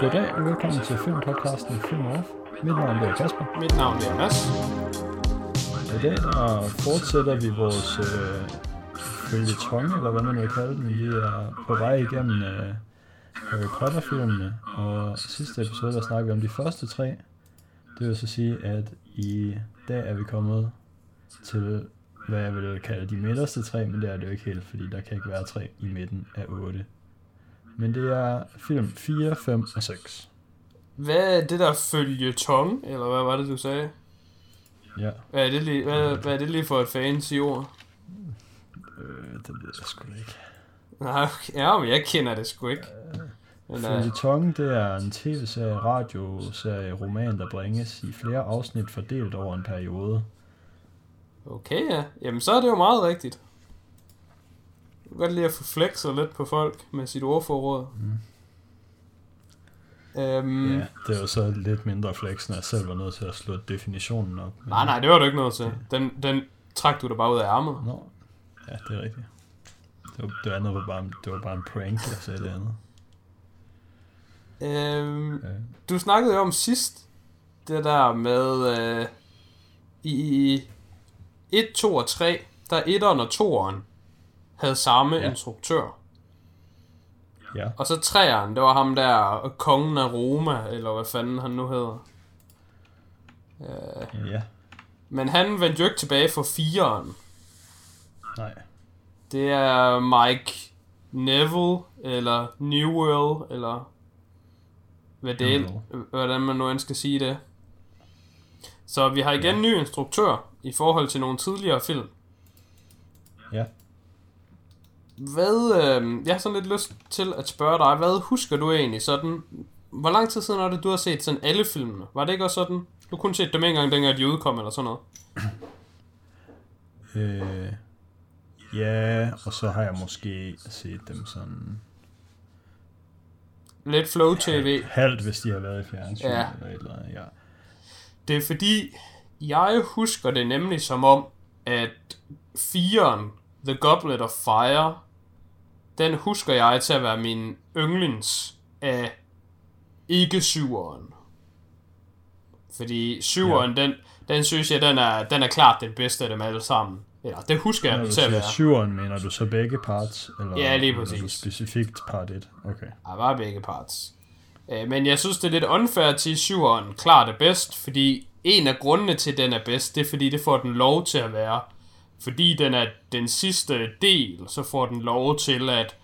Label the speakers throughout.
Speaker 1: Goddag og velkommen til filmpodcasten Film Off. Mit navn er Kasper.
Speaker 2: Mit navn er Mads.
Speaker 1: I dag der fortsætter vi vores øh, følgetong, eller hvad man vil kalde den. Vi er på vej igennem øh, Harry Potter-filmene, og sidste episode der snakkede vi om de første tre. Det vil så sige, at i dag er vi kommet til, hvad jeg vil kalde de midterste tre, men det er det jo ikke helt, fordi der kan ikke være tre i midten af otte. Men det er film 4, 5 og 6.
Speaker 2: Hvad er det der følgetong, eller hvad var det, du sagde?
Speaker 1: Ja,
Speaker 2: Hvad er det lige, hvad, hvad er det lige for et fancy ord?
Speaker 1: øh, det ved jeg sgu ikke.
Speaker 2: Nej, ja, men jeg kender det sgu ikke. Men, uh,
Speaker 1: Følgetong, det er en tv-serie, radioserie, roman, der bringes i flere afsnit fordelt over en periode.
Speaker 2: okay, ja. Jamen, så er det jo meget rigtigt. Du kan godt lide at få flexet lidt på folk med sit ordforråd. Mm. Øhm,
Speaker 1: Ja, det er jo så lidt mindre flex, når jeg selv var nødt til at slå definitionen op. Men-
Speaker 2: Nej, nej, det var du ikke noget til. Den, den trak du da bare ud af ærmet.
Speaker 1: Nå, ja, det er rigtigt. Det, var, det andet var bare, det var bare en prank, jeg sagde det andet.
Speaker 2: Øhm,
Speaker 1: Ja.
Speaker 2: Du snakkede jo om sidst, det der med øh, i 1, 2 og 3, der 1'eren og 2'eren havde samme
Speaker 1: Ja.
Speaker 2: ja. instruktør.
Speaker 1: Ja,
Speaker 2: Og så 3'eren, det var ham der, kongen af Roma, eller hvad fanden han nu hedder. Øh,
Speaker 1: ja,
Speaker 2: men han vendte jo ikke tilbage for 4'eren.
Speaker 1: nej.
Speaker 2: Det er Mike Neville, eller Newell, eller hvad det, hvordan man nu end skal sige det. Så vi har igen en ny instruktør i forhold til nogle tidligere film.
Speaker 1: Ja,
Speaker 2: Hvad, øh, jeg har sådan lidt lyst til at spørge dig, hvad husker du egentlig sådan, hvor lang tid siden er det, du har set sådan alle filmene? Var det ikke også sådan? Du kunne set dem en gang, dengang de udkom, eller sådan noget.
Speaker 1: øh, ja, og så har jeg måske set dem sådan
Speaker 2: Lidt flow tv.
Speaker 1: halvt, hvis de har været i fjernsyn
Speaker 2: Ja.
Speaker 1: eller et eller andet, ja.
Speaker 2: Det er fordi, jeg husker det nemlig som om, at 4'eren, The Goblet of Fire, den husker jeg til at være min yndlings af ikke 7'eren. Fordi 7'eren, ja. den, den synes jeg, den er, den er klart den bedste af dem alle sammen. Ja, det husker jeg til at være.
Speaker 1: syveren, mener du så begge parts? Eller
Speaker 2: Ja, lige præcis.
Speaker 1: specifikt part 1? Okay.
Speaker 2: Jeg var begge parts. Øh, Men jeg synes, det er lidt unfair til 7'eren klart er bedst, fordi en af grundene til, at den er bedst, det er fordi, det får den lov til at være. Fordi den er den sidste del, så får den lov til at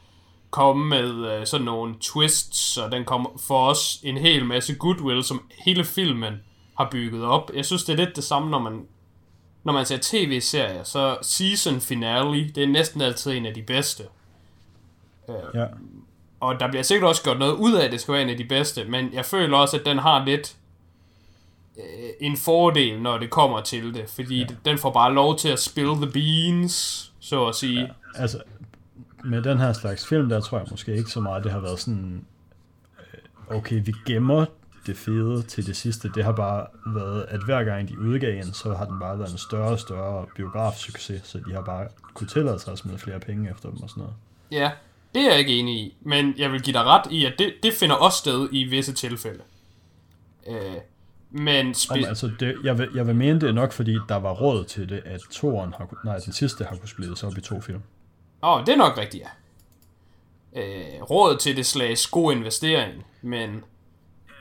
Speaker 2: komme med øh, sådan nogle twists, og den kommer for os en hel masse goodwill, som hele filmen har bygget op. Jeg synes, det er lidt det samme, når man, når man ser tv-serier, så season finale, det er næsten altid en af de bedste.
Speaker 1: Ja,
Speaker 2: Og der bliver sikkert også gjort noget ud af, at det skal være en af de bedste, men jeg føler også, at den har lidt øh, en fordel, når det kommer til det, fordi ja. den får bare lov til at spill the beans, så at sige. Ja.
Speaker 1: altså, med den her slags film, der tror jeg måske ikke så meget, det har været sådan, øh, okay, vi gemmer det fede til det sidste. Det har bare været, at hver gang de udgav en, så har den bare været en større og større biografsucces, så de har bare kunne tillade sig at smide flere penge efter dem og sådan noget.
Speaker 2: ja, det er jeg ikke enig i, men jeg vil give dig ret i, at det, det finder også sted i visse tilfælde. Øh, men spe-
Speaker 1: altså, det, jeg, vil, jeg vil mene, det nok, fordi der var råd til det, at toren har, nej, den sidste har kunne splittes op i to film.
Speaker 2: Åh, det er nok rigtigt, ja. Øh, råd til det slags god investering, men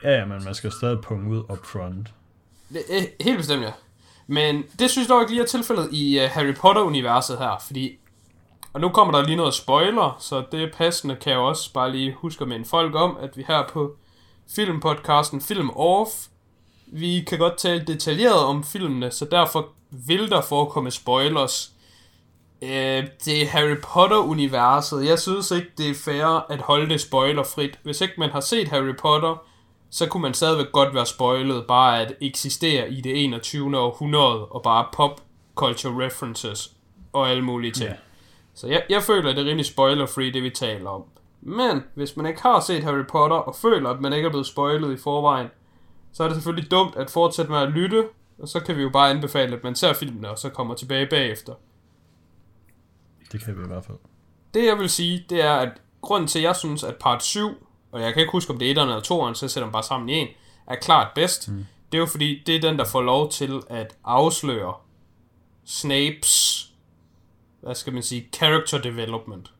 Speaker 1: Ja, men man skal stadig punge ud up front.
Speaker 2: Det, øh, helt bestemt, ja. Men det synes jeg dog ikke lige er tilfældet i uh, Harry Potter-universet her, fordi... Og nu kommer der lige noget spoiler, så det er passende, kan jeg også bare lige huske at minde folk om, at vi her på filmpodcasten Film Off, vi kan godt tale detaljeret om filmene, så derfor vil der forekomme spoilers. Øh, det er Harry Potter-universet. Jeg synes ikke, det er fair at holde det spoilerfrit. Hvis ikke man har set Harry Potter, så kunne man stadigvæk godt være spoilet bare at eksistere i det 21. århundrede og bare pop culture references og alle mulige ting.
Speaker 1: Ja.
Speaker 2: Så jeg, jeg føler, at det er rimelig spoiler-free, det vi taler om. Men hvis man ikke har set Harry Potter og føler, at man ikke er blevet spoilet i forvejen, så er det selvfølgelig dumt at fortsætte med at lytte, og så kan vi jo bare anbefale, at man ser filmene og så kommer tilbage bagefter.
Speaker 1: Det kan vi i hvert fald.
Speaker 2: Det jeg vil sige, det er, at grunden til, at jeg synes, at part 7 og jeg kan ikke huske, om det er etteren eller toeren, så jeg sætter dem bare sammen i en, er klart bedst. Mm. Det er jo fordi, det er den, der får lov til at afsløre Snapes, hvad skal man sige, character development.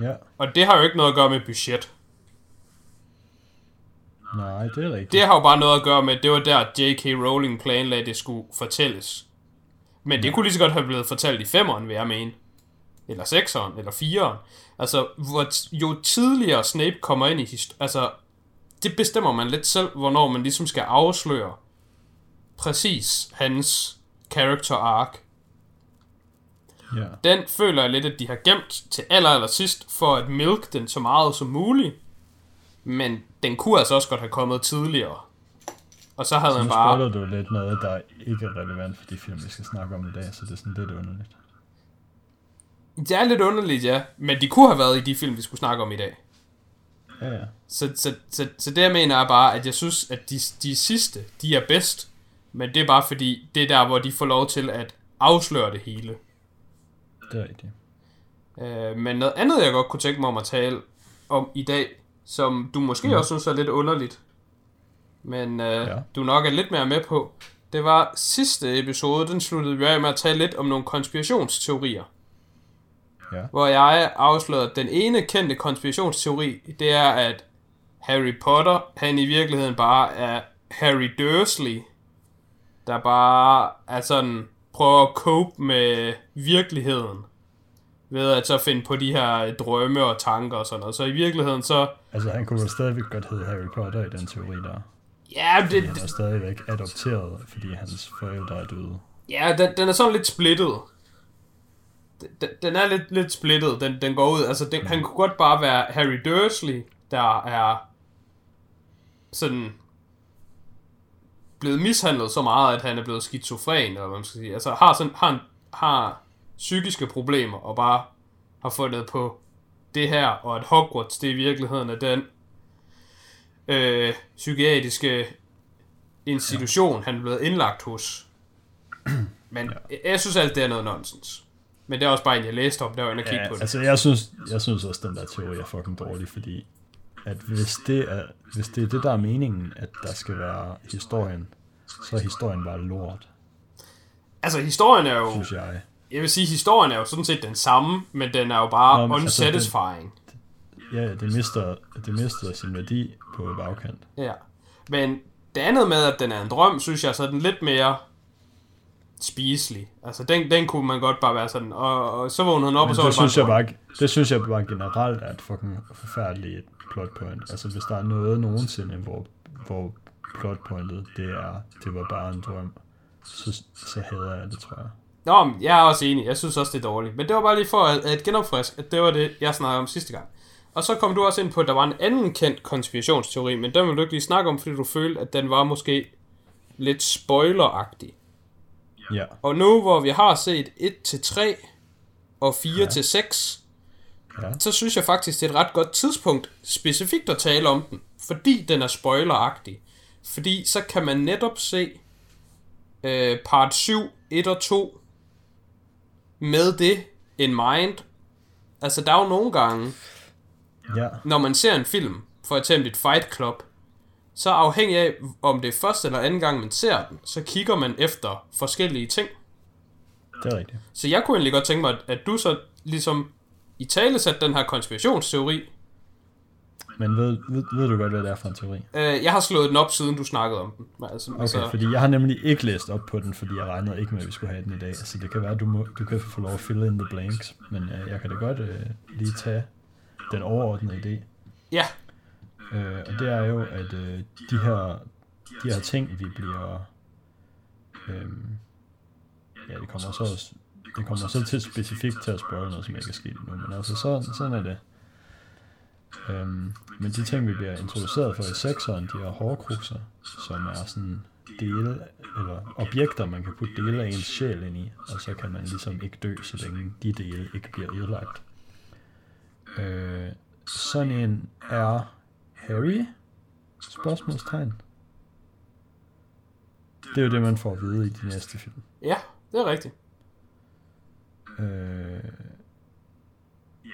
Speaker 1: Ja,
Speaker 2: Og det har jo ikke noget at gøre med budget.
Speaker 1: Nej, det er rigtigt.
Speaker 2: Det har jo bare noget at gøre med, at det var der, J.K. Rowling planlagde, at det skulle fortælles. Men det kunne lige så godt have blevet fortalt i femeren, vil jeg mene. Eller sekseren, eller fireren. Altså, hvor jo tidligere Snape kommer ind i historien, altså, det bestemmer man lidt selv, hvornår man ligesom skal afsløre præcis hans character arc.
Speaker 1: Ja.
Speaker 2: Den føler jeg lidt, at de har gemt til aller, aller sidst, for at milk den så meget som muligt. Men den kunne altså også godt have kommet tidligere. Og så havde
Speaker 1: Så
Speaker 2: man bare...
Speaker 1: spoiler du lidt noget, der ikke er relevant for de film, vi skal snakke om i dag, så det er sådan lidt underligt.
Speaker 2: Det er lidt underligt, ja. Men de kunne have været i de film, vi skulle snakke om i dag.
Speaker 1: Ja, ja.
Speaker 2: Så, så, så, så det jeg mener er bare, at jeg synes, at de, de sidste, de er bedst. Men det er bare fordi, det er der, hvor de får lov til at afsløre det hele.
Speaker 1: Det er rigtigt.
Speaker 2: Øh, men noget andet, jeg godt kunne tænke mig om at tale om i dag, som du måske mm. også synes er lidt underligt, men øh, ja. Du nok er lidt mere med på, det var sidste episode, den sluttede vi af med at tale lidt om nogle konspirationsteorier.
Speaker 1: Ja.
Speaker 2: Hvor jeg afslørede, at den ene kendte konspirationsteori, det er, at Harry Potter, han i virkeligheden bare er Harry Dursley, der bare er sådan, prøver at cope med virkeligheden, ved at så finde på de her drømme og tanker og sådan noget. Så i virkeligheden så,
Speaker 1: Altså, han kunne vel stadigvæk godt hedde Harry Potter i den teori der.
Speaker 2: ja, det,
Speaker 1: Han er stadigvæk adopteret, fordi hans forældre er døde.
Speaker 2: Ja, den, den er sådan lidt splittet. Den, den er lidt, lidt splittet, den, den går ud. Altså, den, han kunne godt bare være Harry Dursley, der er sådan blevet mishandlet så meget, at han er blevet skizofren, eller hvad man skal sige. Altså, har, sådan, har, har psykiske problemer, og bare har fundet på det her, og at Hogwarts, det i virkeligheden er den øh, psykiatriske institution, ja. han er blevet indlagt hos. Men ja. jeg synes alt det er noget nonsens. Men det er også bare en, jeg læste om, der var kigge
Speaker 1: Ja,
Speaker 2: på det.
Speaker 1: altså, jeg synes, jeg synes også, den der teori er fucking dårlig, fordi at hvis det er, hvis det er det, der er meningen, at der skal være historien, så er historien bare lort,
Speaker 2: Altså, historien er jo...
Speaker 1: synes jeg.
Speaker 2: Jeg vil sige, historien er jo sådan set den samme, men den er jo bare
Speaker 1: Nå, men altså,
Speaker 2: unsatisfying.
Speaker 1: Ja, det mister, det mister sin værdi på bagkant.
Speaker 2: Ja. Men det andet med, at den er en drøm, synes jeg, så er den lidt mere spiselig. Altså, den, den kunne man godt bare være sådan, og, og så vågnede han op, og
Speaker 1: Men
Speaker 2: så var
Speaker 1: det
Speaker 2: det bare
Speaker 1: synes, jeg bare, det synes jeg bare generelt er et fucking forfærdeligt plot point. Altså hvis der er noget nogensinde, hvor, hvor plot pointet, det er, det var bare en drøm, så, så hader jeg det, tror jeg.
Speaker 2: Nå, men jeg er også enig. Jeg synes også, det er dårligt. Men det var bare lige for at, at genopfriske, at det var det, jeg snakkede om sidste gang. Og så kom du også ind på, at der var en anden kendt konspirationsteori, men den vil du ikke lige snakke om, fordi du følte, at den var måske lidt spoileragtig.
Speaker 1: Ja,
Speaker 2: Og nu, hvor vi har set 1-3 og 4-6,
Speaker 1: ja,
Speaker 2: så synes jeg faktisk, det er et ret godt tidspunkt specifikt at tale om den, fordi den er spoileragtig. Fordi så kan man netop se øh, part 7, 1 og 2 med det in mind. Altså, der er jo nogle gange,
Speaker 1: ja,
Speaker 2: når man ser en film, for eksempel et Fight Club, så afhængig af, om det er første eller anden gang, man ser den, så kigger man efter forskellige ting.
Speaker 1: det er rigtigt.
Speaker 2: Så jeg kunne egentlig godt tænke mig, at- du så ligesom i tale satte den her konspirationsteori.
Speaker 1: Men ved, ved, ved du godt, hvad det er for en teori?
Speaker 2: Øh, jeg har slået den op, siden du snakkede om den. Altså,
Speaker 1: Okay,
Speaker 2: altså,
Speaker 1: fordi jeg har nemlig ikke læst op på den, fordi jeg regnede ikke med, at vi skulle have den i dag. Så det kan være, at du, må, du kan få lov at fill in the blanks. Men øh, jeg kan da godt øh, lige tage den overordnede idé.
Speaker 2: ja,
Speaker 1: Øh, og det er jo, at øh, de, her, de her ting, vi bliver... Øh, ja, det kommer så også, det kommer så til specifikt til at spørge noget, som ikke er sket endnu. Men altså, sådan, sådan er det. Øhm, men de ting, vi bliver introduceret for i sekseren, de her hårdkrukser, som er sådan dele, eller objekter, man kan putte dele af ens sjæl ind i, og så kan man ligesom ikke dø, så længe de dele ikke bliver ødelagt. Øh, sådan en er Harry? Spørgsmålstegn. Det er jo det, man får at vide i de næste film.
Speaker 2: ja, det er rigtigt.
Speaker 1: Øh,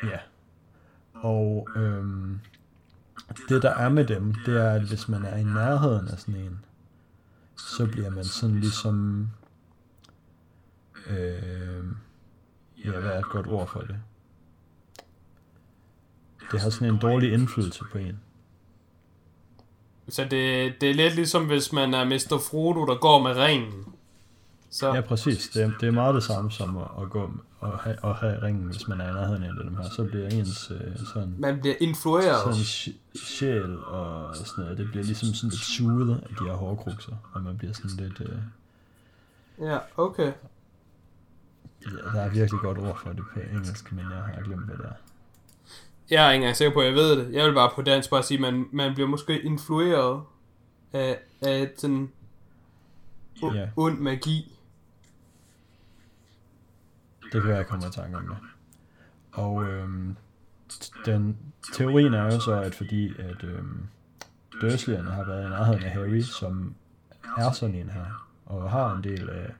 Speaker 1: ja. Og og øhm, det der er med dem, det er, at hvis man er i nærheden af sådan en, så bliver man sådan ligesom... Øh, ja, hvad er et godt ord for det? Det har sådan en dårlig indflydelse på en.
Speaker 2: Så det, det er lidt ligesom, hvis man er Mr. Frodo, der går med ringen.
Speaker 1: Så. Ja, præcis. Det er, det er meget det samme som at, at gå og have, og have ringen, hvis man er i nærheden af dem her. Så bliver ens øh, sådan...
Speaker 2: Man bliver influeret.
Speaker 1: Sådan sjæl og sådan noget. Det bliver ligesom sådan lidt suget af de her hårkrukser, og man bliver sådan lidt... Øh...
Speaker 2: Ja, okay.
Speaker 1: Ja, der er virkelig godt ord for det på engelsk, men jeg har glemt, hvad det er.
Speaker 2: Jeg er ikke engang sikker på, at jeg ved det. Jeg vil bare på dansk bare sige, at man, man bliver måske influeret af, af sådan ja. ond magi.
Speaker 1: Det kan jeg komme i tanke om det. Og øhm, den teorien er jo så, at fordi at øhm, Dursleyerne har været i nærheden af Harry, som er sådan en her, og har en del af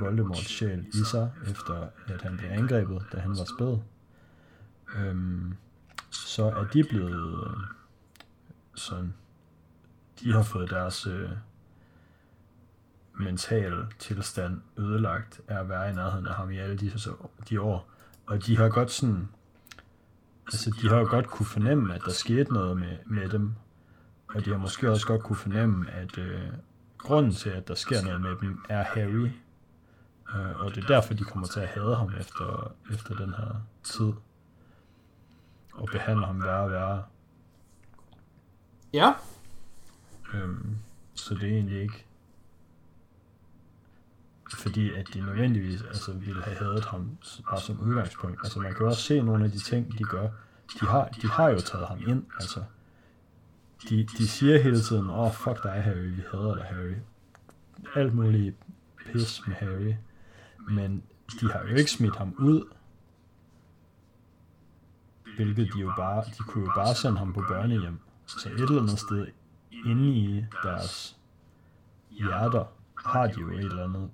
Speaker 1: Voldemorts sjæl i sig, efter at han blev angrebet, da han var spæd, øhm, så er de blevet øh, sådan, de har fået deres øh, mental tilstand ødelagt af at være i nærheden af ham i alle de, de år. Og de har godt sådan, altså de har godt kunne fornemme, at der skete noget med, med dem. Og de har måske også godt kunne fornemme, at øh, grunden til, at der sker noget med dem, er Harry. Øh, og det er derfor, de kommer til at hade ham efter, efter den her tid. Og behandler ham værre og værre.
Speaker 2: Ja.
Speaker 1: Øhm, så det er egentlig ikke fordi at de nødvendigvis altså, ville have hadet ham bare som udgangspunkt. Altså man kan også se nogle af de ting, de gør. De har, de har jo taget ham ind, altså. De, de siger hele tiden, åh, oh, fuck dig, Harry, vi hader dig, Harry. Alt muligt pis med Harry. Men de har jo ikke smidt ham ud. Hvilket de jo bare, de kunne jo bare sende ham på børnehjem. Så et eller andet sted inde i deres hjerter har de jo et eller andet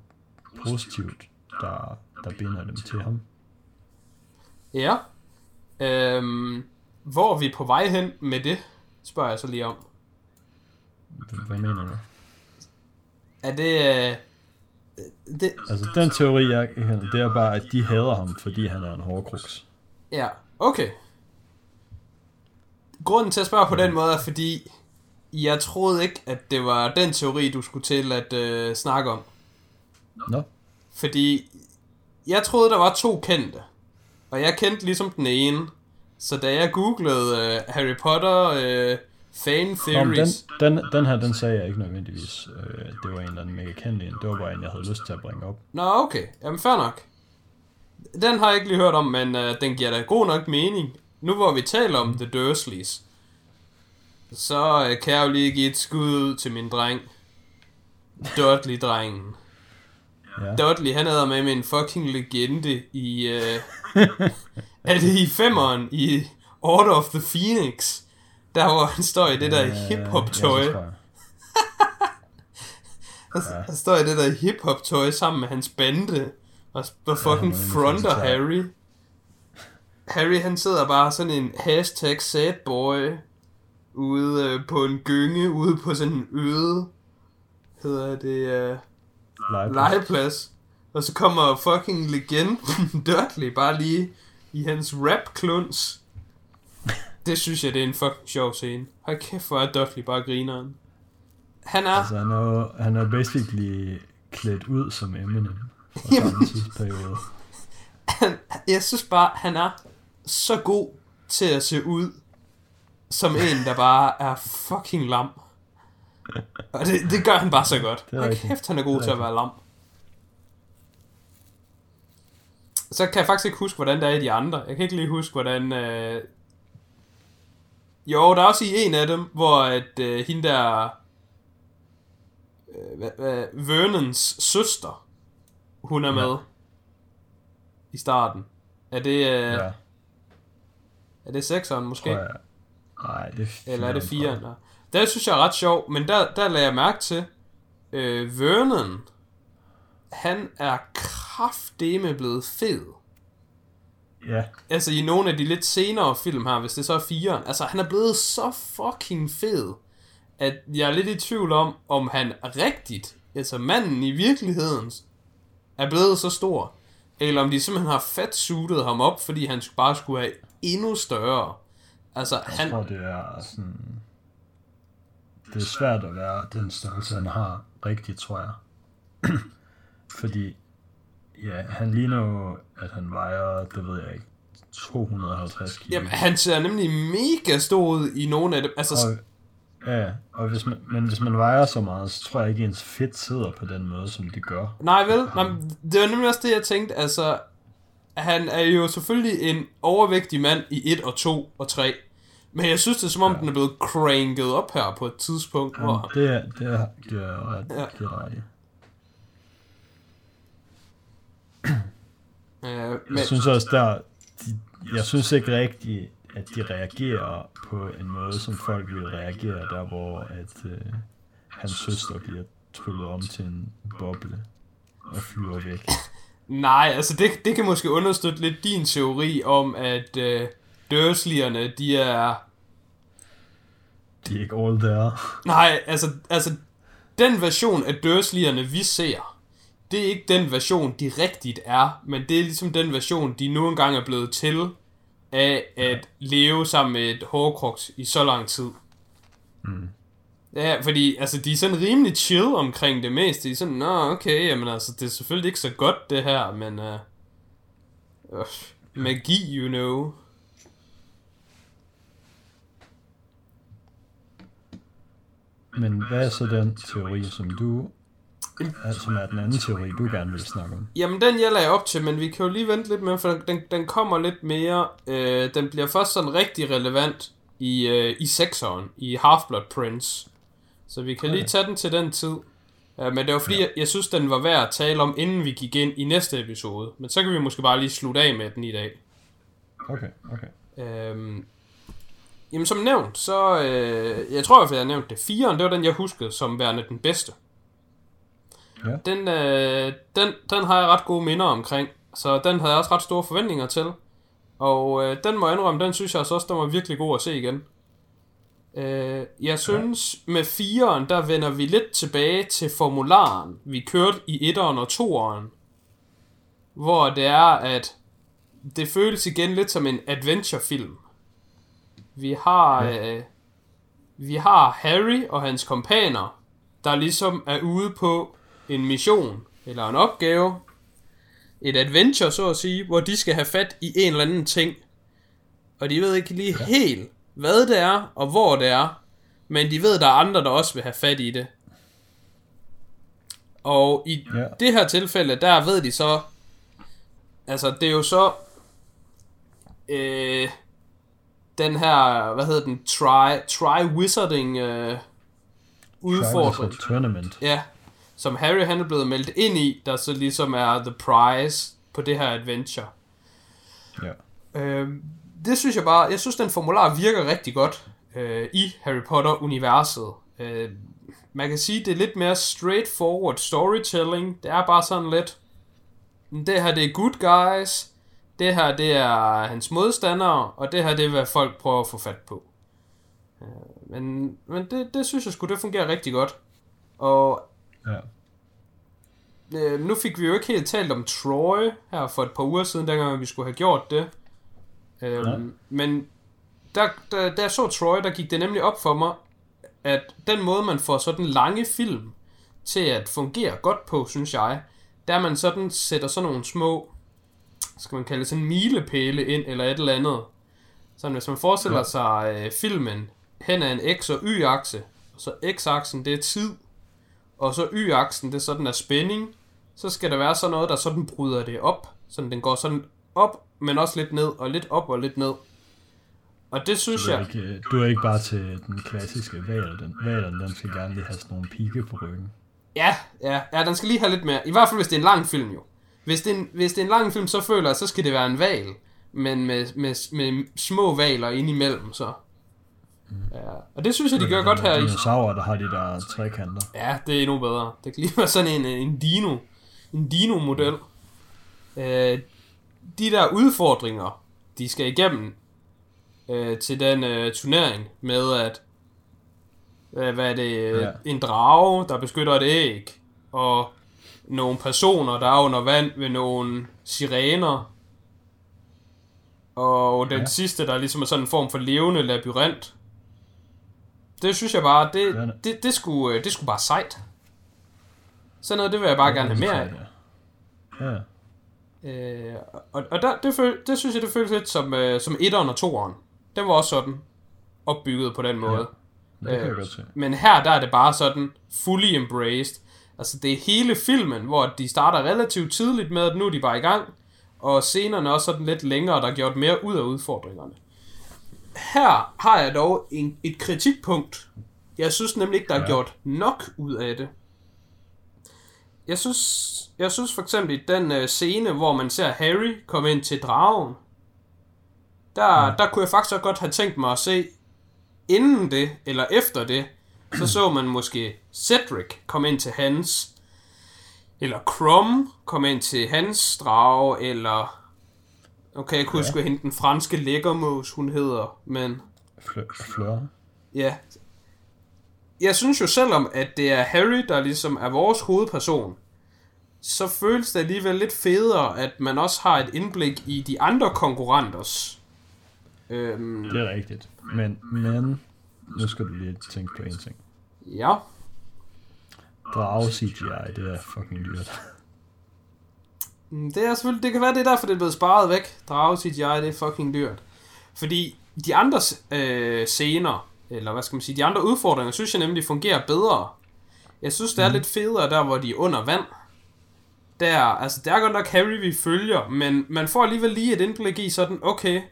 Speaker 1: positivt, der, der binder dem til ham.
Speaker 2: Ja. Øhm, hvor er vi på vej hen med det, spørger jeg så lige om.
Speaker 1: Hvad mener du?
Speaker 2: Er det... Øh,
Speaker 1: det... Altså, den teori, jeg det er bare, at de hader ham, fordi han er en hårdkruks.
Speaker 2: Ja, okay. Grunden til at spørge på den måde er, fordi jeg troede ikke, at det var den teori, du skulle til at øh, snakke om.
Speaker 1: Nå.
Speaker 2: Fordi jeg troede, der var to kendte. Og jeg kendte ligesom den ene. Så da jeg googlede uh, Harry Potter uh, fan theories...
Speaker 1: den, den, den her, den sagde jeg ikke nødvendigvis. Uh, det var en eller anden mega kendt en. Det var bare en, jeg havde lyst til at bringe op.
Speaker 2: Nå, okay. Jamen, fair nok. Den har jeg ikke lige hørt om, men uh, den giver da god nok mening. Nu hvor vi taler om The Dursleys, så uh, kan jeg jo lige give et skud ud til min dreng. Dudley-drengen. Ja. Dudley, han er med med en fucking legende i... Uh, er det i femmeren i Order of the Phoenix? Der hvor han står i det der hip-hop tøj. Ja, han, han står i det der hip-hop tøj sammen med hans bande. Og, og fucking ja, fronter Harry. Harry han sidder bare sådan en hashtag sad boy ude øh, på en gynge ude på sådan en øde hedder det øh, legeplads. legeplads. Og så kommer fucking legenden Dudley bare lige i hans rap kluns. Det synes jeg, det er en fucking sjov scene. Hold kæft, hvor er Dudley bare grineren. Han er...
Speaker 1: Altså, han er, han er basically klædt ud som Eminem fra samme tidsperiode.
Speaker 2: Han, jeg synes bare, han er så god til at se ud som en, der bare er fucking lam. Og det, det gør han bare så godt. Det er kæft, han er god er til at være lam. Så kan jeg faktisk ikke huske, hvordan det er i de andre. Jeg kan ikke lige huske, hvordan... Øh... Jo, der er også i en af dem, hvor at øh, hende der... Øh, Vernons søster, hun er med ja. i starten. Er det... Øh... Ja. Er det sekseren måske?
Speaker 1: Nej, det er
Speaker 2: Eller er det firen? Det synes jeg er ret sjov, men der, der lagde jeg mærke til, øh, Vernon, han er kraftdeme blevet fed.
Speaker 1: Ja,
Speaker 2: altså i nogle af de lidt senere film her, hvis det så er firen, altså han er blevet så fucking fed, at jeg er lidt i tvivl om, om han rigtigt, altså manden i virkeligheden, er blevet så stor, eller om de simpelthen har fat suited ham op, fordi han bare skulle have endnu større. Altså,
Speaker 1: jeg
Speaker 2: han,
Speaker 1: tror, det er sådan... Det er svært at være den størrelse, han har rigtigt, tror jeg. Fordi, ja, han ligner jo, at han vejer, det ved jeg ikke, 250 kilo.
Speaker 2: jamen, han ser nemlig mega stor ud i nogle af dem. Altså,
Speaker 1: Og, ja, og hvis man, men hvis man vejer så meget, så tror jeg ikke, ens fedt sidder på den måde, som det gør.
Speaker 2: Nej, vel? Men det var nemlig også det, jeg tænkte. Altså, han er jo selvfølgelig en overvægtig mand i 1 og 2 og 3. Men jeg synes, det er som om, ja. den er blevet cranket op her på et tidspunkt,
Speaker 1: Jamen,
Speaker 2: hvor...
Speaker 1: det er, det er, det er ret,
Speaker 2: Ja.
Speaker 1: det er ret.
Speaker 2: Øh, men,
Speaker 1: Jeg synes også der, de, jeg synes ikke rigtigt, at de reagerer på en måde, som folk vil reagere, der hvor at øh, hans søster bliver tryllet om til en boble og flyver væk.
Speaker 2: nej, altså det, det kan måske understøtte lidt din teori om, at øh, Dursley'erne, de er...
Speaker 1: De er ikke all there.
Speaker 2: Nej, altså, altså den version af Dursley'erne, vi ser, det er ikke den version, de rigtigt er, men det er ligesom den version, de nu engang er blevet til af at leve sammen med et hårdkruks i så lang tid.
Speaker 1: Mm.
Speaker 2: Ja, fordi altså, de er sådan rimelig chill omkring det meste. De er sådan, nå okay, jamen altså, det er selvfølgelig ikke så godt det her, men... Uh, uh, magi, you know.
Speaker 1: Men hvad er så den teori, som du, som er den anden teori, du gerne vil snakke om?
Speaker 2: Jamen, den jeg lagde op til, men vi kan jo lige vente lidt med, for den, den kommer lidt mere... Øh, den bliver først sådan rigtig relevant i, øh, i sekseren, i Half-Blood Prince. Så vi kan lige
Speaker 1: Okay.
Speaker 2: tage den til den tid. Ja, men det var fordi, ja. jeg, jeg synes, den var værd at tale om, inden vi gik ind i næste episode. Men så kan vi måske bare lige slutte af med den i dag.
Speaker 1: Okay, okay.
Speaker 2: Øhm, jamen som nævnt, så... Øh, jeg tror i hvert fald, jeg har nævnt det. Firen, det var den, jeg huskede som værende den bedste.
Speaker 1: Ja.
Speaker 2: Den, øh, den, den har jeg ret gode minder omkring. Så den havde jeg også ret store forventninger til. Og øh, den må jeg indrømme, den synes jeg altså også, den var virkelig god at se igen. Øh, jeg synes, ja. med firen, der vender vi lidt tilbage til formularen, vi kørte i etteren og toeren. Hvor det er, at det føles igen lidt som en adventurefilm. Vi har,
Speaker 1: Ja.
Speaker 2: øh, vi har Harry og hans kompaner, der ligesom er ude på en mission, eller en opgave, et adventure, så at sige, hvor de skal have fat i en eller anden ting. Og de ved ikke lige ja. helt, hvad det er, og hvor det er, men de ved, der er andre, der også vil have fat i det. Og i
Speaker 1: Ja.
Speaker 2: det her tilfælde, der ved de så, altså det er jo så, øh, den her, hvad hedder den, try, try wizarding øh, udfordring.
Speaker 1: Of Tournament.
Speaker 2: Ja, som Harry han er blevet meldt ind i, der så ligesom er the prize på det her adventure.
Speaker 1: Ja.
Speaker 2: Øh, det synes jeg bare, jeg synes den formular virker rigtig godt øh, i Harry Potter-universet. Øh, man kan sige, det er lidt mere straightforward storytelling. Det er bare sådan lidt, det her det er good guys, det her det er hans modstandere, og det her det er, hvad folk prøver at få fat på. Øh, men men det, det synes jeg sgu, det fungerer rigtig godt. Og
Speaker 1: Ja.
Speaker 2: Øh, nu fik vi jo ikke helt talt om Troy her for et par uger siden, dengang vi skulle have gjort det. Øhm,
Speaker 1: Ja.
Speaker 2: Men der, der, da jeg så Troy, der gik det nemlig op for mig, at den måde, man får sådan lange film til at fungere godt på, synes jeg, der man sådan sætter sådan nogle små, skal man kalde det sådan milepæle ind, eller et eller andet. Så hvis man forestiller
Speaker 1: Ja.
Speaker 2: sig øh, filmen hen ad en X- og Y-akse, og så X-aksen det er tid, og så Y-aksen, det er sådan er spænding, så skal der være sådan noget, der sådan bryder det op. Sådan den går sådan op, men også lidt ned, og lidt op og lidt ned. Og det synes
Speaker 1: Du er,
Speaker 2: jeg...
Speaker 1: ikke, øh, du er ikke bare til den klassiske val. Den, valen, den skal gerne lige have sådan nogle pigge på ryggen.
Speaker 2: Ja, ja, ja, den skal lige have lidt mere. I hvert fald, hvis det er en lang film jo. Hvis det er en, hvis det er en lang film, så føler jeg, så skal det være en val. Men med, med, med små valer indimellem, så. Ja, og det synes jeg, de gør godt her i.
Speaker 1: Dinosaurer, der har de der trekanter.
Speaker 2: Ja, det er endnu bedre. Det kan lige være sådan en, en dino. En dino-model. Øh, de der udfordringer, de skal igennem øh, til den øh, turnering med, at hvad, hvad er det,
Speaker 1: ja.
Speaker 2: en drage, der beskytter et æg, og nogle personer, der er under vand ved nogle sirener, og den
Speaker 1: Ja.
Speaker 2: ja. sidste, der ligesom er sådan en form for levende labyrint. Det synes jeg bare, det,
Speaker 1: Ja.
Speaker 2: det, det, skulle, øh, det skulle bare sejt. Sådan noget, det vil jeg bare gerne have mere af.
Speaker 1: Ja.
Speaker 2: Øh, og og der, det, føl, det synes jeg, det føles lidt som, øh, som etteren og toeren. Den var også sådan opbygget på den måde.
Speaker 1: Det kan jeg
Speaker 2: Øh,
Speaker 1: godt se.
Speaker 2: Men her, der er det bare sådan fully embraced. Altså, det er hele filmen, hvor de starter relativt tidligt med, at nu er de bare i gang. Og scenerne er også sådan lidt længere, der er gjort mere ud af udfordringerne. Her har jeg dog en, et kritikpunkt. Jeg synes nemlig ikke, der er
Speaker 1: Ja.
Speaker 2: gjort nok ud af det. Jeg synes, jeg synes for eksempel i den øh, scene, hvor man ser Harry komme ind til dragen, der,
Speaker 1: Ja.
Speaker 2: der kunne jeg faktisk godt have tænkt mig at se, inden det, eller efter det, så så man måske Cedric komme ind til hans, eller Crum komme ind til hans drage, eller, okay, jeg kunne
Speaker 1: Ja.
Speaker 2: huske, hende den franske lækkermås, hun hedder, men
Speaker 1: Fl- Fleur.
Speaker 2: ja. Jeg synes jo selvom, at det er Harry, der ligesom er vores hovedperson, så føles det alligevel lidt federe, at man også har et indblik i de andre konkurrenters. Øhm,
Speaker 1: Det er rigtigt. Men, men, nu skal du lige tænke på en ting.
Speaker 2: ja.
Speaker 1: Drage CGI, det er fucking dyrt.
Speaker 2: Mm, Det er selvfølgelig, det kan være, det er derfor, det er blevet sparet væk. Drage CGI, det er fucking dyrt. Fordi de andre øh, scener, eller hvad skal man sige, de andre udfordringer, synes jeg nemlig fungerer bedre. Jeg synes, det er mm. lidt federe der, hvor de er under vand. Der, altså, det er godt nok Harry, vi følger, men man får alligevel lige et indblik i sådan, okay,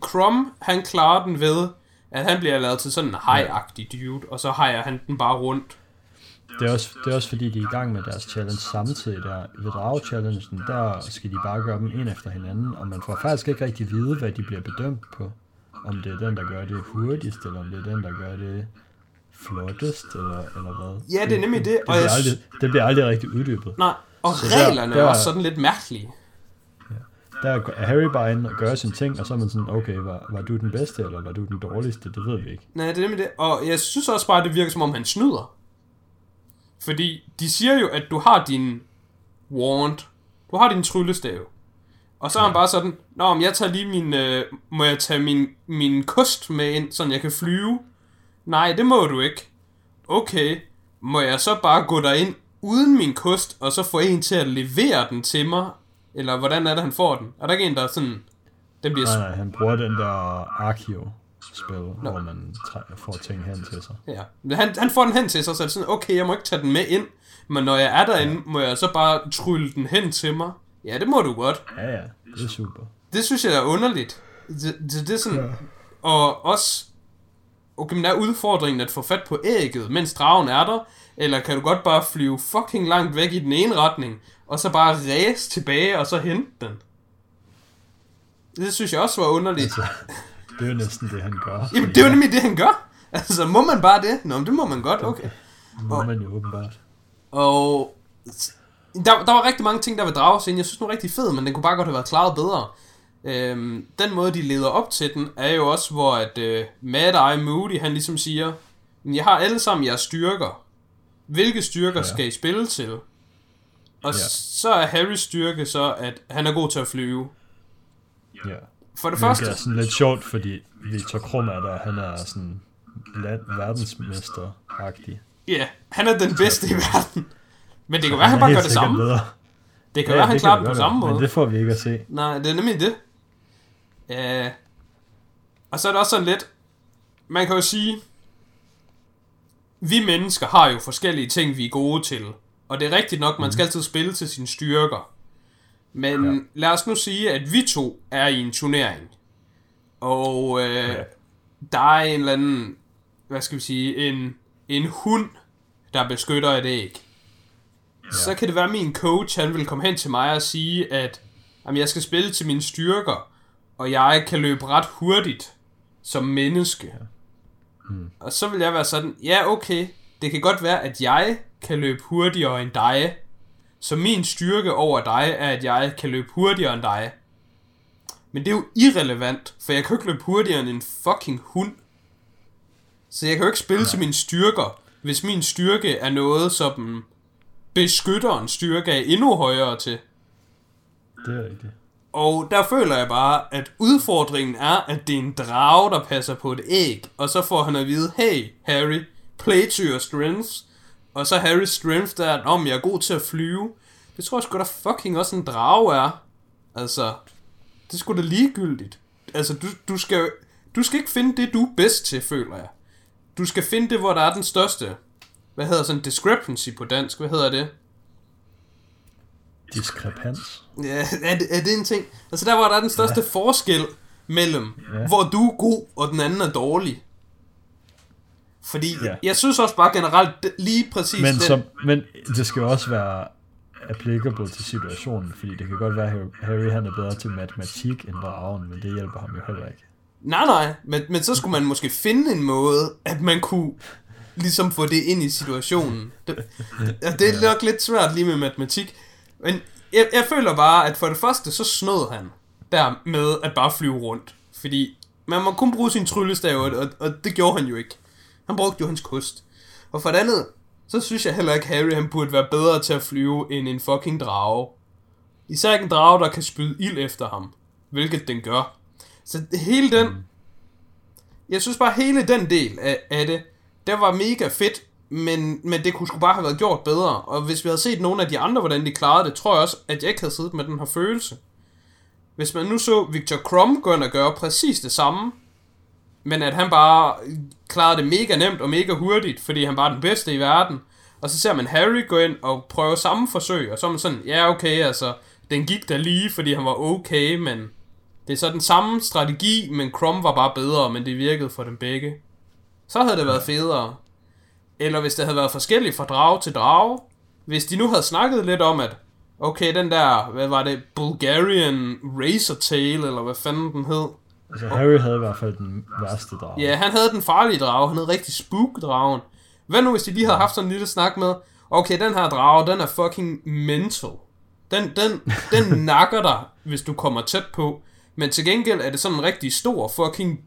Speaker 2: Crum, han klarer den ved, at han bliver lavet til sådan en high-agtig dude, og så hejer han den bare rundt.
Speaker 1: Det er, også, det er også fordi, de er i gang med deres challenge samtidig der. Ved drage-challengen, der skal de bare gøre dem en efter hinanden, og man får faktisk ikke rigtig vide, hvad de bliver bedømt på. Om det er den, der gør det hurtigst, eller om det er den, der gør det flottest, eller, eller hvad.
Speaker 2: Ja, det er nemlig det,
Speaker 1: Det,
Speaker 2: og
Speaker 1: bliver, aldrig, det bliver aldrig rigtig uddybet.
Speaker 2: Nej, og
Speaker 1: Så der-
Speaker 2: reglerne
Speaker 1: der-
Speaker 2: er også sådan lidt mærkelige.
Speaker 1: Der er Harry bare inde og gør sin ting, og så er man sådan, okay, var, var du den bedste, eller var du den dårligste? Det ved vi ikke.
Speaker 2: Nej, det er nemlig det. Og jeg synes også bare, at det virker som om, han snyder. Fordi de siger jo, at du har din wand. Du har din tryllestav. Og så er han bare sådan, Nå, men jeg tager lige min, øh, må jeg tage min, min kost med ind, så jeg kan flyve? Nej, det må du ikke. Okay, må jeg så bare gå derind uden min kost, og så få en til at levere den til mig? Eller hvordan er det, han får den? Er der ikke en, der er sådan... Den bliver
Speaker 1: Nej, nej, han bruger den der Archeo-spil, hvor man får ting hen til sig.
Speaker 2: Ja, han, han får den hen til sig, så er det sådan, okay, jeg må ikke tage den med ind, men når jeg er derinde, må jeg så bare trylle den hen til mig? Ja, det må du godt.
Speaker 1: Ja, ja, det er super.
Speaker 2: Det synes jeg er underligt. Det, det, det er sådan, og også, okay, men er udfordringen at få fat på ægget, mens dragen er der, eller kan du godt bare flyve fucking langt væk i den ene retning, og så bare ræse tilbage, og så hente den? Det synes jeg også var underligt.
Speaker 1: Altså, det er jo næsten det, han gør.
Speaker 2: Jamen, det er jo nemlig det, han gør. Altså, må man bare det? Nå, men det må man godt, okay.
Speaker 1: må man jo åbenbart.
Speaker 2: Og der, der var rigtig mange ting, der var dragescenen. Jeg synes, den var rigtig fed, men den kunne bare godt have været klaret bedre. Øhm, den måde, de leder op til den, er jo også, hvor at øh, Mad Eye Moody, han ligesom siger, "Men jeg har alle sammen jeres styrker. Hvilke styrker
Speaker 1: ja.
Speaker 2: skal I spille til? Og
Speaker 1: Ja.
Speaker 2: så er Harrys styrke så, at han er god til at flyve.
Speaker 1: Ja.
Speaker 2: For det
Speaker 1: Hvilket
Speaker 2: første,
Speaker 1: er sådan lidt sjovt, fordi Victor Krum er der, han er sådan land, verdensmester-agtig.
Speaker 2: ja, han er den bedste i verden. Men det kan være, han bare gør det samme.
Speaker 1: bedre.
Speaker 2: Det kan
Speaker 1: Ja,
Speaker 2: være, han
Speaker 1: det
Speaker 2: klarer den på samme måde.
Speaker 1: Men det får vi ikke at se.
Speaker 2: Nej, det er nemlig det. Ja. Og så er det også sådan lidt, man kan jo sige, vi mennesker har jo forskellige ting, vi er gode til. Og det er rigtigt nok, man skal altid spille til sine styrker. Men
Speaker 1: Ja.
Speaker 2: lad os nu sige, at vi to er i en turnering. Og øh,
Speaker 1: ja.
Speaker 2: der er en eller anden, hvad skal vi sige, en, en hund, der beskytter et æg. Ja. Så kan det være, at min coach, han vil komme hen til mig og sige, at jamen, jeg skal spille til mine styrker, og jeg kan løbe ret hurtigt som menneske. Ja.
Speaker 1: Mm.
Speaker 2: Og så vil jeg være sådan, ja okay, det kan godt være, at jeg kan løbe hurtigere end dig, så min styrke over dig er, at jeg kan løbe hurtigere end dig. Men det er jo irrelevant, for jeg kan jo ikke løbe hurtigere end en fucking hund. Så jeg kan jo ikke spille ja. til mine styrker, hvis min styrke er noget, som beskytterens styrke er endnu højere til.
Speaker 1: Det er rigtigt.
Speaker 2: Og der føler jeg bare, at udfordringen er, at det er en drage, der passer på et æg. Og så får han at vide, hey Harry, play to your strengths. Og så Harrys strength der, er, om jeg er god til at flyve. Det tror jeg sgu da fucking også en drage er. Altså, det er sgu da ligegyldigt. Altså, du, du, skal, du skal ikke finde det, du er bedst til, føler jeg. Du skal finde det, hvor der er den største, hvad hedder sådan discrepancy på dansk, hvad hedder det?
Speaker 1: Diskrepans.
Speaker 2: Ja, er det, er det en ting? Altså der, hvor der er den største ja. forskel mellem, ja. hvor du er god, og den anden er dårlig. Fordi ja. jeg synes også bare generelt, lige præcis
Speaker 1: men,
Speaker 2: den...
Speaker 1: som, men det skal jo også være applicable til situationen, fordi det kan godt være, at Harry han er bedre til matematik end dragen, men det hjælper ham jo heller ikke.
Speaker 2: Nej, nej, men, men så skulle man måske finde en måde, at man kunne ligesom få det ind i situationen. Det, det er nok lidt svært lige med matematik, men jeg, jeg føler bare, at for det første, så snød han der med at bare flyve rundt. Fordi man må kun bruge sin tryllestav, og, og det gjorde han jo ikke. Han brugte jo hans kost. Og for det andet, så synes jeg heller ikke, Harry han burde være bedre til at flyve end en fucking drage. Især ikke en drage, der kan spyde ild efter ham. Hvilket den gør. Så hele den... Jeg synes bare, hele den del af, af det, det var mega fedt, men, men det kunne sgu bare have været gjort bedre. Og hvis vi havde set nogle af de andre, hvordan de klarede det, tror jeg også, at jeg ikke havde siddet med den her følelse. Hvis man nu så Victor Krum gå ind og gøre præcis det samme, men at han bare klarede det mega nemt og mega hurtigt, fordi han er den bedste i verden. Og så ser man Harry gå ind og prøve samme forsøg, og så er man sådan, ja okay, altså, den gik da lige, fordi han var okay, men det er så den samme strategi, men Krum var bare bedre, men det virkede for dem begge. Så havde det været federe. Eller hvis det havde været forskelligt fra drage til drage. Hvis de nu havde snakket lidt om, at okay, den der, hvad var det, Bulgarian Razor Tail, eller hvad fanden den hed.
Speaker 1: Altså Harry havde i hvert fald den værste drage.
Speaker 2: Ja, han havde den farlige drage, han havde rigtig spook-dragen. Hvad nu, hvis de lige havde haft sådan en lille snak med, okay, den her drage, den er fucking mental. Den, den, den nakker dig, hvis du kommer tæt på. Men til gengæld er det sådan en rigtig stor fucking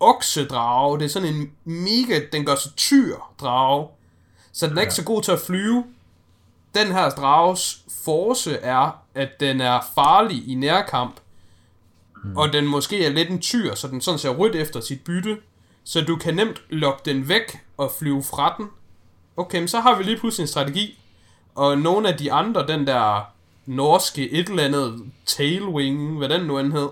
Speaker 2: oksedrage. Det er sådan en mega, den gør så tyr drage. Så den er ja. ikke så god til at flyve. Den her drages force er, at den er farlig i nærkamp. Mm. Og den måske er lidt en tyr, så den sådan ser rødt efter sit bytte. Så du kan nemt lokke den væk og flyve fra den. Okay, men så har vi lige pludselig en strategi. Og nogle af de andre, den der norske et eller andet tailwing, hvad den nu end hed,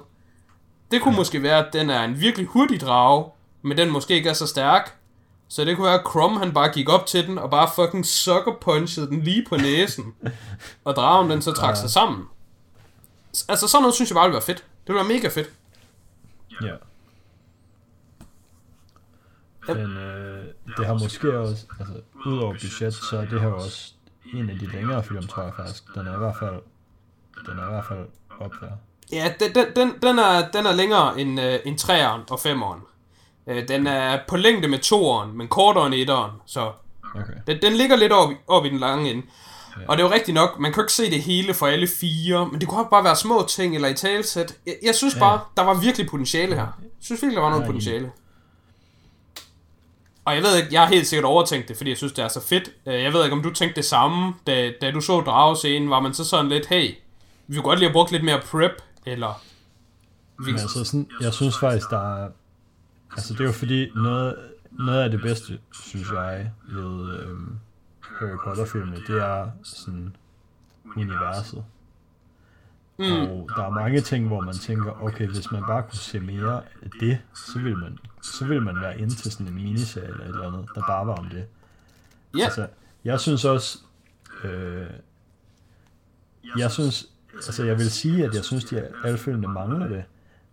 Speaker 2: det kunne måske være, at den er en virkelig hurtig drage, men den måske ikke er så stærk. Så det kunne være, at Krum han bare gik op til den, og bare fucking sucker punchede den lige på næsen. og dragen den så trak ja. sig sammen. Altså sådan noget synes jeg bare ville være fedt. Det være mega fedt.
Speaker 1: Ja. Men øh, det har måske også, altså udover budget, så er det her også en af de længere film, tror jeg faktisk. Den er i hvert fald, den er i hvert fald op der.
Speaker 2: Ja, den, den, den, den, er, den er længere end, uh, end 3'eren og 5'eren. Uh, den er på længde med 2'eren, men kortere end 1'eren, så okay. den, den ligger lidt op, op i den lange ende. Ja. Og det er jo rigtigt nok, man kan ikke se det hele for alle fire, men det kunne bare være små ting eller i talsæt. Jeg, jeg synes ja. bare, der var virkelig potentiale her. Jeg synes virkelig, der var noget ja, potentiale. Og jeg ved ikke, jeg har helt sikkert overtænkt det, fordi jeg synes, det er så fedt. Øh, jeg ved ikke, om du tænkte det samme, da, da du så dragescenen, var man så sådan lidt, hey, vi kunne godt lige have brugt lidt mere prep eller...
Speaker 1: Men altså, sådan, jeg synes faktisk, der er... Altså, det er jo fordi, noget, noget af det bedste, synes jeg, ved øhm, Harry Potter-filmene, det er sådan universet. Mm. Og der er mange ting, hvor man tænker, okay, hvis man bare kunne se mere af det, så vil man, så vil man være inde til sådan en miniserie eller et eller andet, der bare var om det.
Speaker 2: Ja. Yeah. Altså,
Speaker 1: jeg synes også, øh, jeg synes, altså jeg vil sige, at jeg synes, at alle filmene mangler det,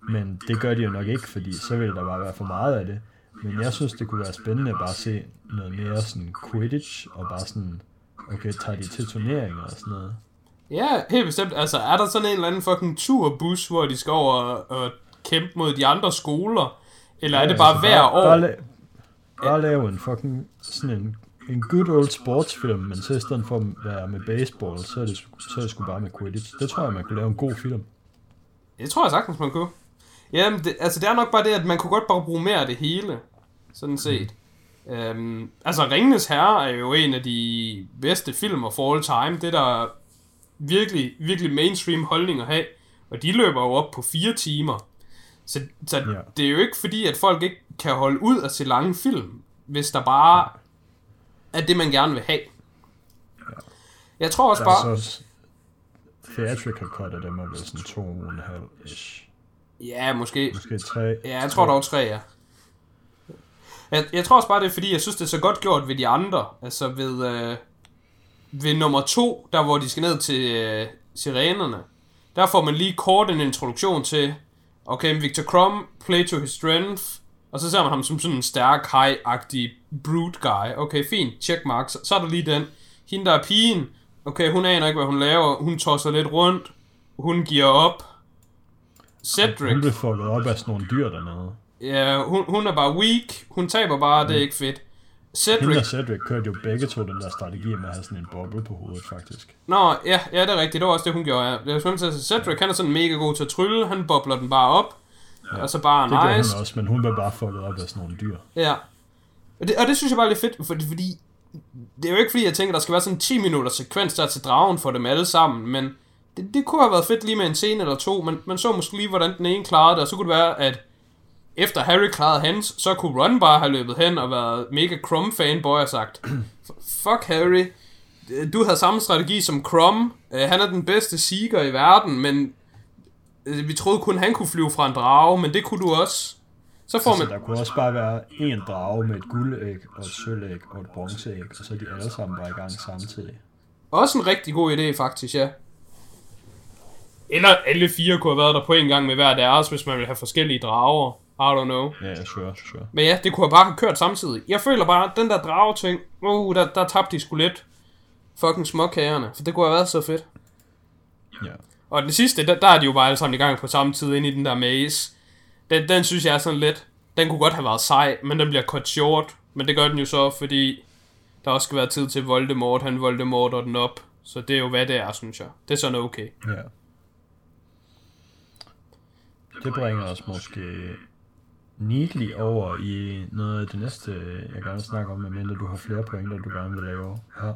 Speaker 1: men det gør de jo nok ikke, fordi så vil der bare være for meget af det. Men jeg synes, det kunne være spændende at bare se noget mere sådan Quidditch, og bare sådan, okay, tager de til turneringer og sådan noget.
Speaker 2: Ja, helt bestemt. Altså, er der sådan en eller anden fucking turbus, hvor de skal over og, og kæmpe mod de andre skoler? Eller ja, er det bare altså, hver bare, år?
Speaker 1: Bare, la- bare lave en fucking sådan en en good old sportsfilm, men så i stedet for at være med baseball, så er det, så er det sgu bare med Quidditch. Det tror jeg, man kunne lave en god film.
Speaker 2: Det tror jeg sagtens, man kunne. Jamen, det, altså det er nok bare det, at man kunne godt bare bruge mere af det hele. Sådan set. Mm. Øhm, altså, Ringenes Herre er jo en af de bedste filmer for all time. Det er der virkelig, virkelig mainstream holdning at have. Og de løber jo op på fire timer. Så, så ja. det er jo ikke fordi, at folk ikke kan holde ud at se lange film, hvis der bare er det, man gerne vil have. Ja. Jeg tror også bare... Så
Speaker 1: theatrical cut af dem er vel sådan to og en halv ish.
Speaker 2: Ja, måske.
Speaker 1: Måske tre.
Speaker 2: Ja, jeg tror, var tre, ja. Jeg, jeg tror også bare, det er fordi, jeg synes, det er så godt gjort ved de andre. Altså ved, øh, ved nummer to, der hvor de skal ned til øh, sirenerne. Der får man lige kort en introduktion til, okay, Victor Crumb, play to his strength, og så ser man ham som sådan en stærk, high-agtig brute guy. Okay, fint, checkmark. Så, så er der lige den. Hende, der er pigen, okay, hun aner ikke, hvad hun laver. Hun tosser lidt rundt. Hun giver op.
Speaker 1: Cedric. Hun bliver fucket op af sådan nogle dyr dernede.
Speaker 2: Ja, hun, hun er bare weak. Hun taber bare, mm. det er ikke fedt.
Speaker 1: Cedric... Hende og Cedric kørte jo begge to den der strategi med at have sådan en boble på hovedet, faktisk.
Speaker 2: Nå, ja, ja, det er rigtigt. Det var også det, hun gjorde. Ja. Jeg skulle til Cedric, han er sådan mega god til at trylle. Han bobler den bare op. Ja, og så bare
Speaker 1: det nice. Det hun også, men hun blev bare fucket op af sådan nogle dyr.
Speaker 2: Ja. Og det, og det synes jeg bare er lidt fedt, fordi, fordi det er jo ikke fordi, jeg tænker, der skal være sådan en 10 minutter sekvens der til dragen for dem alle sammen, men det, det kunne have været fedt lige med en scene eller to, men man så måske lige, hvordan den ene klarede det, og så kunne det være, at efter Harry klarede hans, så kunne Ron bare have løbet hen og været mega Crumb fanboy og sagt, fuck Harry, du havde samme strategi som Crumb, øh, han er den bedste seeker i verden, men øh, vi troede kun han kunne flyve fra en drage, men det kunne du også.
Speaker 1: Så får altså, man... der kunne også bare være en drage med et guldæg og et sølvæg og et bronzeæg, og så er de alle sammen bare i gang samtidig.
Speaker 2: Også en rigtig god idé, faktisk, ja. Eller alle fire kunne have været der på en gang med hver deres, hvis man vil have forskellige drager. I don't know.
Speaker 1: Ja, yeah, sure, sure.
Speaker 2: Men ja, det kunne have bare have kørt samtidig. Jeg føler bare, at den der drage-ting, uh, der, der tabte de sgu lidt fucking småkagerne, for det kunne have været så fedt. Ja. Og den sidste, der, der er de jo bare alle sammen i gang på samme tid ind i den der maze. Den, den synes jeg er sådan lidt, den kunne godt have været sej, men den bliver cut short. Men det gør den jo så, fordi der også skal være tid til Voldemort, han Voldemort og den op. Så det er jo hvad det er, synes jeg. Det er sådan okay. Ja.
Speaker 1: Det bringer os måske neatly over i noget af det næste, jeg gerne vil snakke om, medmindre du har flere pointer, du gerne vil lave. Ja.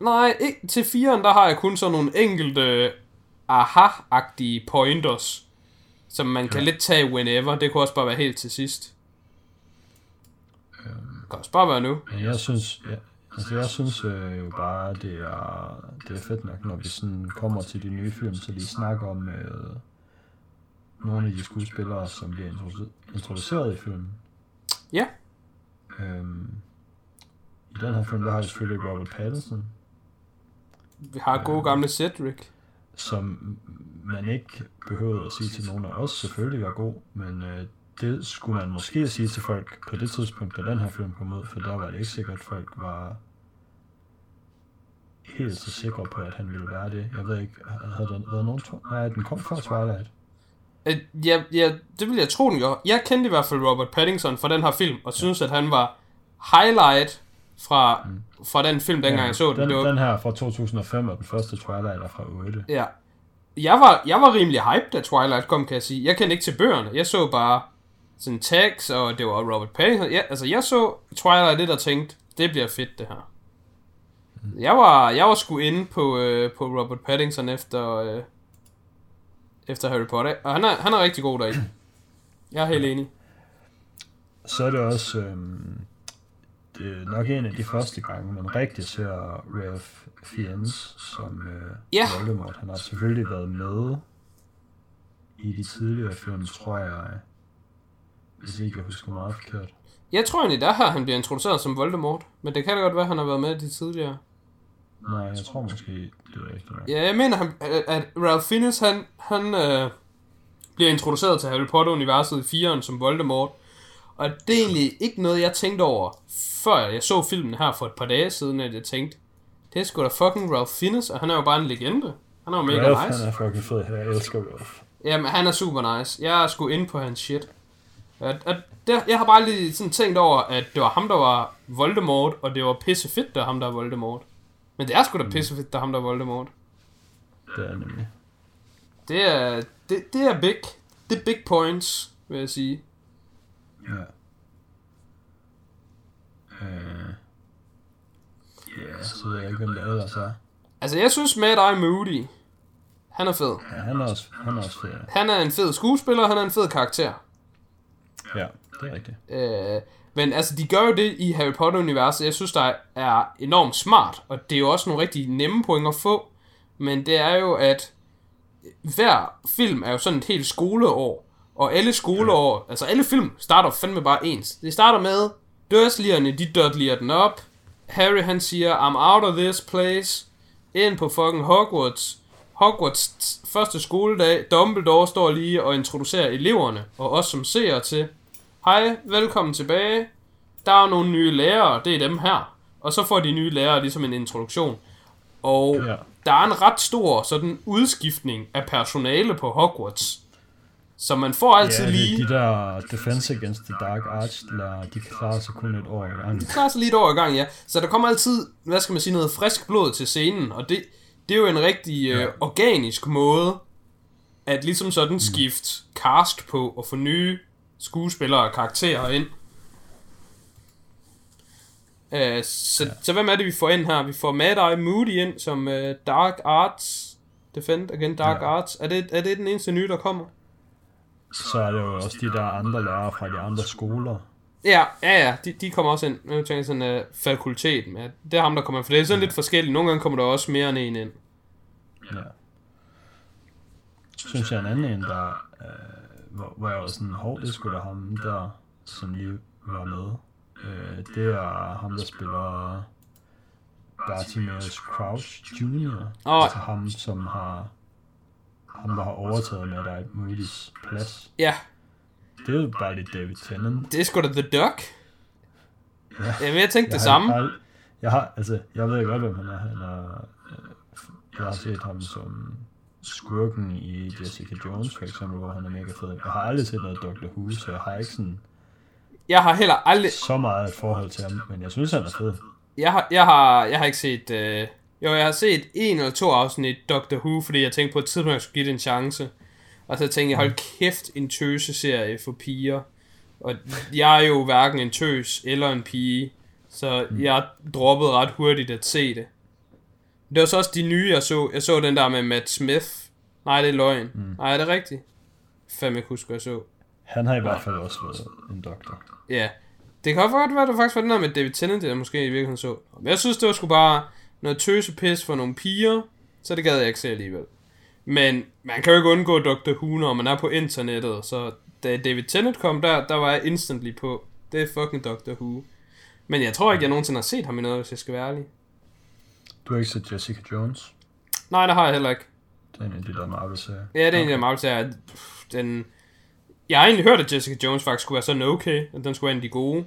Speaker 2: Nej, ikke til firen, der har jeg kun sådan nogle enkelte aha-agtige pointers, som man kan ja. lidt tage whenever. Det kunne også bare være helt til sidst. Øhm, det kan også bare være nu.
Speaker 1: Jeg synes, ja, altså jeg synes øh, jo bare, det er, det er fedt nok, når vi sådan kommer til de nye film, så lige snakker om øh, nogle af de skuespillere, som bliver introduceret i filmen.
Speaker 2: Ja.
Speaker 1: Øhm, I den her film, der har vi selvfølgelig Robert Pattinson.
Speaker 2: Vi har gode gamle Cedric.
Speaker 1: Som man ikke behøvede at sige til nogen af os, selvfølgelig var god, men øh, det skulle man måske sige til folk på det tidspunkt, da den her film kom ud, for der var det ikke sikkert, at folk var helt så sikre på, at han ville være det. Jeg ved ikke, havde der været nogen to? Nej, den kom før Twilight.
Speaker 2: Øh, ja, ja, det vil jeg tro, den gjorde. Jeg kendte i hvert fald Robert Pattinson fra den her film, og synes, at han var highlight fra, mm. fra den film, dengang ja, jeg så den.
Speaker 1: Den,
Speaker 2: det
Speaker 1: var... den her fra 2005, og den første Twilight er fra 8.
Speaker 2: Ja. Jeg var, jeg var rimelig hyped, da Twilight kom, kan jeg sige. Jeg kendte ikke til bøgerne. Jeg så bare sådan tags, og det var Robert Pattinson. Ja, altså, jeg så Twilight lidt og tænkte, det bliver fedt, det her. Mm. Jeg var, jeg var sgu inde på, øh, på Robert Pattinson efter, øh, efter Harry Potter. Og han er, han er rigtig god deri. Jeg er helt enig.
Speaker 1: Så er det også øhm, det er nok en af de første gange, man rigtig ser Ralph Fiennes som øh, ja. Voldemort. Han har selvfølgelig været med i de tidligere film, tror jeg, hvis ikke jeg husker meget forkert.
Speaker 2: Jeg tror egentlig, der har han bliver introduceret som Voldemort, men det kan da godt være, at han har været med i de tidligere.
Speaker 1: Nej, jeg tror måske, det er rigtigt.
Speaker 2: Ja, jeg mener, han, at Ralph Fiennes, han, han øh, bliver introduceret til Harry Potter-universet i 4'eren som Voldemort. Og det er egentlig ikke noget, jeg tænkte over, før jeg så filmen her for et par dage siden, at jeg tænkte, det er sgu da fucking Ralph Fiennes, og han er jo bare en legende. Han er jo mega
Speaker 1: Ralph,
Speaker 2: nice.
Speaker 1: han er fucking fed, jeg elsker Ralph.
Speaker 2: Jamen, han er super nice. Jeg er sgu inde på hans shit. At, at det, jeg har bare lige sådan tænkt over, at det var ham, der var Voldemort, og det var pisse fedt, der ham, der var Voldemort. Men det er sgu da mm. pisse fedt, der ham, der er Voldemort.
Speaker 1: Det er nemlig.
Speaker 2: Det er, det, det er big. Det er big points, vil jeg sige.
Speaker 1: Ja. Øh. Ja, så ved jeg ikke, hvem det ellers er.
Speaker 2: Altså, jeg synes Mad Eye Moody, han er fed.
Speaker 1: Ja, han er også, han er også fed.
Speaker 2: Han er en fed skuespiller, han er en fed karakter.
Speaker 1: Ja, det er rigtigt.
Speaker 2: Øh, men altså, de gør jo det i Harry Potter-universet, jeg synes, der er enormt smart, og det er jo også nogle rigtig nemme point at få, men det er jo, at hver film er jo sådan et helt skoleår, og alle skoleår, altså alle film starter fandme bare ens. Det starter med, Dursleyerne, de dødliger den op, Harry han siger, I'm out of this place, ind på fucking Hogwarts, Hogwarts første skoledag, Dumbledore står lige og introducerer eleverne, og os som ser til, hej, velkommen tilbage, der er nogle nye lærere, det er dem her. Og så får de nye lærere ligesom en introduktion. Og
Speaker 1: Ja.
Speaker 2: der er en ret stor sådan udskiftning af personale på Hogwarts. Så man får altid
Speaker 1: Ja,
Speaker 2: lige...
Speaker 1: de, de der Defense Against the Dark Arts, der, de klarer sig kun et år i gangen.
Speaker 2: klarer sig lige et år i gang, ja. Så der kommer altid, hvad skal man sige, noget frisk blod til scenen, og det, det er jo en rigtig øh, organisk måde at ligesom sådan skifte cast på og få nye skuespillere og karakterer ind. Uh, så, ja. så hvem er det, vi får ind her? Vi får Mad Eye Moody ind som uh, Dark Arts. Defend again Dark
Speaker 1: Ja.
Speaker 2: Arts. Er det, er det den eneste nye, der kommer?
Speaker 1: Så er det jo også de der andre lærere fra de andre skoler.
Speaker 2: Ja, ja, ja, de, de kommer også ind. Nu tænker jeg sådan uh, fakulteten. Ja, det er ham, der kommer ind. For det er sådan lidt forskelligt. Nogle gange kommer der også mere end en ind.
Speaker 1: Ja. Synes jeg en anden en, der, øh, hvor, hvor jeg var sådan, hov, det skulle da ham der, som lige var med. Øh, det er ham, der spiller Bartimaeus Crouch Jr.
Speaker 2: Åh.
Speaker 1: Altså ham, som har ham, der har overtaget med dig Moody's plads.
Speaker 2: Ja,
Speaker 1: Det er jo bare lidt David Tennant.
Speaker 2: det er sgu da The Duck.
Speaker 1: Ja.
Speaker 2: Jamen, jeg tænkte det
Speaker 1: har-
Speaker 2: samme.
Speaker 1: Jeg har, jeg har, altså, jeg ved godt, hvem han er. Han er øh, jeg har set ham som skurken i Jessica Jones, for eksempel, hvor han er mega fed. Jeg har aldrig set noget Doctor Who, så jeg har ikke sådan
Speaker 2: Jeg har heller aldrig...
Speaker 1: så meget et forhold til ham, men jeg synes, han er fed.
Speaker 2: Jeg har, jeg har, jeg har ikke set... Øh, jo, jeg har set en eller to afsnit Doctor Who, fordi jeg tænkte på et tidspunkt, jeg skulle give det en chance. Og så tænkte jeg, hold kæft, en tøseserie for piger. Og jeg er jo hverken en tøs eller en pige, så jeg droppede ret hurtigt at se det. Det var så også de nye, jeg så. Jeg så den der med Matt Smith. Nej, det er løgn. Mm. Nej, er det rigtigt? Fem jeg husker, jeg så.
Speaker 1: Han har i hvert fald også været en doktor.
Speaker 2: Ja. Det kan godt være, at det faktisk var den der med David Tennant, jeg måske i virkeligheden så. Men jeg synes, det var sgu bare noget tøsepis for nogle piger, så det gad jeg ikke se alligevel. Men man kan jo ikke undgå Dr. Who, når man er på internettet, så da David Tennant kom der, der var jeg instantly på. Det er fucking Dr. Who. Men jeg tror ikke, jeg nogensinde har set ham i noget, hvis jeg skal være ærlig.
Speaker 1: Du har ikke set Jessica Jones?
Speaker 2: Nej, det har jeg heller ikke.
Speaker 1: Det er en af de der Marvel-serier.
Speaker 2: Ja, det er en af Marvel serier. Den... Jeg har egentlig hørt, at Jessica Jones faktisk skulle være sådan okay, at den skulle være en af de gode.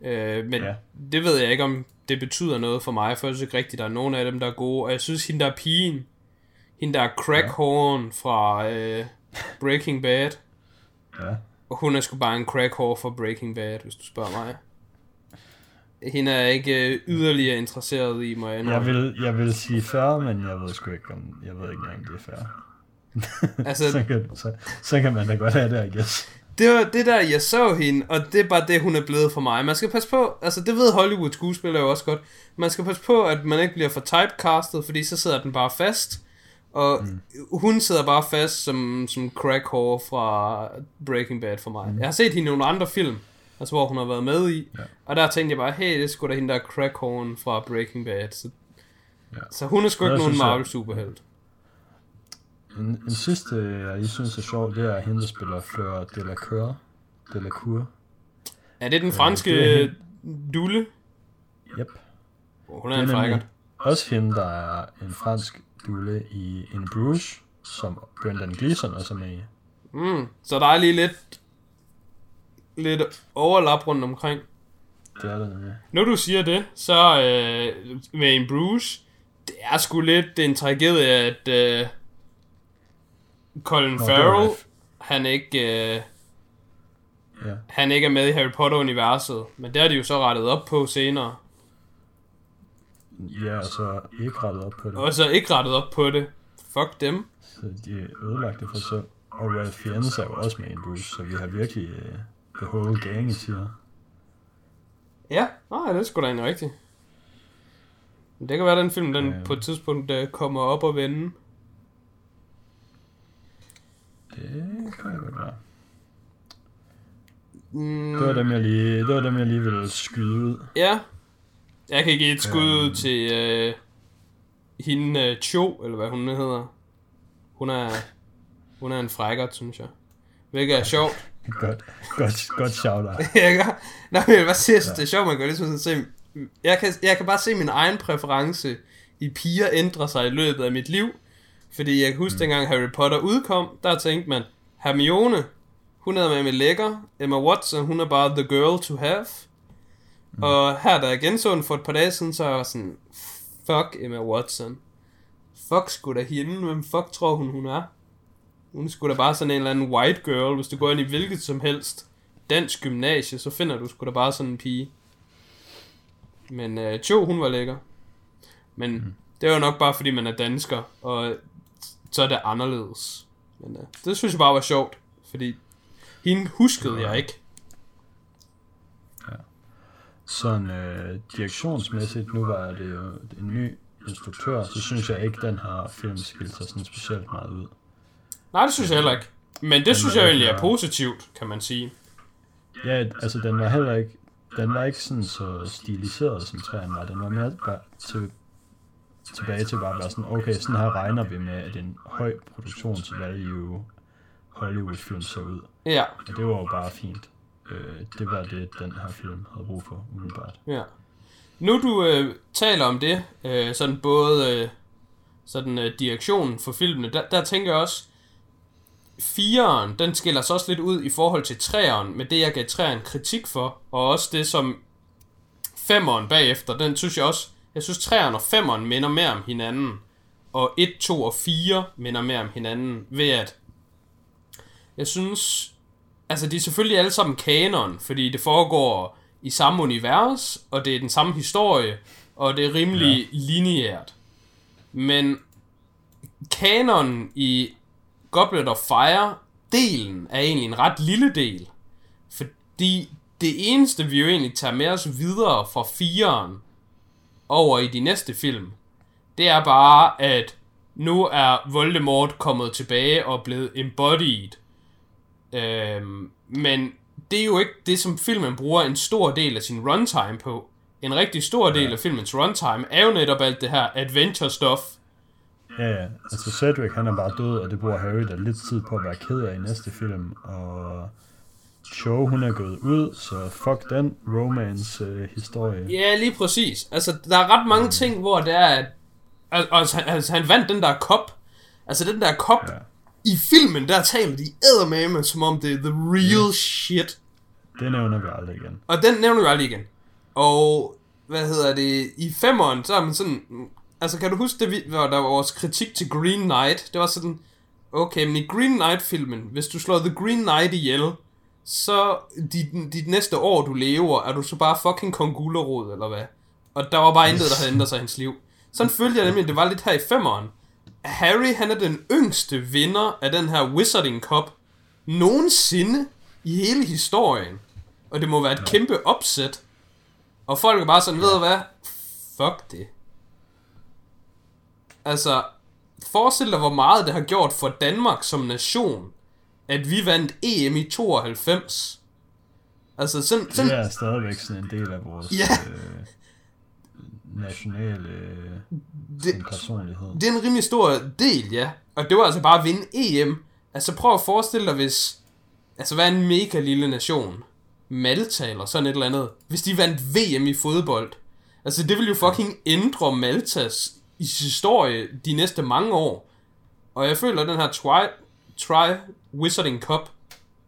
Speaker 2: Øh, men
Speaker 1: Ja.
Speaker 2: ja. det ved jeg ikke, om det betyder noget for mig, for jeg synes ikke rigtigt, der er nogen af dem, der er gode. Og jeg synes, hende der er pigen, hende der er crackhorn fra øh, Breaking Bad,
Speaker 1: Ja.
Speaker 2: og hun er sgu bare en crackhore fra Breaking Bad, hvis du spørger mig. Hende er jeg ikke øh, yderligere interesseret i, må jeg
Speaker 1: Jeg vil, jeg vil sige fair, men jeg ved sgu ikke, om, jeg ved ikke engang, det er fair.
Speaker 2: Altså-
Speaker 1: så, kan, så, så kan man da godt have det, I guess.
Speaker 2: Det var det der, jeg så hende, og det er bare det, hun er blevet for mig. Man skal passe på, altså det ved Hollywood skuespillere jo også godt, man skal passe på, at man ikke bliver for typecastet, fordi så sidder den bare fast. Og mm. hun sidder bare fast som, som crack whore fra Breaking Bad for mig. Mm. Jeg har set hende i nogle andre film, altså hvor hun har været med i,
Speaker 1: Ja.
Speaker 2: og der tænkte jeg bare, hey, det sgu da hende der crack fra Breaking Bad. Så,
Speaker 1: Ja.
Speaker 2: så hun er sgu ikke nogen Marvel superhelt.
Speaker 1: En, en sidste, jeg synes er sjov, det er hende, der spiller Fleur Delacour. Delacour.
Speaker 2: Er det den
Speaker 1: det
Speaker 2: franske
Speaker 1: er
Speaker 2: dulle?
Speaker 1: Yep.
Speaker 2: Oh, hun er
Speaker 1: Det
Speaker 2: en
Speaker 1: er nemlig
Speaker 2: frækkert.
Speaker 1: også hende, der er en fransk dulle i In Bruges, som Brendan Gleeson også er med i.
Speaker 2: Mm, så der er lige lidt lidt overlap rundt omkring.
Speaker 1: Det er det nemlig.
Speaker 2: Når du siger det, så øh, med en Bruce, det er sgu lidt en tragedie, at øh, Colin
Speaker 1: Nå,
Speaker 2: Farrell, han ikke, øh,
Speaker 1: Ja.
Speaker 2: han ikke er med i Harry Potter-universet. Men det har de jo så rettet op på senere.
Speaker 1: Ja, og så ikke rettet op på det.
Speaker 2: Og så ikke rettet op på det, Fuck dem.
Speaker 1: Så de er ødelagt det for sig. Og Ralph Fiennes er jo også med i en Bruce, så vi har virkelig uh, the whole gang i siger.
Speaker 2: Ja, nej, det er sgu da egentlig rigtigt. Men det kan være, at den film den
Speaker 1: Ja.
Speaker 2: på et tidspunkt uh, kommer op og vende.
Speaker 1: Det kan jeg godt være.
Speaker 2: Mm,
Speaker 1: Det var dem, jeg lige, det var dem, jeg lige ville skyde ud.
Speaker 2: Ja. Jeg kan give et skud ud
Speaker 1: Øhm.
Speaker 2: til øh, hende øh, Cho, eller hvad hun hedder. Hun er, hun er en frækkert, synes jeg. Hvilket er sjovt.
Speaker 1: Godt, godt, godt shout out.
Speaker 2: jeg nej, men jeg bare sige, at det er sjovt, man kan ligesom sådan se, jeg kan, jeg kan bare se min egen præference i piger ændre sig i løbet af mit liv. Fordi jeg kan huske, mm. dengang Harry Potter udkom, der tænkte man, Hermione, hun er med med lækker, Emma Watson, hun er bare the girl to have. Mm. Og her, da jeg genså den for et par dage siden, så var jeg sådan, fuck Emma Watson. Fuck sgu da hende, hvem fuck tror hun, hun er? Hun er sgu da bare sådan en eller anden white girl, hvis du går ind i hvilket som helst dansk gymnasie, så finder du sgu da bare sådan en pige. Men øh, Cho, hun var lækker. Men mm. det var nok bare fordi man er dansker, og så er det anderledes. Men øh, det synes jeg bare var sjovt, fordi hende huskede jeg ikke.
Speaker 1: Sådan øh, direktionsmæssigt, nu var det jo en ny instruktør, så synes jeg ikke, den her film skilte sig sådan specielt meget ud.
Speaker 2: Nej, det synes jeg heller ikke. Men det synes jeg egentlig er positivt, kan man sige.
Speaker 1: Ja, altså den var heller ikke, den var ikke sådan så stiliseret, som træerne var. Den var mere bare til, tilbage til bare at være sådan, okay, sådan her regner vi med, at en høj produktionsvalue Hollywood-film ser ud.
Speaker 2: Ja,
Speaker 1: Og det var jo bare fint. Øh, det var det, den her film havde brug for, umiddelbart.
Speaker 2: ja. Nu du øh, taler om det, øh, sådan både øh, sådan øh, direktionen for filmene, der, der tænker jeg også, fireren, den skiller sig også lidt ud i forhold til træeren, med det jeg gav træeren kritik for, og også det som femeren bagefter, den synes jeg også, jeg synes træeren og femeren minder mere om hinanden, og 1, 2 og 4 minder mere om hinanden, ved at jeg synes, altså de er selvfølgelig alle sammen kanon, fordi det foregår i samme univers, og det er den samme historie, og det er rimelig ja. lineært. Men kanon i Goblet of Fire, delen er egentlig en ret lille del. Fordi det eneste, vi jo egentlig tager med os videre fra fireren over i de næste film, det er bare, at nu er Voldemort kommet tilbage og blevet embodied. Øhm, men det er jo ikke det, som filmen bruger en stor del af sin runtime på. En rigtig stor del af filmens runtime er jo netop alt det her adventure stuff.
Speaker 1: Ja, ja. Altså Cedric, han er bare død, og det bruger Harry der lidt tid på at være ked af i næste film. Og Cho, hun er gået ud, så fuck den romance-historie.
Speaker 2: Ja, lige præcis. Altså, der er ret mange ting, hvor det er, at al- altså, han- altså, han vandt den der kop. Altså, den der kop,
Speaker 1: Ja.
Speaker 2: ja. i filmen, der taler de eddermame, som om det er the real shit.
Speaker 1: Det nævner vi aldrig igen.
Speaker 2: Og den nævner vi aldrig igen. Og, hvad hedder det, i femeren, så er man sådan, altså kan du huske det, vi- hvor der var vores kritik til Green Knight? Det var sådan, okay, men i Green Knight-filmen, hvis du slår The Green Knight ihjel, så dit, dit næste år, du lever, er du så bare fucking kong Gulerod, eller hvad? Og der var bare intet, der havde ændret sig i hans liv. Sådan følte jeg nemlig, at det var lidt her i femeren. Harry, han er den yngste vinder af den her Wizarding Cup nogensinde i hele historien. Og det må være et kæmpe opsæt. Og folk er bare sådan, ved du hvad? Fuck det. Altså, forestil dig, hvor meget det har gjort for Danmark som nation, at vi vandt EM i 92. Altså, sådan, sådan,
Speaker 1: Det er stadigvæk sådan en del af vores
Speaker 2: Ja.
Speaker 1: øh, nationale øh,
Speaker 2: det,
Speaker 1: personlighed.
Speaker 2: det er en rimelig stor del, ja. Og det var altså bare at vinde EM. Altså, prøv at forestille dig, hvis... Altså, hvad er en mega lille nation? Malta eller sådan et eller andet. Hvis de vandt VM i fodbold. Altså, det vil jo fucking ændre Maltas i historie de næste mange år. Og jeg føler, at den her Tri, tri Wizarding Cup,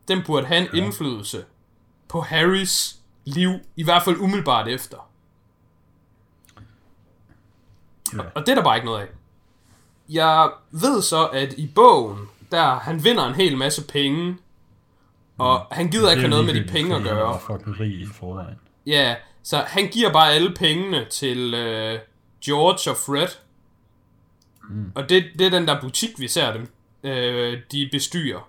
Speaker 2: den burde have en ja. indflydelse på Harrys liv, i hvert fald umiddelbart efter.
Speaker 1: Ja.
Speaker 2: Og det er der bare ikke noget af. Jeg ved så, at i bogen, der han vinder en hel masse penge, og han gider ikke have noget med de penge at
Speaker 1: Han
Speaker 2: gøre.
Speaker 1: var fucking rig i forvejen.
Speaker 2: Ja, så han giver bare alle pengene til øh, George og Fred. Mm. Og det, det er den der butik, vi ser dem, øh, de bestyrer.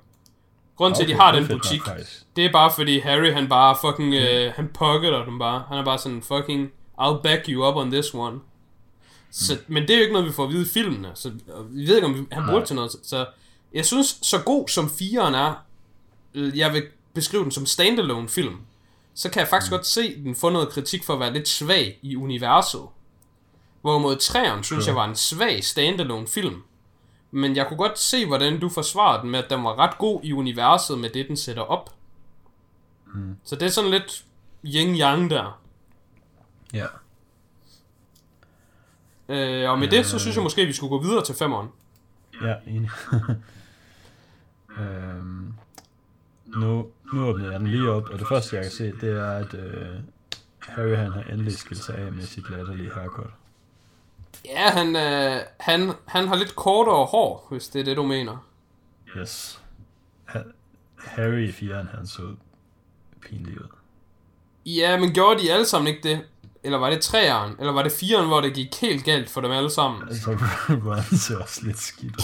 Speaker 2: Grunden okay, til, at de
Speaker 1: Okay,
Speaker 2: har den
Speaker 1: nok,
Speaker 2: butik,
Speaker 1: faktisk.
Speaker 2: det er bare fordi Harry, han bare fucking, øh, han pocketer dem bare. Han er bare sådan, fucking, I'll back you up on this one. Så, mm. Men det er jo ikke noget, vi får at vide i filmene, så og vi ved ikke, om vi- han bruger til noget. Så- Så jeg synes, så god som fireren er, øh, jeg vil beskrive den som standalone film, så kan jeg faktisk mm. godt se den få noget kritik for at være lidt svag i universet. Hvorimod træeren synes
Speaker 1: Sure.
Speaker 2: jeg var en svag standalone film. Men jeg kunne godt se, hvordan du forsvarer den med, at den var ret god i universet med det, den sætter op.
Speaker 1: Mm.
Speaker 2: Så det er sådan lidt yin-yang der.
Speaker 1: Ja.
Speaker 2: Øh, og med det, så synes jeg måske, vi skulle gå videre til femeren.
Speaker 1: Ja, enig. øhm, nu, nu åbner jeg den lige op, og det første, jeg kan se, det er, at øh, Harry han har endelig skilt sig af med sit latterlige haircut.
Speaker 2: Ja, han, øh, han, han har lidt kortere hår, hvis det er det, du mener.
Speaker 1: Yes. Ha- Harry i firen, han så pinlig ud.
Speaker 2: Ja, men gjorde de alle sammen ikke det? Eller var det træeren? Eller var det fireren, hvor det gik helt galt for dem alle sammen?
Speaker 1: Altså, Ron ser også lidt skidt ud,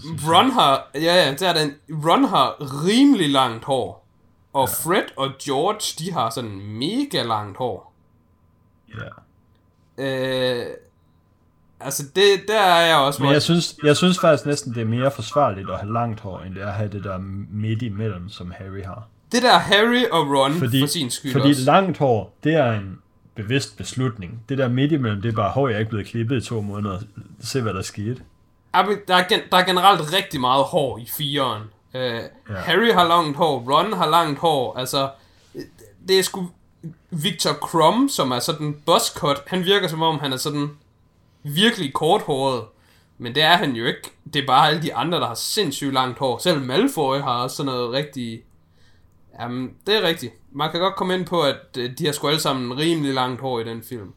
Speaker 1: synes.
Speaker 2: Ron har, ja, ja, det er den. Ron har rimelig langt hår. Og Fred og George, de har sådan mega langt hår.
Speaker 1: Ja.
Speaker 2: Øh, altså, det, der er jeg også...
Speaker 1: Men
Speaker 2: hvor-
Speaker 1: jeg synes, jeg synes faktisk næsten, det er mere forsvarligt at have langt hår, end det er at have det der midt imellem, som Harry har.
Speaker 2: Det der Harry og Ron, fordi, for sin skyld
Speaker 1: fordi
Speaker 2: også.
Speaker 1: langt hår, det er en bevidst beslutning. Det der midt imellem, det er bare, hår, jeg er ikke blevet klippet i to måneder. Se, hvad der skete.
Speaker 2: Der er, der er generelt rigtig meget hår i fireren. Uh, ja.
Speaker 1: Ja.
Speaker 2: Harry har langt hår, Ron har langt hår. Altså, det er sgu Victor Crumb, som er sådan buzzcut. Han virker som om, han er sådan virkelig korthåret. Men det er han jo ikke. Det er bare alle de andre, der har sindssygt langt hår. Selv Malfoy har også sådan noget rigtig... Jamen, det er rigtigt. Man kan godt komme ind på, at øh, de har sgu alle sammen rimelig langt hår i den film.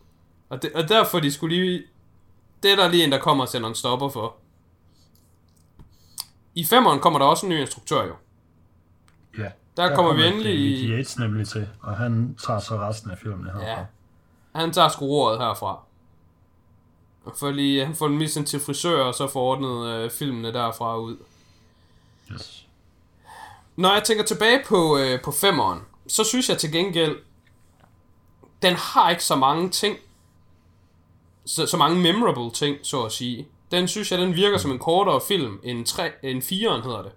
Speaker 2: Og, det, og derfor de skulle lige... Det er der lige en, der kommer og sender en stopper for. I femeren kommer der også en ny instruktør jo.
Speaker 1: Ja.
Speaker 2: Der, kommer vi endelig.
Speaker 1: Yates nemlig til, og han tager så resten af filmen herfra.
Speaker 2: Ja. Han tager sgu ordet herfra. Lige, han får den misset til frisør, og så får ordnet øh, filmene derfra ud.
Speaker 1: Yes.
Speaker 2: Når jeg tænker tilbage på, øh, på femeren, så synes jeg til gengæld, den har ikke så mange ting, så, så mange memorable ting, så at sige. Den synes jeg, den virker som en kortere film end, tre, end firen hedder det.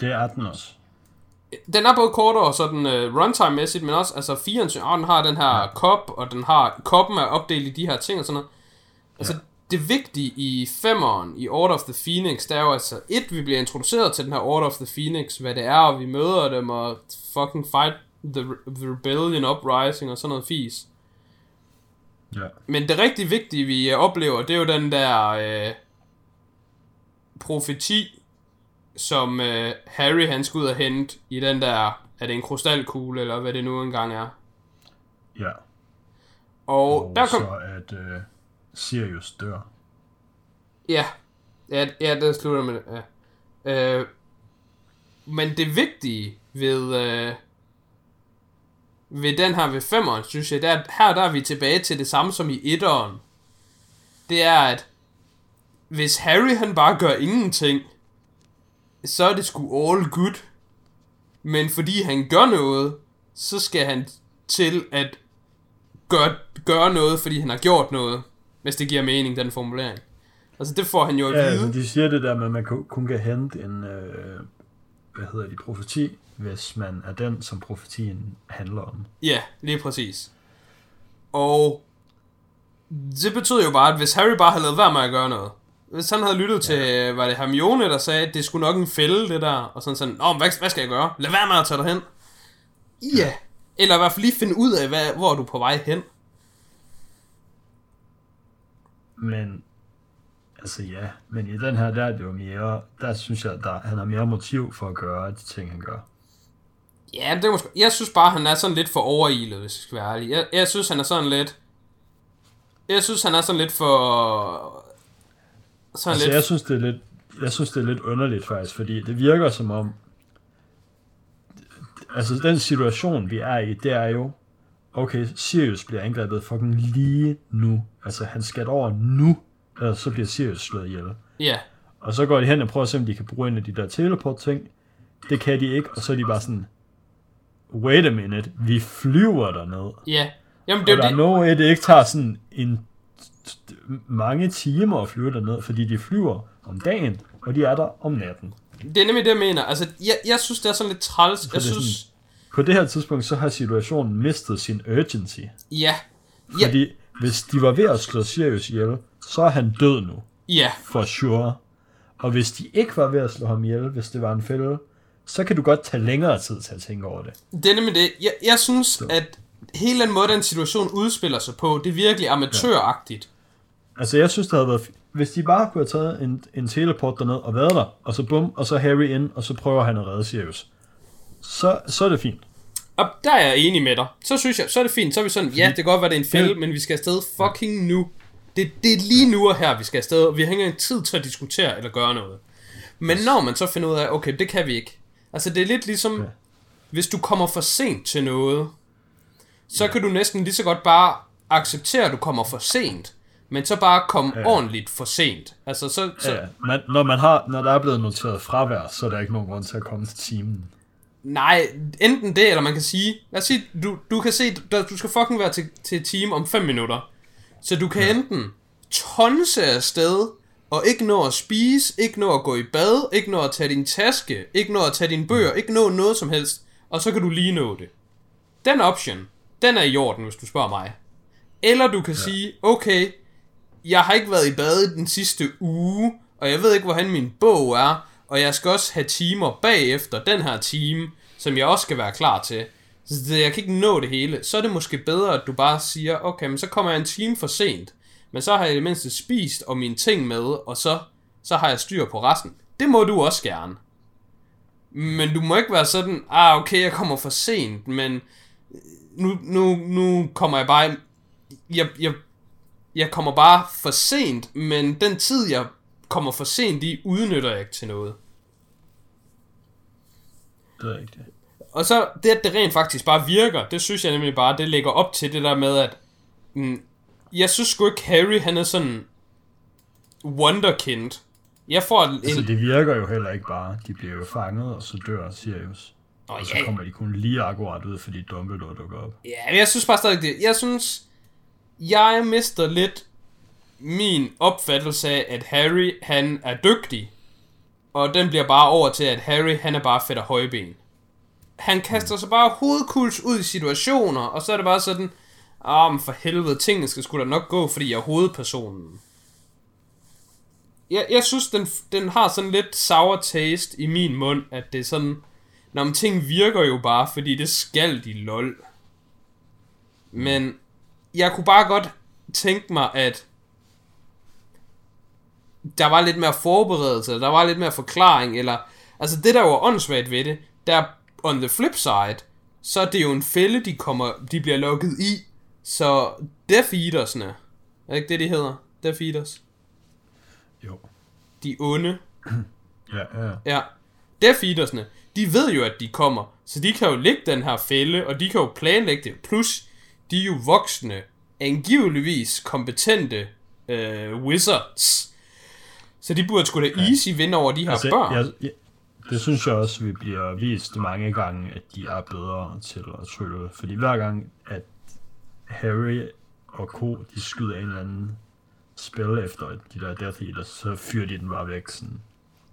Speaker 1: Det er den også.
Speaker 2: Den er både kortere sådan uh, runtime-mæssigt, men også, altså firen, synes, åh, den har den her kop, og den har, koppen er opdelt i de her ting og sådan noget. Altså,
Speaker 1: Ja.
Speaker 2: det vigtige i femeren, i Order of the Phoenix, det er jo altså, et, vi bliver introduceret til den her Order of the Phoenix, hvad det er, og vi møder dem, og fucking fight the, the rebellion uprising, og sådan noget fis.
Speaker 1: Ja.
Speaker 2: Men det rigtig vigtige, vi øh, oplever, det er jo den der øh, profeti, som øh, Harry han skal ud og hente i den der, er det en krystalkugle, eller hvad det nu engang er.
Speaker 1: Ja.
Speaker 2: Og,
Speaker 1: Og
Speaker 2: der kom...
Speaker 1: så at øh, Sirius dør.
Speaker 2: Ja, ja, ja det slutter med det. Ja. Øh, men det vigtige ved, øh, ved den her ved femeren, synes jeg, det er, at her der er vi tilbage til det samme som i etteren. Det er, at hvis Harry han bare gør ingenting, så er det sgu all good. Men fordi han gør noget, så skal han til at gøre, gøre noget, fordi han har gjort noget. Hvis det giver mening, den formulering. Altså det får han jo at
Speaker 1: Ja,
Speaker 2: vide.
Speaker 1: altså, de siger det der med, at man kun- kan hente en, øh, hvad hedder de, profeti, hvis man er den, som profetien handler om.
Speaker 2: Ja, lige præcis. Og det betyder jo bare, at hvis Harry bare havde lavet være med at gøre noget, hvis han havde lyttet ja. til, var det Hermione, der sagde, at det skulle nok en fælde, det der, og sådan sådan, Nå, hvad, hvad skal jeg gøre? Lad være med at tage dig hen. Ja. Eller i hvert fald lige finde ud af, hvad, hvor er du på vej hen.
Speaker 1: Men, altså ja, men i den her, der er det jo mere, der synes jeg, der, han har mere motiv for at gøre de ting, han gør.
Speaker 2: Ja, det er måske, jeg synes bare, han er sådan lidt for overilet, hvis jeg skal være ærlig. Jeg, jeg synes, han er sådan lidt... Jeg synes, han er sådan lidt for... Sådan
Speaker 1: Altså,
Speaker 2: lidt...
Speaker 1: jeg synes, det er lidt, jeg synes, det er lidt underligt faktisk, fordi det virker som om, altså den situation, vi er i, det er jo, okay, Sirius bliver angrebet fucking lige nu. Altså, han skal over nu. ellers så bliver Sirius slået ihjel.
Speaker 2: Ja,
Speaker 1: Og så går de hen og prøver at se, om de kan bruge en af de der teleport-ting. Det kan de ikke, og så er de bare sådan, wait a minute, vi flyver derned.
Speaker 2: ja. Jamen,
Speaker 1: Og
Speaker 2: det er
Speaker 1: der
Speaker 2: jo
Speaker 1: er
Speaker 2: det.
Speaker 1: no way, det ikke tager sådan en mange timer at flyve derned, fordi de flyver om dagen, og de er der om natten.
Speaker 2: Det er nemlig det, jeg mener. Altså, jeg, jeg synes, det er sådan lidt træls. Jeg
Speaker 1: det
Speaker 2: synes...
Speaker 1: På det her tidspunkt, så har situationen mistet sin urgency.
Speaker 2: Ja. Ja,
Speaker 1: Fordi hvis de var ved at slå Sirius ihjel, så er han død nu,
Speaker 2: ja.
Speaker 1: for sure. Og hvis de ikke var ved at slå ham ihjel, hvis det var en fælde, så kan du godt tage længere tid til at tænke over det.
Speaker 2: Det er nemlig det. Jeg, jeg synes, at hele den måde, den situation udspiller sig på, det er virkelig amatøragtigt.
Speaker 1: Altså, jeg synes, det havde været... f- Hvis de bare kunne have taget en, en teleport derned og været der, og så bum, og så Harry ind, og så prøver han at redde Sirius, så, så er det fint.
Speaker 2: Og der er jeg enig med dig. Så synes jeg, så er det fint. Så er vi sådan, ja, det kan godt være, det er en fælde, men vi skal afsted fucking nu. Det, det er lige nu og her, vi skal afsted, og vi har ikke engang tid til at diskutere eller gøre noget. Men når man så finder ud af, okay, det kan vi ikke. Altså, det er lidt ligesom,
Speaker 1: Ja.
Speaker 2: hvis du kommer for sent til noget, så kan du næsten lige så godt bare acceptere, at du kommer for sent, men så bare komme ja. ordentligt for sent. Altså, så, så
Speaker 1: Ja, man, når, man har, når der er blevet noteret fravær, så er der ikke nogen grund til at komme til timen.
Speaker 2: Nej, enten det, eller man kan sige, lad os sige, du, du kan se, du, du skal fucking være til, til team om 5 minutter. Så du kan ja. enten tonse afsted, og ikke nå at spise, ikke nå at gå i bad, ikke nå at tage din taske, ikke nå at tage dine bøger, ikke nå noget som helst, og så kan du lige nå det. Den option, den er i orden, hvis du spørger mig. Eller du kan ja. sige, okay, jeg har ikke været i bad den sidste uge, og jeg ved ikke, hvordan min bog er, og jeg skal også have timer bagefter den her time, som jeg også skal være klar til. Så jeg kan ikke nå det hele. Så er det måske bedre, at du bare siger, okay, men så kommer jeg en time for sent, men så har jeg i det mindste spist og mine ting med, og så, så har jeg styr på resten. Det må du også gerne. Men du må ikke være sådan, ah okay, jeg kommer for sent, men nu, nu, nu kommer jeg bare, jeg, jeg, jeg kommer bare for sent, men den tid, jeg kommer for sent i, udnytter jeg ikke til noget.
Speaker 1: Det er rigtigt.
Speaker 2: Og så det, at det rent faktisk bare virker, det synes jeg nemlig bare, det lægger op til det der med, at mm, jeg synes sgu ikke, Harry han er sådan wonderkind. Jeg får en...
Speaker 1: Altså, det virker jo heller ikke bare. De bliver jo fanget, og så dør Sirius.
Speaker 2: Åh,
Speaker 1: Og så
Speaker 2: ja.
Speaker 1: kommer de kun lige akkurat ud, fordi Dumbledore dukker op.
Speaker 2: Ja, men jeg synes bare stadig det. Jeg synes, jeg mister lidt min opfattelse af, at Harry, han er dygtig. Og den bliver bare over til, at Harry, han er bare fedt af højben. Han kaster sig bare hovedkuls ud i situationer, og så er det bare sådan, ah, men for helvede, tingene skal skulle da nok gå, fordi jeg er hovedpersonen. Jeg, jeg synes, den, den har sådan lidt sour taste i min mund, at det er sådan, Nå, men ting virker jo bare, fordi det skal de lol. Men jeg kunne bare godt tænke mig, at der var lidt mere forberedelse, der var lidt mere forklaring, eller... Altså det der var åndssvagt ved det, der on the flip side, så er det jo en fælde, de, kommer, de bliver lukket i. Så Death Eatersne, er det ikke det, de hedder? Death Eaters.
Speaker 1: Jo.
Speaker 2: De onde.
Speaker 1: Ja, ja.
Speaker 2: Ja. Death Eatersne, de ved jo, at de kommer. Så de kan jo lægge den her fælde, og de kan jo planlægge det. Plus, de er jo voksne, angiveligvis kompetente øh, wizards. Så de burde sgu da easy vinde over de her altså, børn.
Speaker 1: jeg, jeg, det synes jeg også, vi bliver vist mange gange, at de er bedre til at trylle. Fordi hver gang, at Harry og Co. de skyder en eller anden spil efter de der Death Eaters, så fyrer de den bare væk. Sådan.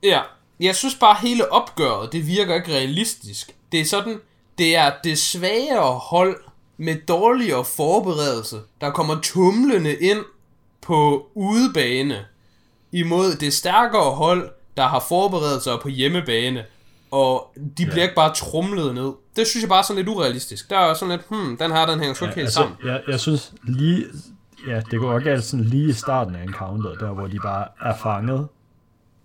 Speaker 2: Ja, jeg synes bare, hele opgøret, det virker ikke realistisk. Det er sådan, det er det svagere hold med dårligere forberedelse, der kommer tumlende ind på udebane imod det stærkere hold, der har forberedt sig på hjemmebane, og de bliver ikke bare trumlet ned. Det synes jeg bare er sådan lidt urealistisk. Der er sådan lidt, hmm, den her, den hænger sgu ikke helt sammen.
Speaker 1: jeg, jeg synes lige, ja, det går ikke altid sådan lige i starten af encounteret, der hvor de bare er fanget,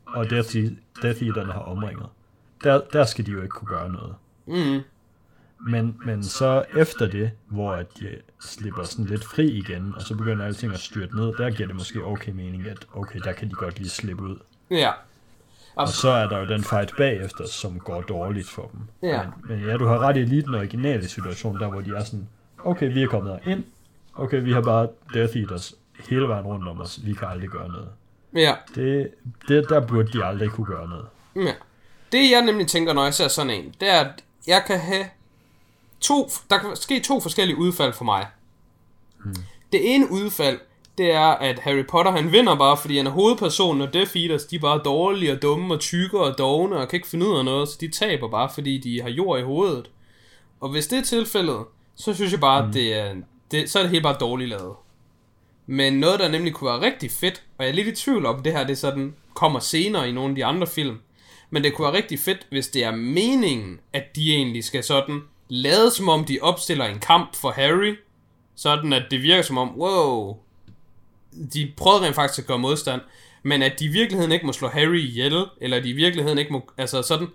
Speaker 1: og Death, Death Eaterne har omringet. Der, der skal de jo ikke kunne gøre noget.
Speaker 2: Mm.
Speaker 1: Men, men så efter det, hvor at de slipper sådan lidt fri igen, og så begynder alting at styrte ned, der giver det måske okay mening, at okay, der kan de godt lige slippe ud.
Speaker 2: Ja.
Speaker 1: Og så er der jo den fight bagefter, som går dårligt for dem.
Speaker 2: Ja.
Speaker 1: Men, men ja, du har ret i lige den originale situation, der hvor de er sådan, okay, vi er kommet ind, okay, vi har bare Death Eaters hele vejen rundt om os, vi kan aldrig gøre noget.
Speaker 2: Ja.
Speaker 1: Det, det, der burde de aldrig kunne gøre noget.
Speaker 2: Ja. Det jeg nemlig tænker, når jeg ser sådan en, det er, at jeg kan have to, der kan ske to forskellige udfald for mig. Hmm. Det ene udfald, det er, at Harry Potter han vinder bare, fordi han er hovedpersonen, og Death Eaters, de er bare dårlige og dumme og tykke og dogne og kan ikke finde ud af noget, så de taber bare, fordi de har jord i hovedet. Og hvis det er tilfældet, så synes jeg bare, mm. at det er, det, så er det helt bare dårligt lavet. Men noget, der nemlig kunne være rigtig fedt, og jeg er lidt i tvivl om, det her det sådan kommer senere i nogle af de andre film, men det kunne være rigtig fedt, hvis det er meningen, at de egentlig skal sådan lade som om de opstiller en kamp for Harry, sådan at det virker som om, wow, de prøvede rent faktisk at gøre modstand, men at de i virkeligheden ikke må slå Harry ihjel, eller de i virkeligheden ikke må, altså sådan,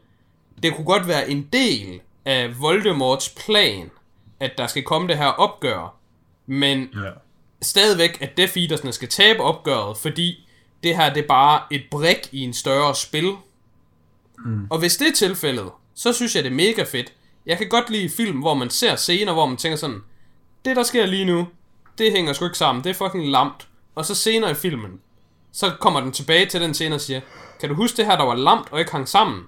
Speaker 2: det kunne godt være en del af Voldemorts plan, at der skal komme det her opgør, men
Speaker 1: Ja.
Speaker 2: stadigvæk, at Death Eatersne skal tabe opgøret, fordi det her det er bare et brik i en større spil. Mm. Og hvis det er tilfældet, så synes jeg det er mega fedt. Jeg kan godt lide film, hvor man ser scener, hvor man tænker sådan, det der sker lige nu, det hænger sgu ikke sammen, det er fucking lamt. Og så senere i filmen, så kommer den tilbage til den scene og siger, kan du huske det her, der var lamt og ikke hang sammen?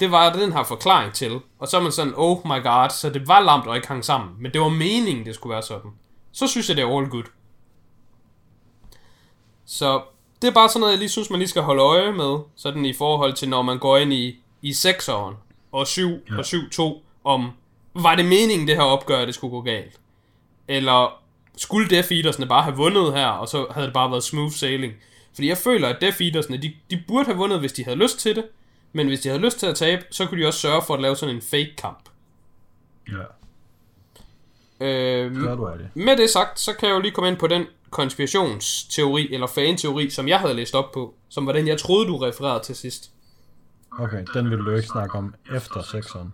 Speaker 2: Det var den her forklaring til. Og så er man sådan, oh my god, så det var lamt og ikke hang sammen. Men det var meningen, det skulle være sådan. Så synes jeg, det er all good. Så det er bare sådan noget, jeg lige synes, man lige skal holde øje med, sådan i forhold til, når man går ind i, i 6'eren og 7 ja. og 7-2, om, var det meningen, det her opgør, at det skulle gå galt? Eller skulle Death Eatersne bare have vundet her, og så havde det bare været smooth sailing? Fordi jeg føler, at Death Eatersne, de, de burde have vundet, hvis de havde lyst til det, men hvis de havde lyst til at tabe, så kunne de også sørge for at lave sådan en fake kamp.
Speaker 1: Ja,
Speaker 2: Øh,
Speaker 1: er du af det.
Speaker 2: med det sagt, så kan jeg jo lige komme ind på den konspirationsteori, eller fanteori, som jeg havde læst op på, som var den, jeg troede, du refererede til sidst.
Speaker 1: Okay, den vil du ikke snakke om efter sekseren.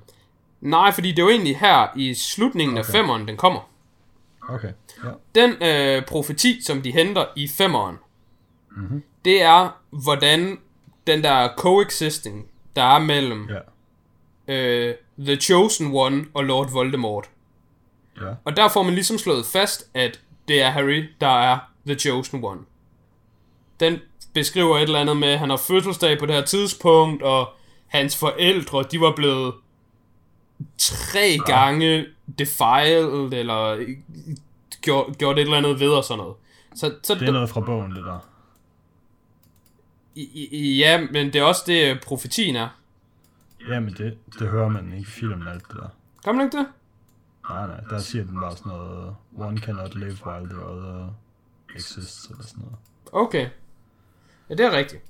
Speaker 2: Nej, fordi det er jo egentlig her i slutningen okay. af
Speaker 1: Okay.
Speaker 2: femmeren, den kommer.
Speaker 1: Okay, ja.
Speaker 2: Den øh, profeti, som de henter i femmeren,
Speaker 1: Mhm.
Speaker 2: mm-hmm. det er, hvordan den der coexisting, der er mellem
Speaker 1: Ja,
Speaker 2: øh, The Chosen One og Lord Voldemort.
Speaker 1: ja,
Speaker 2: Og der får man ligesom slået fast, at det er Harry, der er The Chosen One. Den beskriver et eller andet med, at han har fødselsdag på det her tidspunkt, og hans forældre, de var blevet tre gange defiled, eller gjort, gjort et eller andet ved og sådan noget. Så, så
Speaker 1: det er noget fra bogen, det der.
Speaker 2: I- I- Ja, men det er også det, øh, profetien er.
Speaker 1: Jamen, det, det hører man ikke i filmen, alt det der.
Speaker 2: Man ikke det?
Speaker 1: Nej, nej, der siger den bare sådan noget, one cannot live while the other exists, eller sådan noget.
Speaker 2: Okay. Ja, det er rigtigt.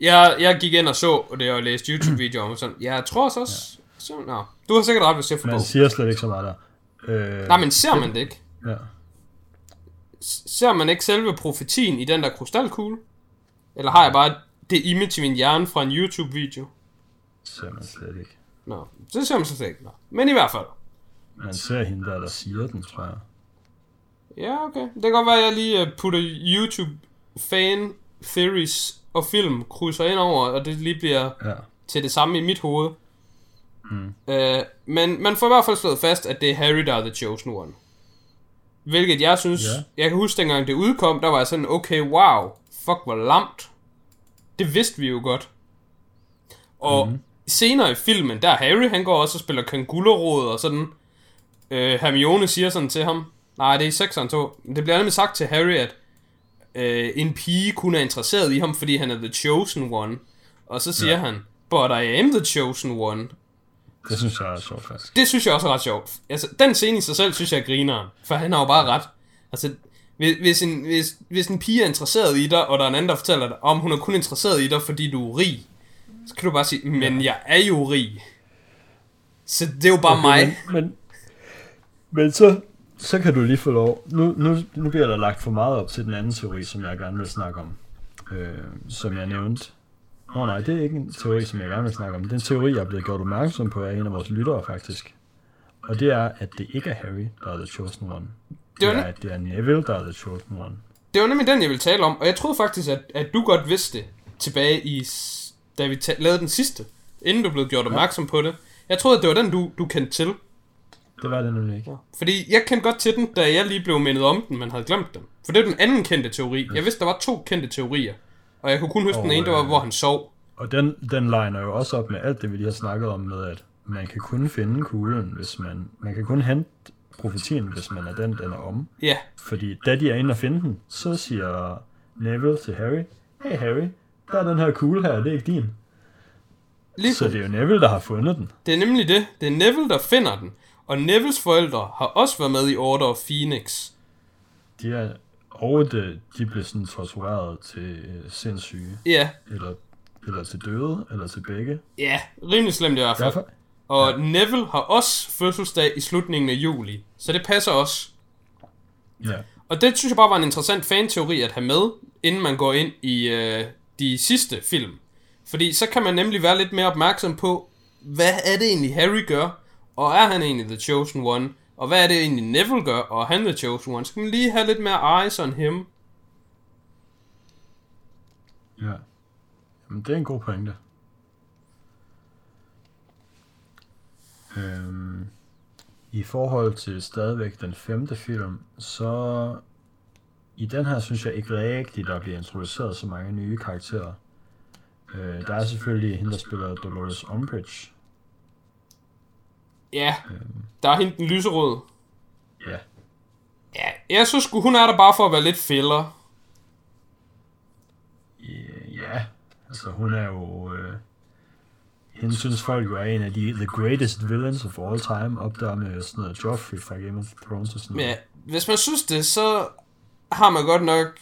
Speaker 2: Jeg, jeg gik ind og så det og læste YouTube-videoer om sådan. Jeg tror så også... Så, nå. Du har sikkert ret, hvis jeg får
Speaker 1: han siger slet ikke så meget der. Øh,
Speaker 2: Nej, men ser man det ikke?
Speaker 1: Ja.
Speaker 2: Ser man ikke selve profetien i den der krystalkugle? Eller har jeg bare det image i min hjerne fra en YouTube-video?
Speaker 1: ser man slet ikke.
Speaker 2: Nå, det ser man slet ikke. Nå. Men i hvert fald.
Speaker 1: Man ser hende der, der siger den, tror jeg.
Speaker 2: Ja, okay. Det kan godt være, at jeg lige øh, putter YouTube fan theories og film krydser ind over, og det lige bliver
Speaker 1: Ja.
Speaker 2: til det samme i mit hoved. Mm. Øh, men man får i hvert fald slået fast, at det er Harry, der er The Chosen One. Hvilket jeg synes,
Speaker 1: Ja.
Speaker 2: jeg kan huske dengang det udkom, der var jeg sådan, okay, wow, fuck hvor lamt. Det vidste vi jo godt. Og mm. senere i filmen, der er Harry, han går også og spiller kangullerod og sådan. Øh, Hermione siger sådan til ham, nej, det er i sekseren to. Det bliver nemlig sagt til Harry, at øh, en pige kun er interesseret i ham, fordi han er the chosen one. Og så siger ja. han, but I am the chosen one.
Speaker 1: Det synes jeg er sjovt, faktisk.
Speaker 2: Det synes jeg også er ret sjovt. Altså, den scene i sig selv, synes jeg er grineren. For han har jo bare ret. Altså, hvis, hvis, en, hvis, hvis en pige er interesseret i dig, og der er en anden, der fortæller dig, om hun er kun interesseret i dig, fordi du er rig, så kan du bare sige, men jeg er jo rig. Så det er jo bare okay, mig.
Speaker 1: Men, men, men så, så kan du lige få lov. Nu, nu, nu bliver der lagt for meget op til den anden teori, som jeg gerne vil snakke om. Øh, som jeg nævnte. Oh, nej, det er ikke en teori, som jeg gerne vil snakke om. Det er en teori, jeg er blevet gjort opmærksom på af en af vores lyttere, faktisk. Og det er, at det ikke er Harry, der er The Chosen One. Det, er, at det er Neville, der er The Chosen One.
Speaker 2: Det var nemlig den, jeg ville tale om, og jeg troede faktisk, at, at du godt vidste det tilbage i, da vi ta- lavede den sidste, inden du blev gjort opmærksom på det. Jeg troede, at det var den, du, du kendte til.
Speaker 1: Det var det nemlig ikke.
Speaker 2: Fordi jeg kendte godt til den, da jeg lige blev mindet om den, men havde glemt den. For det er den anden kendte teori. Jeg vidste, der var to kendte teorier. Og jeg kunne kun huske
Speaker 1: Og,
Speaker 2: den ene, det var,
Speaker 1: øh,
Speaker 2: hvor han sov.
Speaker 1: Og den, den liner jo også op med alt det, vi lige har snakket om med, at man kan kun finde kuglen, hvis man... Man kan kun hente profetien, hvis man er den, den er om.
Speaker 2: Ja,
Speaker 1: Fordi da de er inde og finde den, så siger Neville til Harry, Hey Harry, der er den her kugle her, det er ikke din.
Speaker 2: lige
Speaker 1: Så det er jo Neville, der har fundet den.
Speaker 2: Det er nemlig det. Det er Neville, der finder den. Og Nevilles forældre har også været med i Order of Phoenix.
Speaker 1: De er, og de, de blev sådan tortureret til øh, sindssyge,
Speaker 2: Ja,
Speaker 1: eller, eller til døde, eller til begge.
Speaker 2: ja, rimelig slemt i hvert fald.
Speaker 1: Derfor,
Speaker 2: Og Neville har også fødselsdag i slutningen af juli. Så det passer også.
Speaker 1: ja,
Speaker 2: Og det synes jeg bare var en interessant fanteori at have med, inden man går ind i øh, de sidste film. Fordi så kan man nemlig være lidt mere opmærksom på, hvad er det egentlig Harry gør? Og er han egentlig The Chosen One? Og hvad er det egentlig Neville gør? Og han er Chosen One? Skal man lige have lidt mere eyes on him.
Speaker 1: ja. Jamen, det er en god pointe. Øhm, I forhold til stadigvæk den femte film, så i den her synes jeg ikke rigtigt, der bliver introduceret så mange nye karakterer. Øh, der er selvfølgelig hende, der spiller Dolores Umbridge.
Speaker 2: Ja, der er hende den lyserøde.
Speaker 1: Ja,
Speaker 2: Ja, jeg synes hun er der bare for at være lidt filler.
Speaker 1: Ja, altså hun er jo... Øh, hende synes folk jo er en af de the greatest villains of all time, op der med sådan noget Joffrey fra Game of Thrones og sådan noget.
Speaker 2: Ja, hvis man synes det, så har man godt nok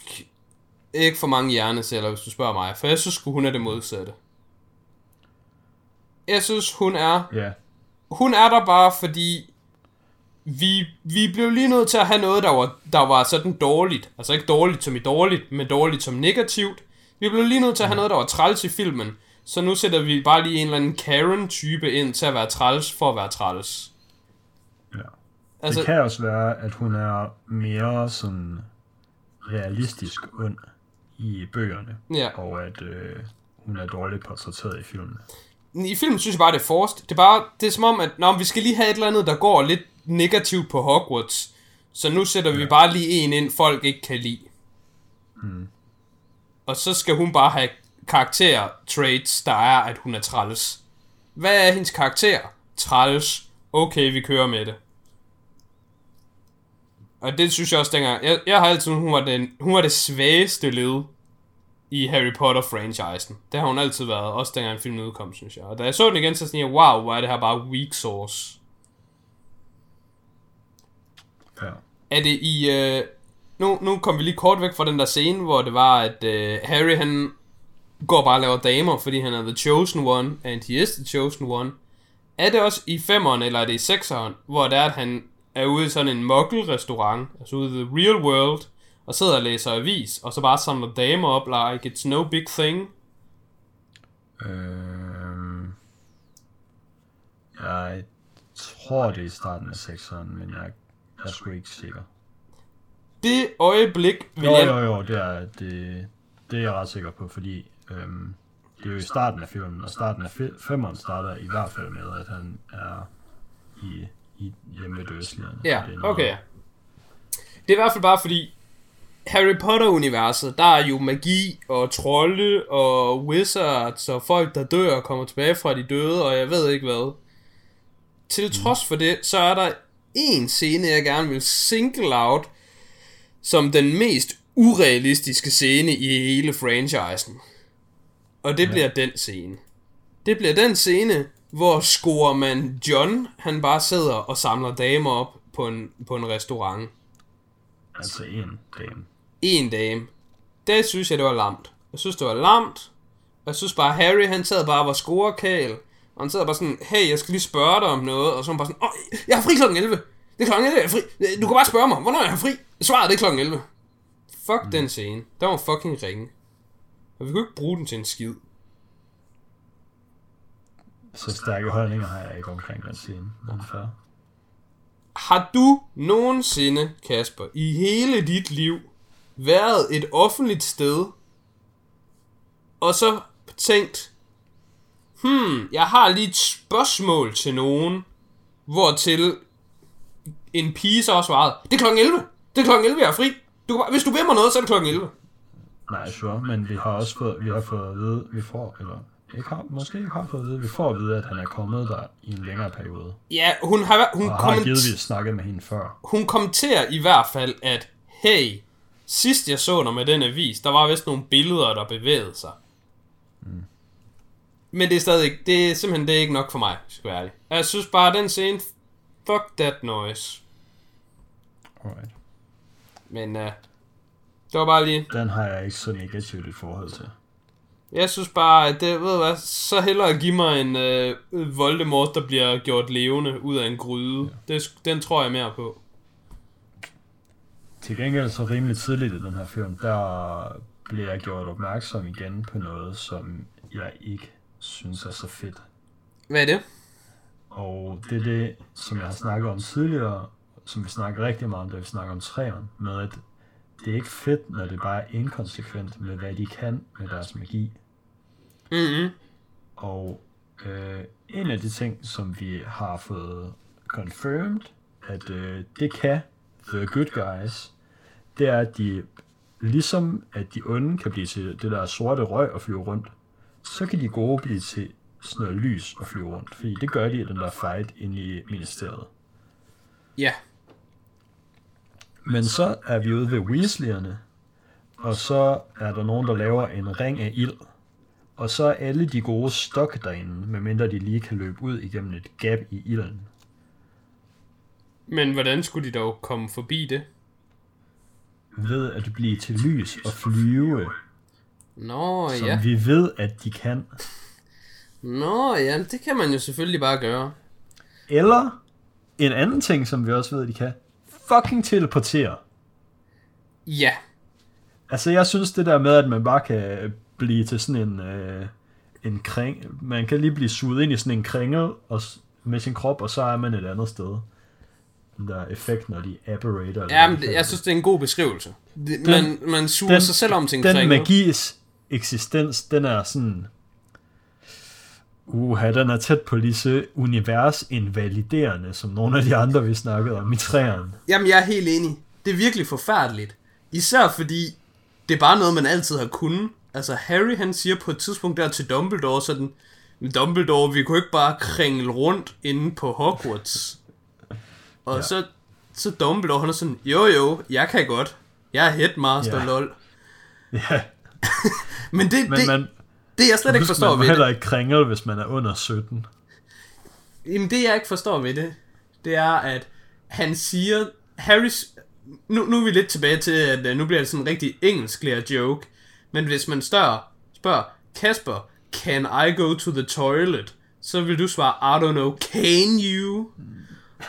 Speaker 2: ikke for mange hjerneceller, hvis du spørger mig. For jeg synes hun er det modsatte. Jeg synes, hun er...
Speaker 1: Ja,
Speaker 2: Hun er der bare, fordi vi, vi blev lige nødt til at have noget, der var, der var sådan dårligt. Altså ikke dårligt som i dårligt, men dårligt som negativt. Vi blev lige nødt til at have noget, der var træls i filmen. Så nu sætter vi bare lige en eller anden Karen-type ind til at være træls for at være træls.
Speaker 1: ja.
Speaker 2: Altså,
Speaker 1: Det kan også være, at hun er mere sådan realistisk ond i bøgerne,
Speaker 2: ja.
Speaker 1: og at øh, hun er dårligt portrætteret i filmen.
Speaker 2: I filmen synes jeg bare, det er forced. Det er bare, det er som om, at nå, vi skal lige have et eller andet, der går lidt negativt på Hogwarts. Så nu sætter vi bare lige en ind, folk ikke kan lide.
Speaker 1: Mm.
Speaker 2: Og så skal hun bare have karakter traits, der er, at hun er træls. Hvad er hendes karakter? Træls. Okay, vi kører med det. Og det synes jeg også dengang. Jeg, jeg har altid, hun var, den, hun var det svageste led i Harry Potter-franchisen. Det har hun altid været, også dengang filmen udkom, synes jeg. Og da jeg så den igen, så sådan jeg, wow, hvor er det her bare weak sauce.
Speaker 1: Ja.
Speaker 2: Er det i... Øh, nu, nu kom vi lige kort væk fra den der scene, hvor det var, at øh, Harry han går bare og laver damer, fordi han er the chosen one, and he is the chosen one. Er det også i femeren, eller er det i sekseren, hvor det er, at han er ude i sådan en muggle-restaurant, altså ude i the real world, og sidder og læser avis, og så bare samler damer op, like it's no big thing.
Speaker 1: Øhm, jeg tror, det er i starten af sekseren, men jeg, jeg er sgu ikke sikker.
Speaker 2: Det øjeblik vil
Speaker 1: Jo, jo, jo, det er, det, det er jeg ret sikker på, fordi øhm, det er jo i starten af filmen, og starten af femmeren starter i hvert fald med, at han er i, i hjemme ved dødsligerne.
Speaker 2: Ja, okay. Det er i hvert fald bare fordi, Harry Potter-universet, der er jo magi og trolde og wizards og folk, der dør og kommer tilbage fra de døde, og jeg ved ikke hvad. Til trods for det, så er der en scene, jeg gerne vil single out, som den mest urealistiske scene i hele franchisen. Og det bliver den scene. Det bliver den scene, hvor scorer man John, han bare sidder og samler damer op på en, på en restaurant.
Speaker 1: Altså en dame.
Speaker 2: En dame. Det synes jeg, det var lamt. Jeg synes, det var lamt. Jeg synes bare, Harry, han sad bare og var scorekal. Og han sad bare sådan, hey, jeg skal lige spørge dig om noget. Og så var han bare sådan, åh, jeg har fri klokken 11. Det er klokken 11, jeg er fri. Du kan bare spørge mig, hvornår jeg har fri. Svaret det er klokken 11. Fuck mm. den scene. Der var fucking ringe. Og vi kunne ikke bruge den til en skid.
Speaker 1: Så stærke holdninger har jeg ikke omkring den scene. Men fair.
Speaker 2: Har du nogensinde, Kasper, i hele dit liv, været et offentligt sted, og så tænkt, hmm, jeg har lige et spørgsmål til nogen, hvortil en pige så har svaret, det er klokken 11. Det er klokken 11, jeg er fri. Du, kan bare- hvis du vil mig noget, så er det klokken 11.
Speaker 1: Nej, sure, men vi har også fået, vi har fået at vide, vi får, eller ikke har, måske ikke har fået at vide, vi får at vide, at han er kommet der i en længere periode.
Speaker 2: Ja, hun har, hun,
Speaker 1: Og har
Speaker 2: komment,
Speaker 1: givetvis snakket med hende før.
Speaker 2: hun kommenterer i hvert fald, at hey, sidst jeg så dig med den avis, der var vist nogle billeder, der bevægede sig. Mm. Men det er stadig ikke, det er simpelthen det er ikke nok for mig, skal jeg være ærlig. Jeg synes bare, den scene, fuck that noise.
Speaker 1: Alright.
Speaker 2: Men uh, det var bare lige,
Speaker 1: Den har jeg ikke så negativt et forhold til.
Speaker 2: Jeg synes bare, at det, ved du hvad, så hellere give mig en uh, Voldemort, der bliver gjort levende ud af en gryde. Ja. Det, den tror jeg mere på.
Speaker 1: Til gengæld så rimelig tidligt i den her film, der bliver jeg gjort opmærksom igen på noget, som jeg ikke synes er så fedt.
Speaker 2: Hvad er det?
Speaker 1: Og det er det, som jeg har snakket om tidligere, som vi snakker rigtig meget om, da vi snakker om træerne, med at det er ikke fedt, når det bare er inkonsekvent med, hvad de kan med deres magi.
Speaker 2: Mm-hmm.
Speaker 1: Og øh, en af de ting, som vi har fået confirmed, at øh, det kan The Good Guys, det er, at de, ligesom at de onde kan blive til det der sorte røg og flyve rundt, så kan de gode blive til sådan noget lys og flyve rundt. Fordi det gør de i den der fight inde i ministeriet.
Speaker 2: Ja.
Speaker 1: Men så er vi ude ved Weasley'erne, og så er der nogen, der laver en ring af ild. Og så er alle de gode stok derinde, medmindre de lige kan løbe ud igennem et gap i ilden.
Speaker 2: Men hvordan skulle de dog komme forbi det?
Speaker 1: Ved at blive til lys og flyve,
Speaker 2: Nå,
Speaker 1: som
Speaker 2: ja.
Speaker 1: vi ved, at de kan.
Speaker 2: Nå, ja, det kan man jo selvfølgelig bare gøre.
Speaker 1: Eller en anden ting, som vi også ved, at de kan. Fucking teleportere.
Speaker 2: Ja.
Speaker 1: Altså, jeg synes det der med, at man bare kan blive til sådan en, øh, en kring... Man kan lige blive suget ind i sådan en kringel og, med sin krop, og så er man et andet sted. Den der effekt, når de apparater.
Speaker 2: Ja, men jeg synes, det er en god beskrivelse. Det, man, man suger
Speaker 1: den-
Speaker 2: sig selv om til en
Speaker 1: Den
Speaker 2: kringel.
Speaker 1: magis eksistens, den er sådan... Uha, den er tæt på lige så univers invaliderende, som nogle af de andre, vi snakkede om i træerne.
Speaker 2: Jamen, jeg er helt enig. Det er virkelig forfærdeligt. Især fordi, det er bare noget, man altid har kunnet. Altså, Harry, han siger på et tidspunkt der til Dumbledore sådan, "Men Dumbledore, vi kunne ikke bare kringle rundt inde på Hogwarts. Og
Speaker 1: Ja.
Speaker 2: så, så Dumbledore, han er sådan, jo jo, jeg kan godt. Jeg er headmaster,
Speaker 1: ja.
Speaker 2: lol.
Speaker 1: Ja,
Speaker 2: Men det,
Speaker 1: men
Speaker 2: det,
Speaker 1: man,
Speaker 2: det, jeg slet ikke forstår
Speaker 1: man
Speaker 2: ved
Speaker 1: heller ikke kringle, hvis man er under 17.
Speaker 2: jamen det jeg ikke forstår ved det, det er, at han siger, Harrys, nu, nu er vi lidt tilbage til, at øh, nu bliver det sådan en rigtig engelsk joke, men hvis man spørger, spørger, Kasper, can I go to the toilet? Så vil du svare, I don't know, can you?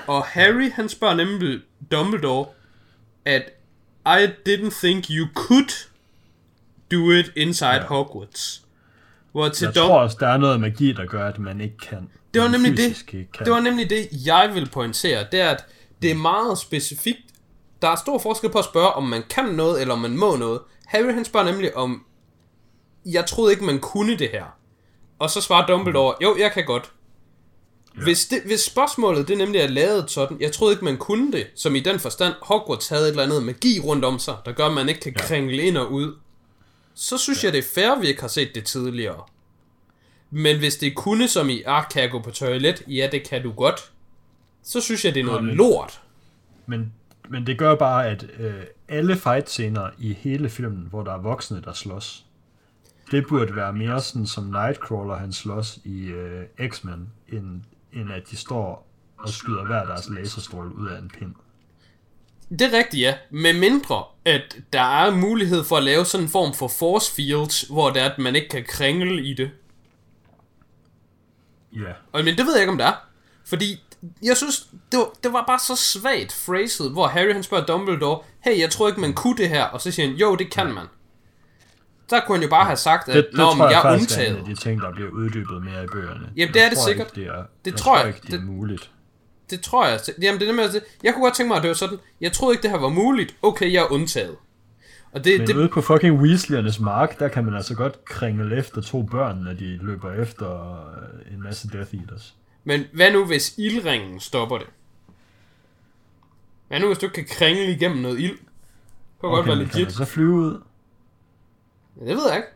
Speaker 2: Og Harry, han spørger nemlig Dumbledore, at I didn't think you could do it inside
Speaker 1: ja.
Speaker 2: Hogwarts. Hvor til
Speaker 1: Jeg
Speaker 2: Dum-
Speaker 1: tror også, der er noget magi, der gør, at man ikke kan.
Speaker 2: det var nemlig det.
Speaker 1: Kan.
Speaker 2: Det var nemlig det, jeg vil pointere. Det er, at det er meget specifikt. Der er stor forskel på at spørge, om man kan noget, eller om man må noget. Harry, han spørger nemlig om, jeg troede ikke, man kunne det her. Og så svarer Dumbledore, jo, jeg kan godt. Ja. Hvis, det, hvis spørgsmålet det nemlig er lavet sådan, jeg troede ikke, man kunne det, som i den forstand, Hogwarts havde et eller andet magi rundt om sig, der gør, at man ikke kan
Speaker 1: Ja.
Speaker 2: kringle ind og ud, så synes ja. jeg, det er fair, at vi ikke har set det tidligere. Men hvis det kunne som i, ah, kan jeg gå på toilet? Ja, det kan du godt. Så synes jeg, det er noget
Speaker 1: men-
Speaker 2: lort.
Speaker 1: Men, men det gør bare, at øh, alle fight-scener i hele filmen, hvor der er voksne, der slås, det burde være mere sådan, som Nightcrawler han slås i øh, X-Men, end, end at de står og skyder hver deres laserstråle ud af en pind.
Speaker 2: Det er rigtigt, ja. Med mindre, at der er mulighed for at lave sådan en form for force fields, hvor det er, at man ikke kan kringle i det.
Speaker 1: Ja,
Speaker 2: Og, men det ved jeg ikke, om det er. Fordi jeg synes, det var, det var bare så svagt phrased, hvor Harry han spørger Dumbledore, hey, jeg tror ikke, man kunne det her. Og så siger han, jo, det kan man. Så kunne han jo bare have sagt, at
Speaker 1: det, det
Speaker 2: Nå, men
Speaker 1: jeg,
Speaker 2: jeg er
Speaker 1: faktisk er en
Speaker 2: undtaget.
Speaker 1: af de ting, der bliver uddybet mere i bøgerne.
Speaker 2: Jamen, det er det sikkert.
Speaker 1: Ikke, det er,
Speaker 2: Det
Speaker 1: jeg
Speaker 2: tror jeg.
Speaker 1: ikke, det er
Speaker 2: Det-
Speaker 1: muligt.
Speaker 2: Det tror jeg. Jamen, det er nemlig. Jeg kunne godt tænke mig, at det var sådan, jeg troede ikke, det her var muligt. Okay, jeg er undtaget. Og det,
Speaker 1: Men
Speaker 2: det,
Speaker 1: ude på fucking Weasleyernes mark, der kan man altså godt kringle efter to børn, når de løber efter øh, en masse Death Eaters.
Speaker 2: Men hvad nu, hvis ildringen stopper det? Men nu hvis du ikke kan kringle igennem noget ild, det kan okay, godt være
Speaker 1: kan
Speaker 2: legit.
Speaker 1: han så flyve ud?
Speaker 2: Ja, det ved jeg ikke.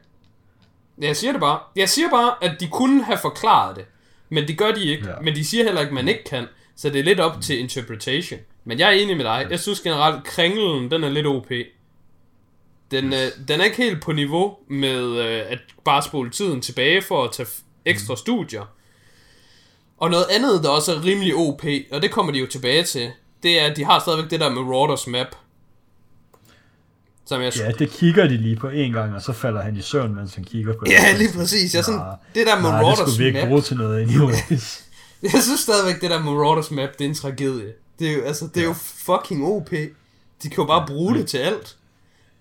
Speaker 2: Jeg siger det bare. Jeg siger bare, at de kunne have forklaret det. Men det gør de ikke. Ja. Men de siger heller ikke, at man ikke kan. Så det er lidt op til interpretation. Men jeg er enig med dig. Jeg synes generelt, kringlen, den er lidt OP. Den, øh, den er ikke helt på niveau med øh, at bare spole tiden tilbage for at tage f- ekstra studier. Og noget andet, der også er rimelig OP, og det kommer de jo tilbage til, det er, at de har stadigvæk det der Marauders Map. Som jeg
Speaker 1: Ja, det kigger de lige på en gang, og så falder han i søvn, mens han kigger på det.
Speaker 2: Ja, lige præcis. Jeg er sådan, det der
Speaker 1: Nej, det
Speaker 2: Marauders
Speaker 1: skulle vi ikke
Speaker 2: Map,
Speaker 1: bruge til noget anyways.
Speaker 2: jeg synes stadigvæk, det der Marauders Map, det er en tragedie. Det er jo, altså, det er jo fucking OP. De kan jo bare bruge det til alt.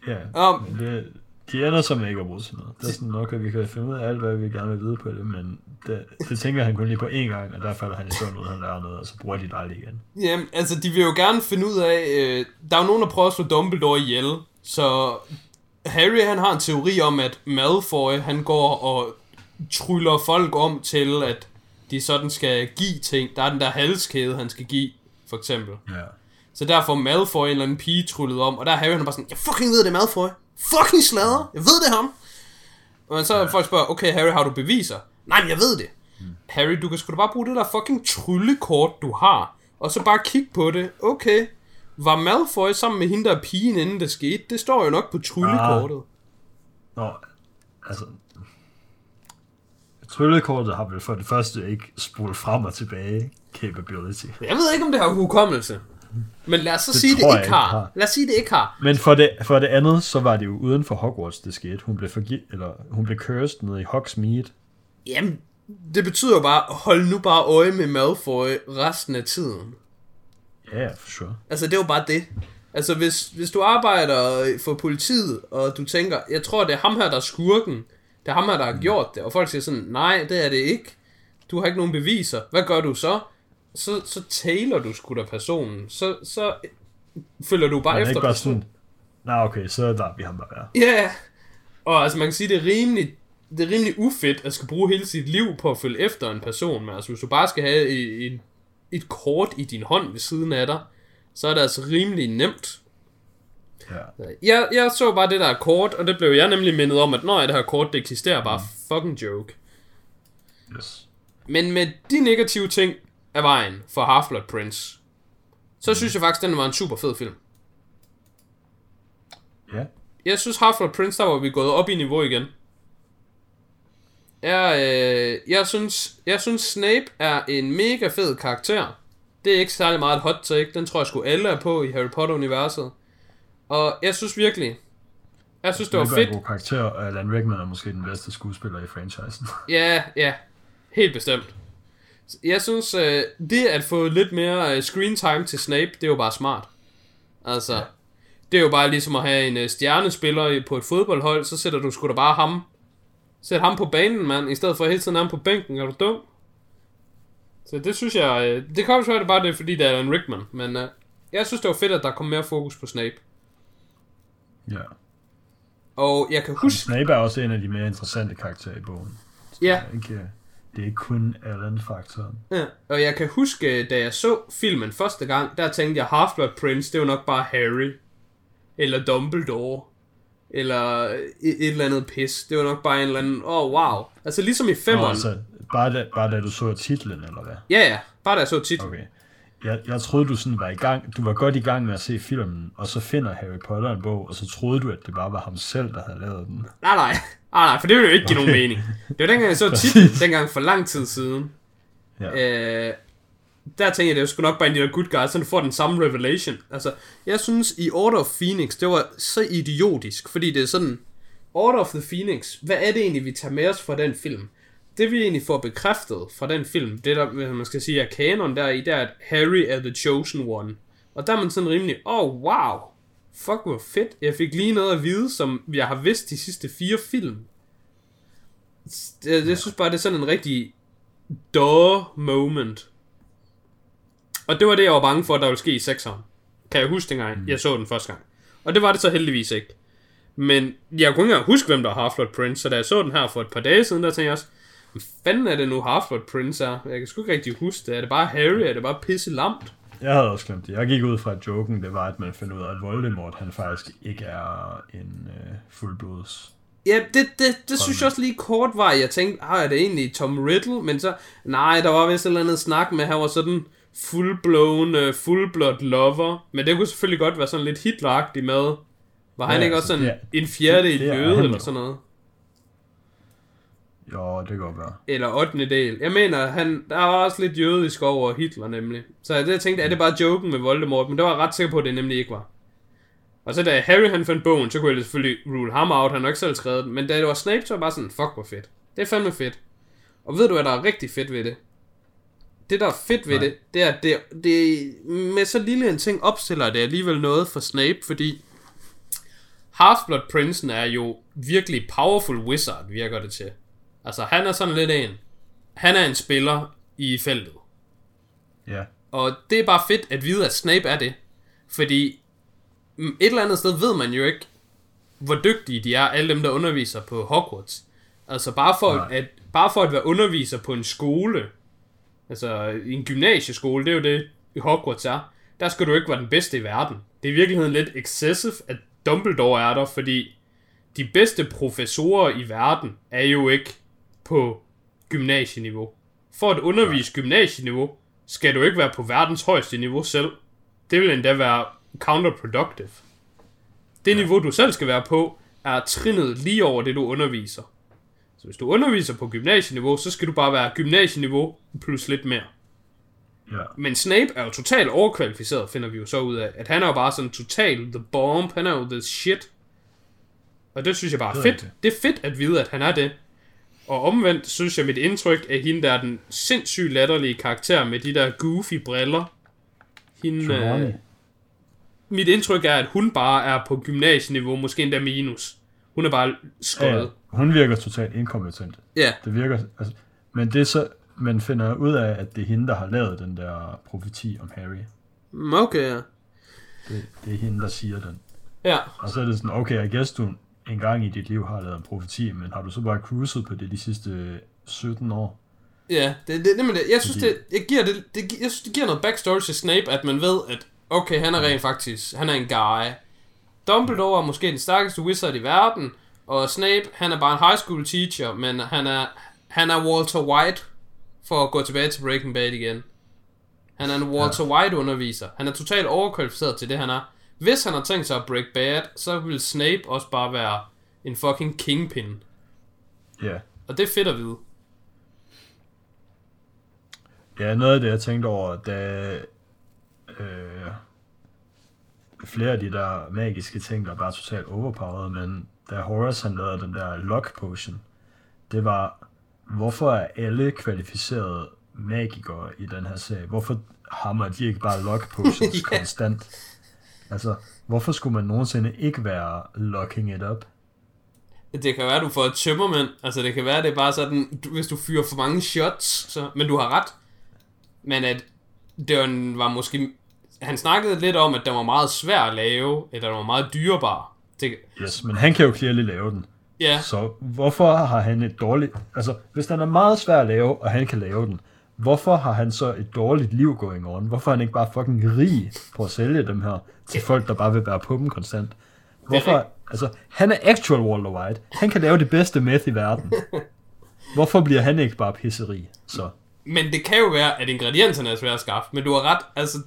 Speaker 1: Ja,
Speaker 2: Om,
Speaker 1: men det, de ender som ikke at bruge til noget. Det er sådan nok, at vi kan finde ud af alt, hvad vi gerne vil vide på det, men det, det tænker han kun lige på én gang, og der falder han i søvn ud, han lærer noget, og så bruger de det aldrig igen.
Speaker 2: Jamen, altså, de vil jo gerne finde ud af... Øh, der er jo nogen, der prøver at slå Dumbledore ihjel. Så Harry, han har en teori om, at Malfoy, han går og tryller folk om til, at de sådan skal give ting. Der er den der halskæde, han skal give, for eksempel.
Speaker 1: Ja.
Speaker 2: Så der får Malfoy en eller anden pige tryllet om, og der er Harry, han er bare sådan, jeg fucking ved det er Malfoy. Fucking slader. Jeg ved det er ham. Og så ja. folk spørger, okay Harry, har du beviser? Nej, men jeg ved det. Mm. Harry, du kan sgu da bare bruge det der fucking tryllekort, du har. Og så bare kigge på det. Okay. Var Malfoy sammen med hende der pigen, inden det skete? Det står jo nok på tryllekortet.
Speaker 1: Nå, altså... Tryllekortet har vel for det første ikke spolet frem og tilbage capability.
Speaker 2: Jeg ved ikke, om det har hukommelse. Men lad os så
Speaker 1: Det
Speaker 2: sige, det ikke
Speaker 1: ikke
Speaker 2: har.
Speaker 1: har.
Speaker 2: Lad os sige, det ikke har.
Speaker 1: Men for det, for det andet, så var det jo uden for Hogwarts, det skete. Hun blev, forgi- eller, hun blev cursed nede i Hogsmeade.
Speaker 2: Jamen, det betyder jo bare, hold nu bare øje med Malfoy resten af tiden.
Speaker 1: Ja, yeah, for sure.
Speaker 2: Altså, det jo bare det. Altså, hvis, hvis du arbejder for politiet, og du tænker, jeg tror, det er ham her, der er skurken. Det er ham her, der har gjort det. Og folk siger sådan, nej, det er det ikke. Du har ikke nogen beviser. Hvad gør du så? Så, så tailer du sgu da personen. Så, så følger du bare
Speaker 1: er
Speaker 2: efter personen.
Speaker 1: sådan, nej okay, så lader vi ham bare være.
Speaker 2: Ja, yeah. og altså man kan sige, det er rimelig, det er rimelig ufedt at skal bruge hele sit liv på at følge efter en person. Men altså hvis du bare skal have et, et, et kort i din hånd ved siden af dig, så er det altså rimelig nemt.
Speaker 1: Ja.
Speaker 2: Jeg, jeg så bare det der kort, og det blev jeg nemlig mindet om, at når det her kort, det eksisterer bare fucking joke.
Speaker 1: Yes.
Speaker 2: Men med de negative ting af vejen for Half-Blood Prince, så synes jeg faktisk, den var en super fed film.
Speaker 1: Ja.
Speaker 2: Jeg synes Half-Blood Prince, der var vi gået op i niveau igen. Jeg, øh, jeg, synes, jeg synes Snape er en mega fed karakter. Det er ikke særlig meget et hot take. Den tror jeg sgu alle er på i Harry Potter-universet. Og jeg synes virkelig... Jeg synes, det var
Speaker 1: Det er
Speaker 2: fedt.
Speaker 1: en god karakter, og Alan Rickman er måske den bedste skuespiller i franchisen.
Speaker 2: Ja, ja. Helt bestemt. Jeg synes, øh, det at få lidt mere øh, screen time til Snape, det er jo bare smart. Altså,
Speaker 1: Ja.
Speaker 2: det er jo bare ligesom at have en øh, stjernespiller på et fodboldhold, så sætter du sgu da bare ham. Sæt ham på banen, mand, i stedet for hele tiden ham på bænken. Er du dum? Så det synes jeg, øh, det også være, det bare det, fordi det er Alan Rickman, men øh, jeg synes, det var fedt, at der kom mere fokus på Snape.
Speaker 1: Ja.
Speaker 2: Og jeg kan huske,
Speaker 1: Snape er også en af de mere interessante karakterer i bogen.
Speaker 2: ja,
Speaker 1: Ikke, det er ikke kun Alan-faktoren.
Speaker 2: Ja, og jeg kan huske, da jeg så filmen første gang, der tænkte jeg, Half-Blood Prince, det var nok bare Harry. Eller Dumbledore. Eller et, et eller andet pis. Det var nok bare en eller anden, åh oh, wow. Altså ligesom i
Speaker 1: Nå,
Speaker 2: femmeren.
Speaker 1: altså, bare, da, bare da du så titlen, eller hvad?
Speaker 2: Ja, ja, bare da jeg så titlen.
Speaker 1: Okay. Jeg, jeg troede, du sådan var i gang, du var godt i gang med at se filmen, og så finder Harry Potter en bog, og så troede du, at det bare var ham selv, der havde lavet den.
Speaker 2: Nej, nej. Nej, nej, for det ville jo ikke give okay. nogen mening. Det var dengang, jeg så titlen, dengang for lang tid siden.
Speaker 1: Ja.
Speaker 2: Øh, der tænkte jeg, det skulle nok bare en der good guys, så du får den samme revelation. Altså, jeg synes i Order of Phoenix, det var så idiotisk, fordi det er sådan, Order of the Phoenix, hvad er det egentlig, vi tager med os fra den film? Det vi egentlig får bekræftet fra den film, det der, hvad man skal sige, er kanon der i, det er, at Harry er the chosen one. Og der er man sådan rimelig, oh wow, fuck hvor fedt, jeg fik lige noget at vide, som jeg har vidst de sidste fire film. Jeg, jeg synes bare, det er sådan en rigtig duh moment. Og det var det, jeg var bange for, at der ville ske i sekseren. Kan jeg huske dengang, mm. jeg så den første gang. Og det var det så heldigvis ikke. Men jeg kunne ikke engang huske, hvem der har Half-Blood Prince, så da jeg så den her for et par dage siden, der tænkte jeg også, hvad fanden er det nu Half-Blood Prince er? Jeg kan sgu ikke rigtig huske det. Er det bare Harry? Er det bare pisse lamt?
Speaker 1: jeg havde også glemt det. Jeg gik ud fra, at joken, det var, at man finder ud af, at Voldemort, han faktisk ikke er en øh, fuldblods.
Speaker 2: Ja, det, det, det synes jeg også lige kort var. Jeg tænkte, ah, er det egentlig Tom Riddle? Men så, nej, der var vist et eller andet snak med, at han var sådan full-blown, uh, full-blood lover. Men det kunne selvfølgelig godt være sådan lidt Hitleragtig med. Var han
Speaker 1: Ja,
Speaker 2: ikke også
Speaker 1: altså,
Speaker 2: sådan
Speaker 1: det er-
Speaker 2: en fjerde
Speaker 1: det- det er
Speaker 2: jøde
Speaker 1: han
Speaker 2: eller sådan noget?
Speaker 1: Jo, det kan godt være.
Speaker 2: Eller 8. del. Jeg mener, han, der var også lidt jødisk over Hitler nemlig. Så jeg tænkte, er det bare joken med Voldemort? Men det var jeg ret sikker på, at det nemlig ikke var. Og så da Harry han fandt bogen, så kunne jeg selvfølgelig rule ham out. Han har ikke selv skrevet den. Men da det var Snape, så var jeg bare sådan, fuck hvor fedt. Det er fandme fedt. Og ved du, hvad der er rigtig fedt ved det? Det, der er fedt ved
Speaker 1: Nej.
Speaker 2: det, det er, at det, det, med så lille en ting opstiller det alligevel noget for Snape, fordi Half-Blood Prinsen er jo virkelig powerful wizard, virker det til. Altså, han er sådan lidt en. Han er en spiller i feltet.
Speaker 1: Ja,
Speaker 2: Og det er bare fedt at vide, at Snape er det. Fordi mm, et eller andet sted ved man jo ikke, hvor dygtige de er, alle dem, der underviser på Hogwarts. Altså bare for,
Speaker 1: Nej.
Speaker 2: at, bare for at være underviser på en skole, altså en gymnasieskole, det er jo det Hogwarts er, der skal du ikke være den bedste i verden. Det er i virkeligheden lidt excessive, at Dumbledore er der, fordi de bedste professorer i verden er jo ikke på gymnasieniveau. For at undervise gymnasieniveau, skal du ikke være på verdens højeste niveau selv. Det vil endda være counterproductive. Det niveau, du selv skal være på, er trinnet lige over det, du underviser. Så hvis du underviser på gymnasieniveau, så skal du bare være gymnasieniveau plus lidt mere.
Speaker 1: ja.
Speaker 2: Men Snape er jo totalt overkvalificeret, finder vi jo så ud af. At han er jo bare sådan total the bomb, han er jo the shit. Og det synes jeg bare er fedt. Det er fedt at vide, at han er det. Og omvendt synes jeg, mit indtryk af hende, der er den sindssygt latterlige karakter med de der goofy briller. Hende, øh, mit indtryk er, at hun bare er på gymnasieniveau, måske endda minus. Hun er bare skøjet.
Speaker 1: ja. Hun virker totalt inkompetent.
Speaker 2: Ja,
Speaker 1: Det virker, altså, men det er så, man finder ud af, at det er hende, der har lavet den der profeti om Harry.
Speaker 2: Mm, okay, ja.
Speaker 1: Det, det er hende, der siger den.
Speaker 2: Ja,
Speaker 1: Og så er det sådan, okay, I guess du en gang i dit liv har lavet en profeti, men har du så bare cruiset på det de sidste 17 år?
Speaker 2: Ja, det, det, men det, jeg synes,
Speaker 1: Fordi-
Speaker 2: det, jeg giver det, det, jeg synes, det giver noget backstory til Snape, at man ved, at okay, han er rent faktisk, han er en guy. Dumbledore er måske den stærkeste wizard i verden, og Snape, han er bare en high school teacher, men han er, han er Walter White, for at gå tilbage til Breaking Bad igen. Han er en Walter ja. White underviser. Han er totalt overkvalificeret til det, han er. Hvis han har tænkt sig at break bad, så vil Snape også bare være en fucking kingpin.
Speaker 1: Ja.
Speaker 2: Og det er fedt at vide.
Speaker 1: Ja, noget af det, jeg tænkte over, da øh, flere af de der magiske ting, der er bare totalt overpowered, men da Horace han lavede den der lock potion, det var, hvorfor er alle kvalificerede magikere i den her serie? Hvorfor hammer de ikke bare lock potions
Speaker 2: Ja.
Speaker 1: konstant? Altså, hvorfor skulle man nogensinde ikke være locking it up?
Speaker 2: Det kan være, du får et tømmermænd. Altså, det kan være, det er bare sådan, du, hvis du fyrer for mange shots, så, men du har ret. Men at det var, måske... Han snakkede lidt om, at den var meget svær at lave, eller den var meget dyrebar. Det,
Speaker 1: Yes, men han kan jo clearly lave den.
Speaker 2: ja,
Speaker 1: Så hvorfor har han et dårligt... Altså, hvis den er meget svær at lave, og han kan lave den, hvorfor har han så et dårligt liv going on? Hvorfor er han ikke bare fucking rig på at sælge dem her til folk, der bare vil være på dem konstant? Hvorfor... Altså, han er actual Walter White. Han kan lave det bedste meth i verden. Hvorfor bliver han ikke bare pisserig? Så,
Speaker 2: men det kan jo være, at ingredienserne er svære at skaffe. Men du har ret, altså...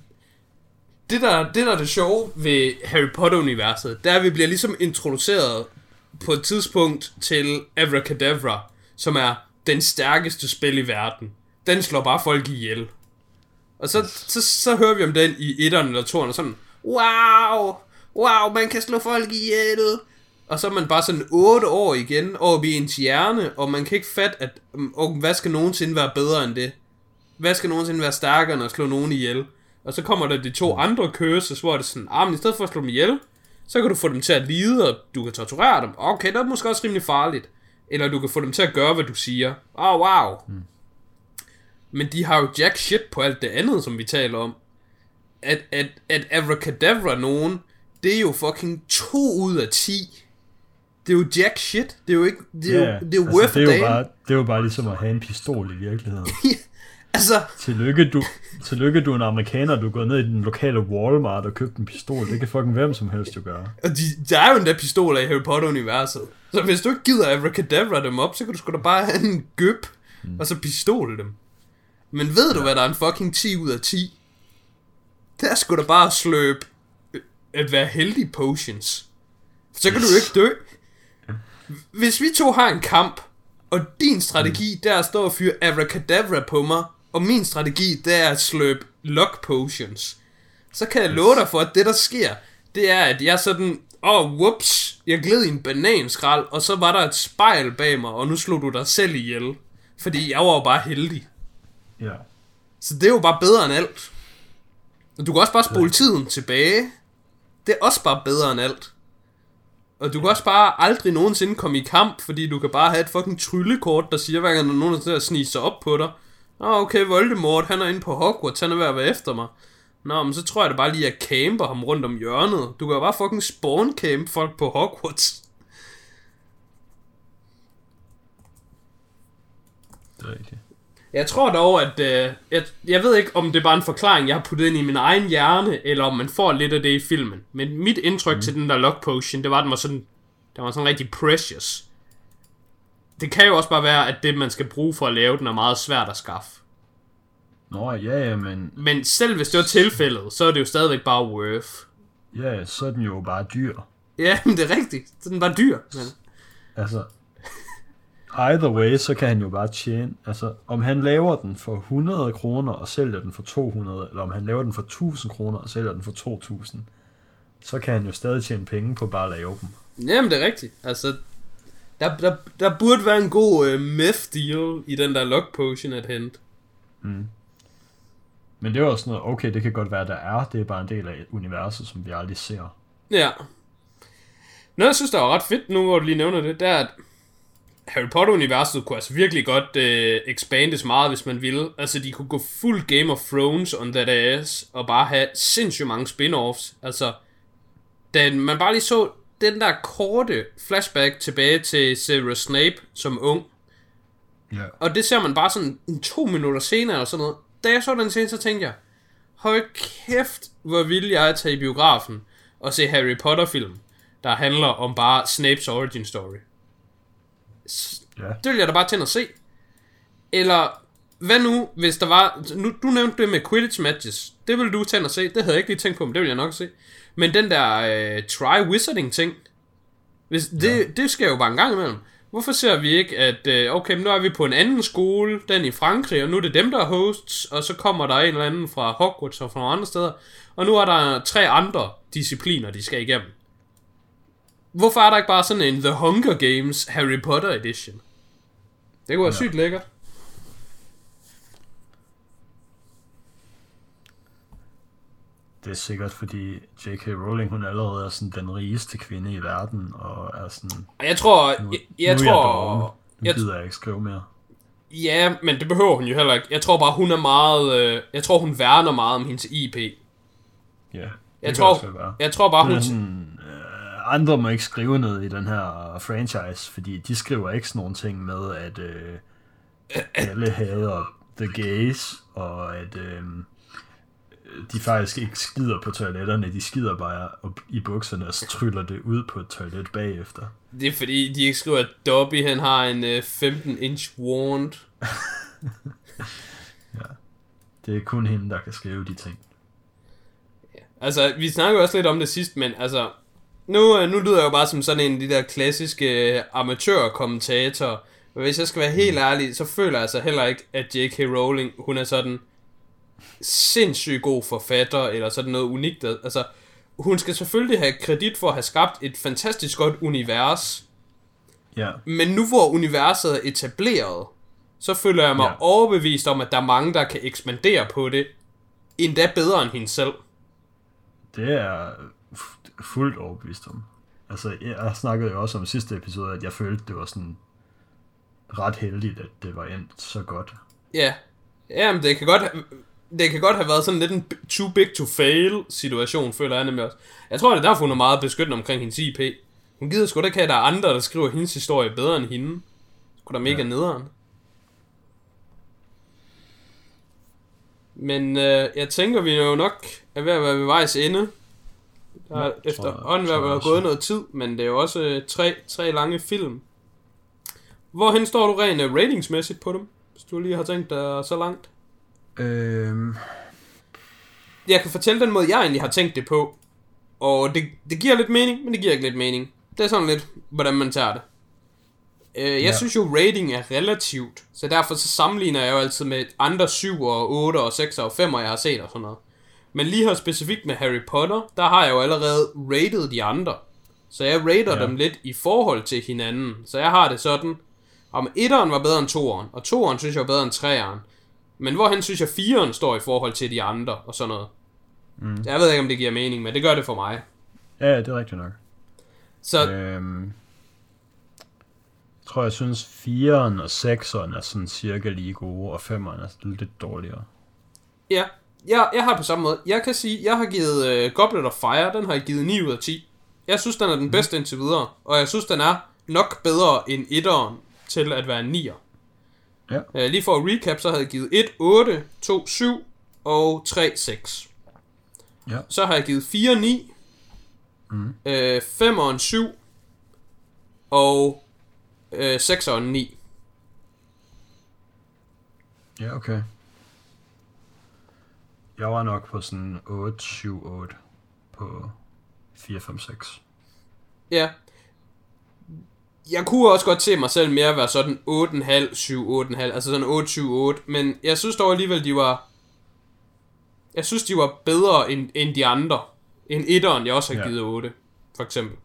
Speaker 2: Det der, det der er det sjove ved Harry Potter-universet, der er, at vi bliver ligesom introduceret på et tidspunkt til Abracadabra, som er den stærkeste spil i verden. Den slår bare folk ihjel. Og så, så, så hører vi om den i etteren eller toeren, og sådan, wow, wow, man kan slå folk ihjel. Og så er man bare sådan 8 år igen oppe i ens hjerne, og man kan ikke fatte, at mm, og hvad skal nogensinde være bedre end det? Hvad skal nogensinde være stærkere end at slå nogen ihjel? Og så kommer der de to andre curses, hvor det er sådan, ah, men i stedet for at slå dem ihjel, så kan du få dem til at lide, og du kan torturere dem. Okay, det er måske også rimelig farligt. Eller du kan få dem til at gøre, hvad du siger. Oh, wow. Mm. Men de har jo jack shit på alt det andet, som vi taler om. At, at, at Abracadabra nogen, det er jo fucking 2 ud af 10. Det er jo jack shit. Det er jo ikke, det er jo, det er jo worth
Speaker 1: altså, det, er jo bare, det er jo bare ligesom at have en pistol i virkeligheden.
Speaker 2: Altså,
Speaker 1: Tillykke, du, tillykke, du er en amerikaner, du er gået ned i den lokale Walmart og købt en pistol. Det kan fucking hvem som helst jo gøre.
Speaker 2: og de, der er jo endda pistoler i Harry Potter-universet. Så hvis du ikke gider Abracadabra dem op, så kan du sgu da bare have en gøb, mm. og så pistole dem. Men ved du, hvad der er en fucking 10 ud af 10? Det er sgu da bare sløbe øh, at være heldig potions. Så kan du ikke dø. Hvis vi to har en kamp, og din strategi, mm. der er at stå og fyre abracadabra på mig, og min strategi, der er at sløbe luck potions, så kan jeg love dig for, at det der sker, det er, at jeg sådan, åh, oh, whoops, jeg gled i en bananskrald, og så var der et spejl bag mig, og nu slog du dig selv ihjel. Fordi jeg var jo bare heldig.
Speaker 1: Ja.
Speaker 2: Så det er jo bare bedre end alt. Og du kan også bare spole tiden tilbage. Det er også bare bedre end alt. Og du kan også bare aldrig nogensinde komme i kamp, fordi du kan bare have et fucking tryllekort, der siger, hver gang der er nogen, der sniger sig op på dig. Nå, okay, Voldemort, han er inde på Hogwarts, han er ved at være efter mig. Nå, men så tror jeg da bare lige, at jeg camper ham rundt om hjørnet. Du kan jo bare fucking spawn camp folk på Hogwarts.
Speaker 1: Det er rigtigt.
Speaker 2: Jeg tror dog, at... Øh, jeg, jeg ved ikke, om det er bare en forklaring, jeg har puttet ind i min egen hjerne, eller om man får lidt af det i filmen. Men mit indtryk mm. til den der lock potion, det var, at den var sådan... Den var sådan rigtig precious. Det kan jo også bare være, at det, man skal bruge for at lave den, er meget svært at skaffe.
Speaker 1: Nå, ja, ja, men,
Speaker 2: Men selv hvis det var tilfældet, så er det jo stadigvæk bare worth.
Speaker 1: ja, så er den jo bare dyr.
Speaker 2: Ja, men det er rigtigt. Så den var dyr. Men...
Speaker 1: Altså, either way, så kan han jo bare tjene. Altså, om han laver den for 100 kroner og sælger den for 200, eller om han laver den for 1000 kroner og sælger den for 2000, så kan han jo stadig tjene penge på bare at lave dem.
Speaker 2: Jamen, det er rigtigt. Altså, der, der, der burde være en god uh, meth deal i den der lock potion at hente.
Speaker 1: Men det er også noget, okay, det kan godt være, der er, det er bare en del af universet, som vi aldrig ser.
Speaker 2: Ja. Noget, jeg synes, der var ret fedt nu, hvor du lige nævner det, det er, at Harry Potter-universet kunne altså virkelig godt øh, expandes meget, hvis man ville. Altså, de kunne gå fuld Game of Thrones on that ass, og bare have sindssygt mange spin-offs. Altså, da man bare lige så den der korte flashback tilbage til Severus Snape som ung,
Speaker 1: Ja.
Speaker 2: og det ser man bare sådan en to minutter senere eller sådan noget. Da jeg så den scene, så tænkte jeg, hold kæft, hvor vil jeg tage i biografen og se Harry Potter-film, der handler om bare Snapes origin story.
Speaker 1: Ja.
Speaker 2: Det vil jeg da bare tænde at se. Eller, hvad nu, hvis der var... Nu, du nævnte det med Quidditch matches. Det ville du tænde at se. Det havde jeg ikke lige tænkt på, men det vil jeg nok se. Men den der øh, try-wizarding ting, hvis, det, ja. det sker jo bare en gang imellem. Hvorfor ser vi ikke, at øh, okay, nu er vi på en anden skole, den i Frankrig, og nu er det dem, der er hosts, og så kommer der en eller anden fra Hogwarts og fra nogle andre steder, og nu er der tre andre discipliner, de skal igennem. Hvorfor er der ikke bare sådan en The Hunger Games Harry Potter edition? Det kunne være
Speaker 1: Ja.
Speaker 2: sygt lækkert.
Speaker 1: Det er sikkert, fordi J.K. Rowling, hun allerede er sådan den rigeste kvinde i verden, og er sådan,
Speaker 2: jeg tror,
Speaker 1: nu,
Speaker 2: jeg, jeg
Speaker 1: nu er
Speaker 2: tror.
Speaker 1: Nu
Speaker 2: jeg,
Speaker 1: gider jeg ikke skrive mere.
Speaker 2: ja, men det behøver hun jo heller ikke. Jeg tror bare, hun er meget, øh, jeg tror, hun værner meget om hendes IP.
Speaker 1: Ja, det
Speaker 2: Jeg tror, jeg tror bare,
Speaker 1: Hun
Speaker 2: hun,
Speaker 1: er andre må ikke skrive noget i den her franchise, fordi de skriver ikke sådan nogle ting med, at øh, alle hader the gays, og at øh, de faktisk ikke skider på toiletterne, de skider bare op i bukserne, og så tryller det ud på et toilet bagefter.
Speaker 2: det er fordi, de ikke skriver, at Dobby, han har en øh, 15-inch wand.
Speaker 1: Det er kun hende, der kan skrive de ting.
Speaker 2: Altså, vi snakker jo også lidt om det sidst, men altså, nu, øh, nu lyder jeg jo bare som sådan en af de der klassiske øh, amatørkommentatorer. Men hvis jeg skal være helt ærlig, så føler jeg altså heller ikke, at J.K. Rowling, hun er sådan sindssygt god forfatter, eller sådan noget unikt. Altså, hun skal selvfølgelig have kredit for at have skabt et fantastisk godt univers,
Speaker 1: Ja,
Speaker 2: men nu hvor universet er etableret, så føler jeg mig
Speaker 1: Ja.
Speaker 2: overbevist om, at der er mange, der kan ekspandere på det, endda bedre end hende selv.
Speaker 1: det er fuldt overbevist om. Altså, jeg snakkede jo også om sidste episode, at jeg følte, det var sådan ret heldigt, at det var endt så godt.
Speaker 2: Ja. Jamen, det kan godt det kan godt have været sådan lidt en too big to fail situation, føler jeg nemlig også. Jeg tror, det er derfor, hun er meget beskyttende omkring hendes IP. Hun gider sgu da ikke have, at der er andre, der skriver hendes historie bedre end hende. Sgu da mega
Speaker 1: Ja.
Speaker 2: ja. nederen. Men øh, jeg tænker, vi er jo nok er ved at være ved vejs ende. Der
Speaker 1: Ja,
Speaker 2: er
Speaker 1: tror jeg-
Speaker 2: efterhånden været gået noget tid, men det er jo også øh, tre, tre lange film. Hvorhen står du rent øh, ratingsmæssigt på dem? Hvis du lige har tænkt dig så langt.
Speaker 1: Øhm,
Speaker 2: Jeg kan fortælle den måde, jeg egentlig har tænkt det på. Og det, det giver lidt mening, men det giver ikke lidt mening. Det er sådan lidt, hvordan man tager det. Øh, jeg
Speaker 1: Ja.
Speaker 2: synes jo, rating er relativt. Så derfor så sammenligner jeg jo altid med andre 7 og 8 og 6 og 5, jeg har set og sådan noget. Men lige her specifikt med Harry Potter, der har jeg jo allerede rated de andre. Så jeg rater
Speaker 1: Ja.
Speaker 2: dem lidt i forhold til hinanden. Så jeg har det sådan, om etteren var bedre end toeren, og toeren synes jeg var bedre end treeren. Men hvorhen synes jeg, fireren står i forhold til de andre og sådan noget. Mm. Jeg ved ikke, om det giver mening, men det gør det for mig.
Speaker 1: ja, det er rigtigt nok.
Speaker 2: Så
Speaker 1: Øhm, jeg tror, jeg synes 4'eren og 6'eren er sådan cirka lige gode, og 5'eren er lidt dårligere.
Speaker 2: ja, jeg, jeg har på samme måde. Jeg kan sige, jeg har givet uh, Goblet of Fire, den har jeg givet 9 ud af 10. Jeg synes, den er den bedste indtil videre, og jeg synes, den er nok bedre end etteren til at være en 9'er.
Speaker 1: Ja.
Speaker 2: Uh, lige for at recap, så havde jeg givet 1, 8, 2, 7 og 3, 6.
Speaker 1: Ja.
Speaker 2: Så har jeg givet 4, 9,
Speaker 1: Mm.
Speaker 2: øh, 5 og en 7, og øh, 6 og en 9.
Speaker 1: Ja, okay. Jeg var nok på sådan 8, 7, 8 på 4, 5, 6.
Speaker 2: Ja. Jeg kunne også godt se mig selv mere være sådan 8,5, 7, 8,5, altså sådan 8, 7, 8, men jeg synes dog alligevel, de var... Jeg synes, de var bedre end, end de andre. End etteren, jeg også har
Speaker 1: Ja.
Speaker 2: givet 8, for eksempel.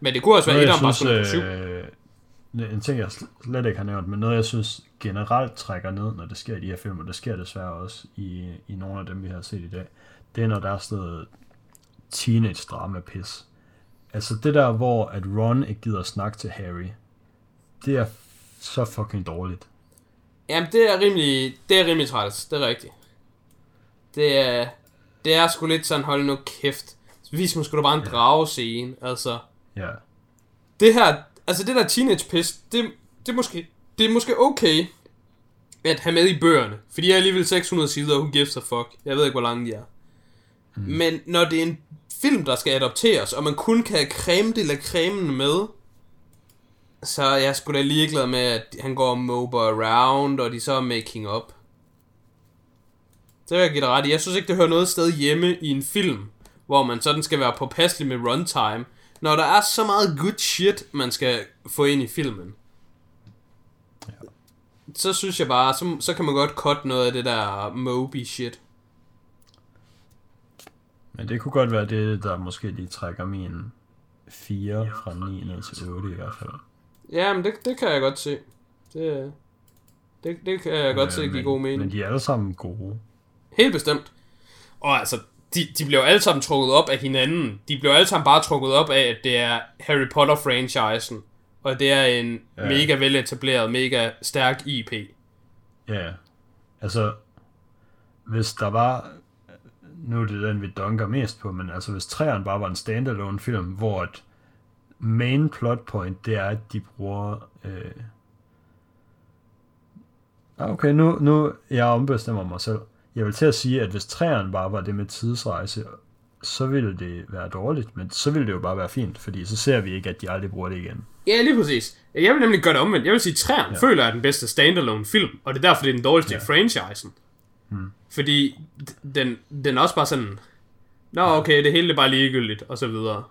Speaker 2: Men det kunne også være, at etteren bare skulle være på 7.
Speaker 1: øh, en ting, jeg sl- slet ikke har nævnt, men noget, jeg synes generelt trækker ned, når det sker i de her film, og det sker desværre også i, i nogle af dem, vi har set i dag, det er, når der er sådan noget teenage-drama-pis. Altså det der, hvor at Ron ikke gider at snakke til Harry, det er så fucking dårligt.
Speaker 2: Jamen, det er rimelig, det er rimelig træls, det er rigtigt. Det er, det er sgu lidt sådan, hold nu kæft. Vis mig sgu da bare en dragescene, altså.
Speaker 1: Ja,
Speaker 2: Det her, altså det der teenage piss, det, det, er måske, det er måske okay at have med i bøgerne. For de er alligevel 600 sider, who gives a fuck. Jeg ved ikke, hvor lange de er. Mm. Men når det er en film, der skal adopteres, og man kun kan creme de la cremen med, så er jeg sgu da ligeglad med, at han går og mober around, og de så er making up. Det vil jeg give dig ret i. Jeg synes ikke, det hører noget sted hjemme i en film, hvor man sådan skal være påpasselig med runtime, når der er så meget good shit, man skal få ind i filmen. Så synes jeg bare, så, så kan man godt cut noget af det der Moby shit.
Speaker 1: men det kunne godt være det, der måske lige trækker min 4 fra 9 ned til 8 i hvert fald.
Speaker 2: Ja, men det, det kan jeg godt se. Det, det, det kan jeg godt
Speaker 1: Øh,
Speaker 2: se give god mening.
Speaker 1: Men de er alle sammen gode.
Speaker 2: Helt bestemt. Og altså, de, de bliver jo alle sammen trukket op af hinanden. De bliver alle sammen bare trukket op af, at det er Harry Potter-franchisen. Og det er en
Speaker 1: Ja.
Speaker 2: ja. mega veletableret, mega stærk IP.
Speaker 1: Ja, altså, hvis der var, nu er det den, vi dunker mest på, men altså hvis træerne bare var en standalone film, hvor et main plot point, det er, at de bruger, øh... Ah, okay, nu, nu, jeg ombestemmer mig selv. Jeg vil til at sige, at hvis træerne bare var det med tidsrejse, så ville det være dårligt, men så ville det jo bare være fint, fordi så ser vi ikke, at de aldrig bruger det igen.
Speaker 2: Ja, lige præcis. Jeg vil nemlig gøre det omvendt. Jeg vil sige, at Træerne
Speaker 1: Ja.
Speaker 2: ja. føler, at er den bedste standalone film, og det er derfor, det er den dårligste
Speaker 1: Ja.
Speaker 2: ja. i franchisen. Hmm. Fordi den, den er også bare sådan, Nå, okay, det hele er bare ligegyldigt, og så videre.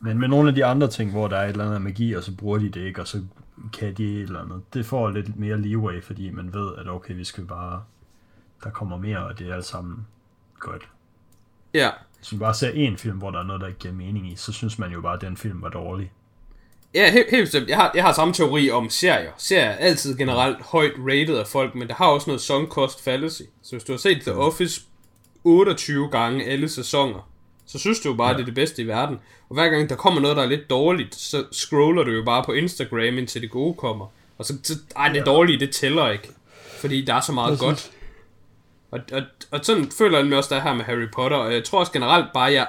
Speaker 1: Men med nogle af de andre ting, hvor der er et eller andet magi, og så bruger de det ikke, og så kan de et eller andet, det får lidt mere leeway, fordi man ved, at okay, vi skal bare, der kommer mere, og det er alt sammen godt.
Speaker 2: Ja.
Speaker 1: Hvis man bare ser en film, hvor der er noget, der ikke giver mening i, så synes man jo bare, at den film var dårlig.
Speaker 2: Ja, helt, helt bestemt. Jeg har, jeg har samme teori om serier. Serier er altid generelt højt rated af folk, men det har også noget sunk cost fallacy. Så hvis du har set The Office 28 gange alle sæsoner, så synes du jo bare, ja. det er det bedste i verden. Og hver gang der kommer noget, der er lidt dårligt, så scroller du jo bare på Instagram, indtil det gode kommer. Og så, så ej, det dårlige, det tæller ikke. Fordi der er så meget godt. Og, og, og sådan føler jeg mig også der her med Harry Potter, og jeg tror også generelt bare, jeg,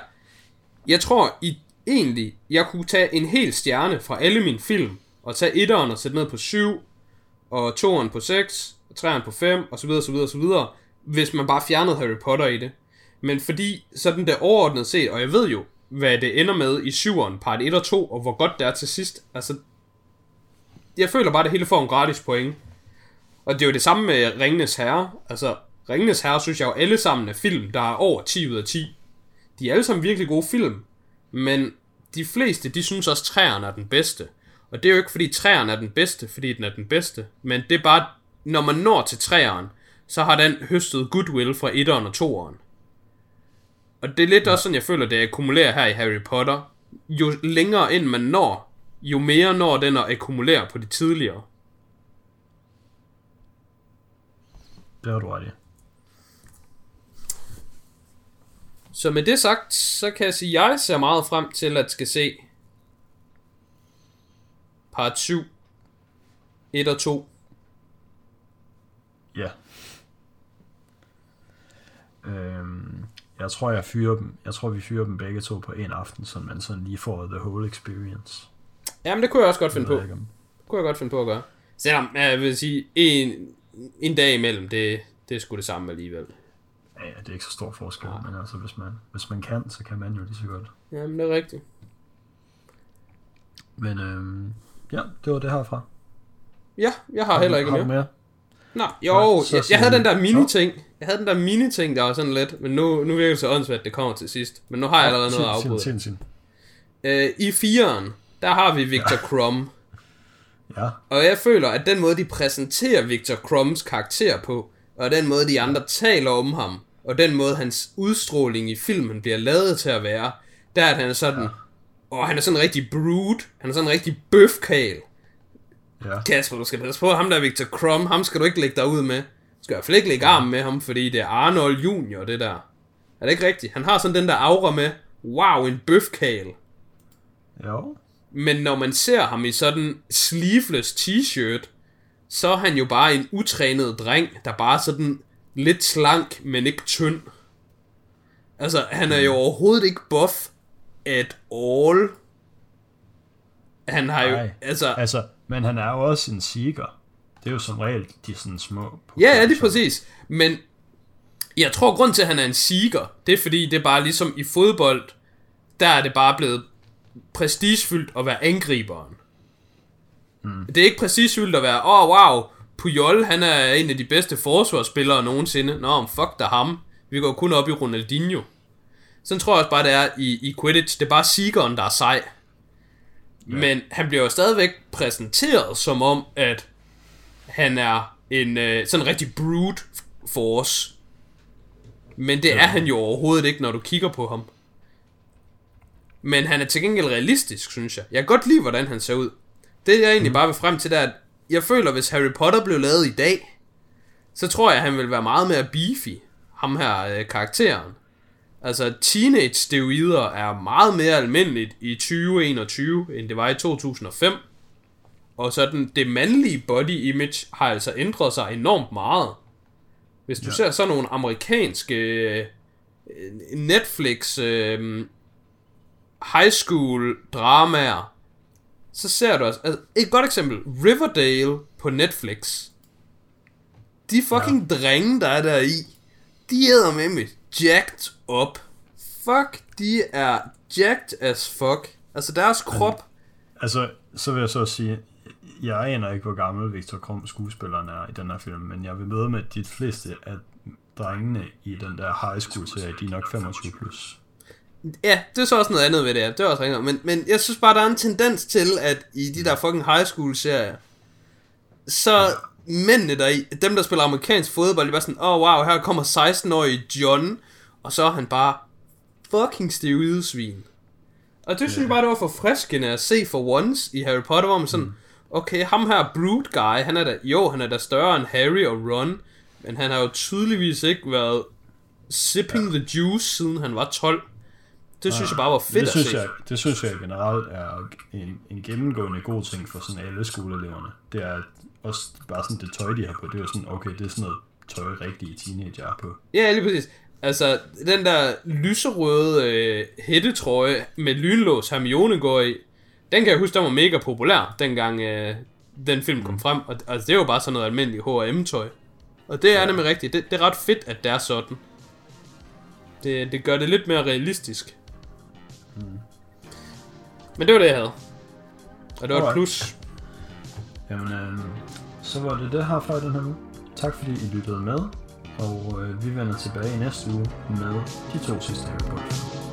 Speaker 2: jeg tror i, egentlig, jeg kunne tage en hel stjerne fra alle mine film, og tage etteren og sætte ned på 7, og toeren på 6, og træerne på 5, og så videre, så videre, så videre, hvis man bare fjernede Harry Potter i det. Men fordi sådan det overordnet set, og jeg ved jo, hvad det ender med i syveren, part 1 og 2, og hvor godt det er til sidst, altså, jeg føler bare, at det hele får en gratis point. Og det er jo det samme med Ringenes Herre. Altså, Ringenes Herre synes jeg jo alle sammen er film, der er over 10 ud af 10. De er alle sammen virkelig gode film, men de fleste, de synes også, at træerne er den bedste. Og det er jo ikke, fordi træerne er den bedste, fordi den er den bedste, men det er bare, når man når til træerne, så har den høstet goodwill fra 1'eren og 2'eren. Og det er lidt ja. også sådan, jeg føler, det akkumulerer her i Harry Potter. Jo længere ind man når, jo mere når den at akkumulere på de tidligere.
Speaker 1: Det har du ret i.
Speaker 2: Så med det sagt, så kan jeg sige, at jeg ser meget frem til at skal se part 7, 1 og 2.
Speaker 1: Ja. Øhm, jeg tror, jeg fyrer dem. Jeg tror, vi fyrer dem begge to på en aften, så man sådan lige får the whole experience.
Speaker 2: Jamen, det kunne jeg også godt finde på.
Speaker 1: ikke, om-
Speaker 2: Det kunne jeg godt finde på at gøre. Selvom, ja, jeg vil sige, en, en dag imellem, det, det er sgu det samme alligevel.
Speaker 1: Ja, ja, det er ikke så stor forskel, men altså, hvis man, hvis man kan, så kan man jo lige så godt.
Speaker 2: Jamen, det er rigtigt.
Speaker 1: Men øhm, ja, det var det herfra.
Speaker 2: Ja, jeg har heller ikke
Speaker 1: har
Speaker 2: mere.
Speaker 1: mere?
Speaker 2: Nå, jo,
Speaker 1: så
Speaker 2: jeg, jeg havde den der mini-ting. Jeg havde den der mini-ting, der var sådan lidt, men nu, nu virker det så åndssvagt, at det kommer til sidst. Men nu har jeg allerede noget
Speaker 1: sin.
Speaker 2: Øh, I firen, der har vi Victor Crumb.
Speaker 1: Ja,
Speaker 2: Og jeg føler, at den måde, de præsenterer Victor Crumbs karakter på, og den måde, de andre taler om ham, og den måde, hans udstråling i filmen bliver lavet til at være, der er, at han er sådan, ja. og han er sådan en rigtig brood, han er sådan en rigtig bøfkal.
Speaker 1: Ja.
Speaker 2: Kasper, du skal passe på, ham der Victor Crumb, ham skal du ikke lægge dig ud med. Du skal i hvert fald ikke lægge arm med ham, fordi det er Arnold Junior, det der. Er det ikke rigtigt? Han har sådan den der aura med, wow, en bøfkal.
Speaker 1: Jo,
Speaker 2: Men når man ser ham i sådan sleeveless t-shirt, så er han jo bare en utrænet dreng, der bare sådan lidt slank, men ikke tynd. Altså, han er jo overhovedet ikke buff at all. Han har jo,
Speaker 1: Nej.
Speaker 2: altså,
Speaker 1: altså, men han er jo også en seeker. Det er jo som regel de sådan små.
Speaker 2: ja, ja, det er præcis. Men jeg tror, grund til, at han er en seeker, det er fordi, det er bare ligesom i fodbold, der er det bare blevet prestigefyldt at være angriberen. Mm. Det er ikke prestigefyldt at være, åh oh, wow, Puyol, han er en af de bedste forsvarsspillere nogensinde. Nå, fuck da ham. Vi går kun op i Ronaldinho. Sådan tror jeg også bare, det er i, i Quidditch. Det er bare seekeren, der er sej. Ja. Men han bliver jo stadigvæk præsenteret som om, at han er en øh, sådan en rigtig brute force. Men det er han jo overhovedet ikke, når du kigger på ham. Men han er til gengæld realistisk, synes jeg. Jeg kan godt lide, hvordan han ser ud. Det jeg egentlig bare vil frem til, det er, at jeg føler, hvis Harry Potter blev lavet i dag, så tror jeg, han vil være meget mere beefy, ham her øh, karakteren. Altså, teenage steroider er meget mere almindeligt i 2021, end det var i 2005. Og sådan, det mandlige body image har altså ændret sig enormt meget. Hvis du ja. Ser sådan nogle amerikanske øh, Netflix øh, high school dramaer, så ser du altså, altså et godt eksempel, Riverdale på Netflix. De fucking ja. drenge, der er der i, de æder med med jacked up. Fuck, de er jacked as fuck. Altså deres krop,
Speaker 1: Altså, så vil jeg så sige, jeg aner ikke, hvor gammel Victor Krum skuespilleren er i den her film, men jeg vil møde med, de fleste af drengene i den der high school serie, de er nok 25 plus.
Speaker 2: Ja, det er så også noget andet ved det her. Det er også rigtigt. Men, men jeg synes bare, der er en tendens til, at i de der fucking high school serier, så mændene der i, dem der spiller amerikansk fodbold, de er bare sådan, åh oh, wow, her kommer 16-årige John, og så er han bare fucking steroidsvin. Og det synes jeg bare, det var forfriskende at se for once i Harry Potter, hvor man sådan, okay, ham her Brood Guy, han er da, jo, han er da større end Harry og Ron, men han har jo tydeligvis ikke været sipping the juice, siden han var 12. Det synes jeg bare var fedt
Speaker 1: det
Speaker 2: at
Speaker 1: synes,
Speaker 2: se.
Speaker 1: jeg, det synes jeg generelt er en, en gennemgående god ting for sådan alle skoleeleverne. Det er også bare sådan det tøj, de har på. Det er jo sådan, okay, det er sådan noget tøj, rigtige teenager er på.
Speaker 2: Ja, lige præcis. Altså, den der lyserøde øh, hættetrøje med lynlås Hermione går i, den kan jeg huske, den var mega populær, dengang øh, den film kom frem. Og altså, det var bare sådan noget almindeligt H&M-tøj. Og det er nemlig rigtigt. Det, det er ret fedt, at det er sådan. Det, det gør det lidt mere realistisk. Mm. Men det var det, jeg havde. Og det var et plus.
Speaker 1: Jamen, øh, så var det det her fra den her uge. Tak fordi I lyttede med, og øh, vi vender tilbage i næste uge med de to sidste Harry Potter.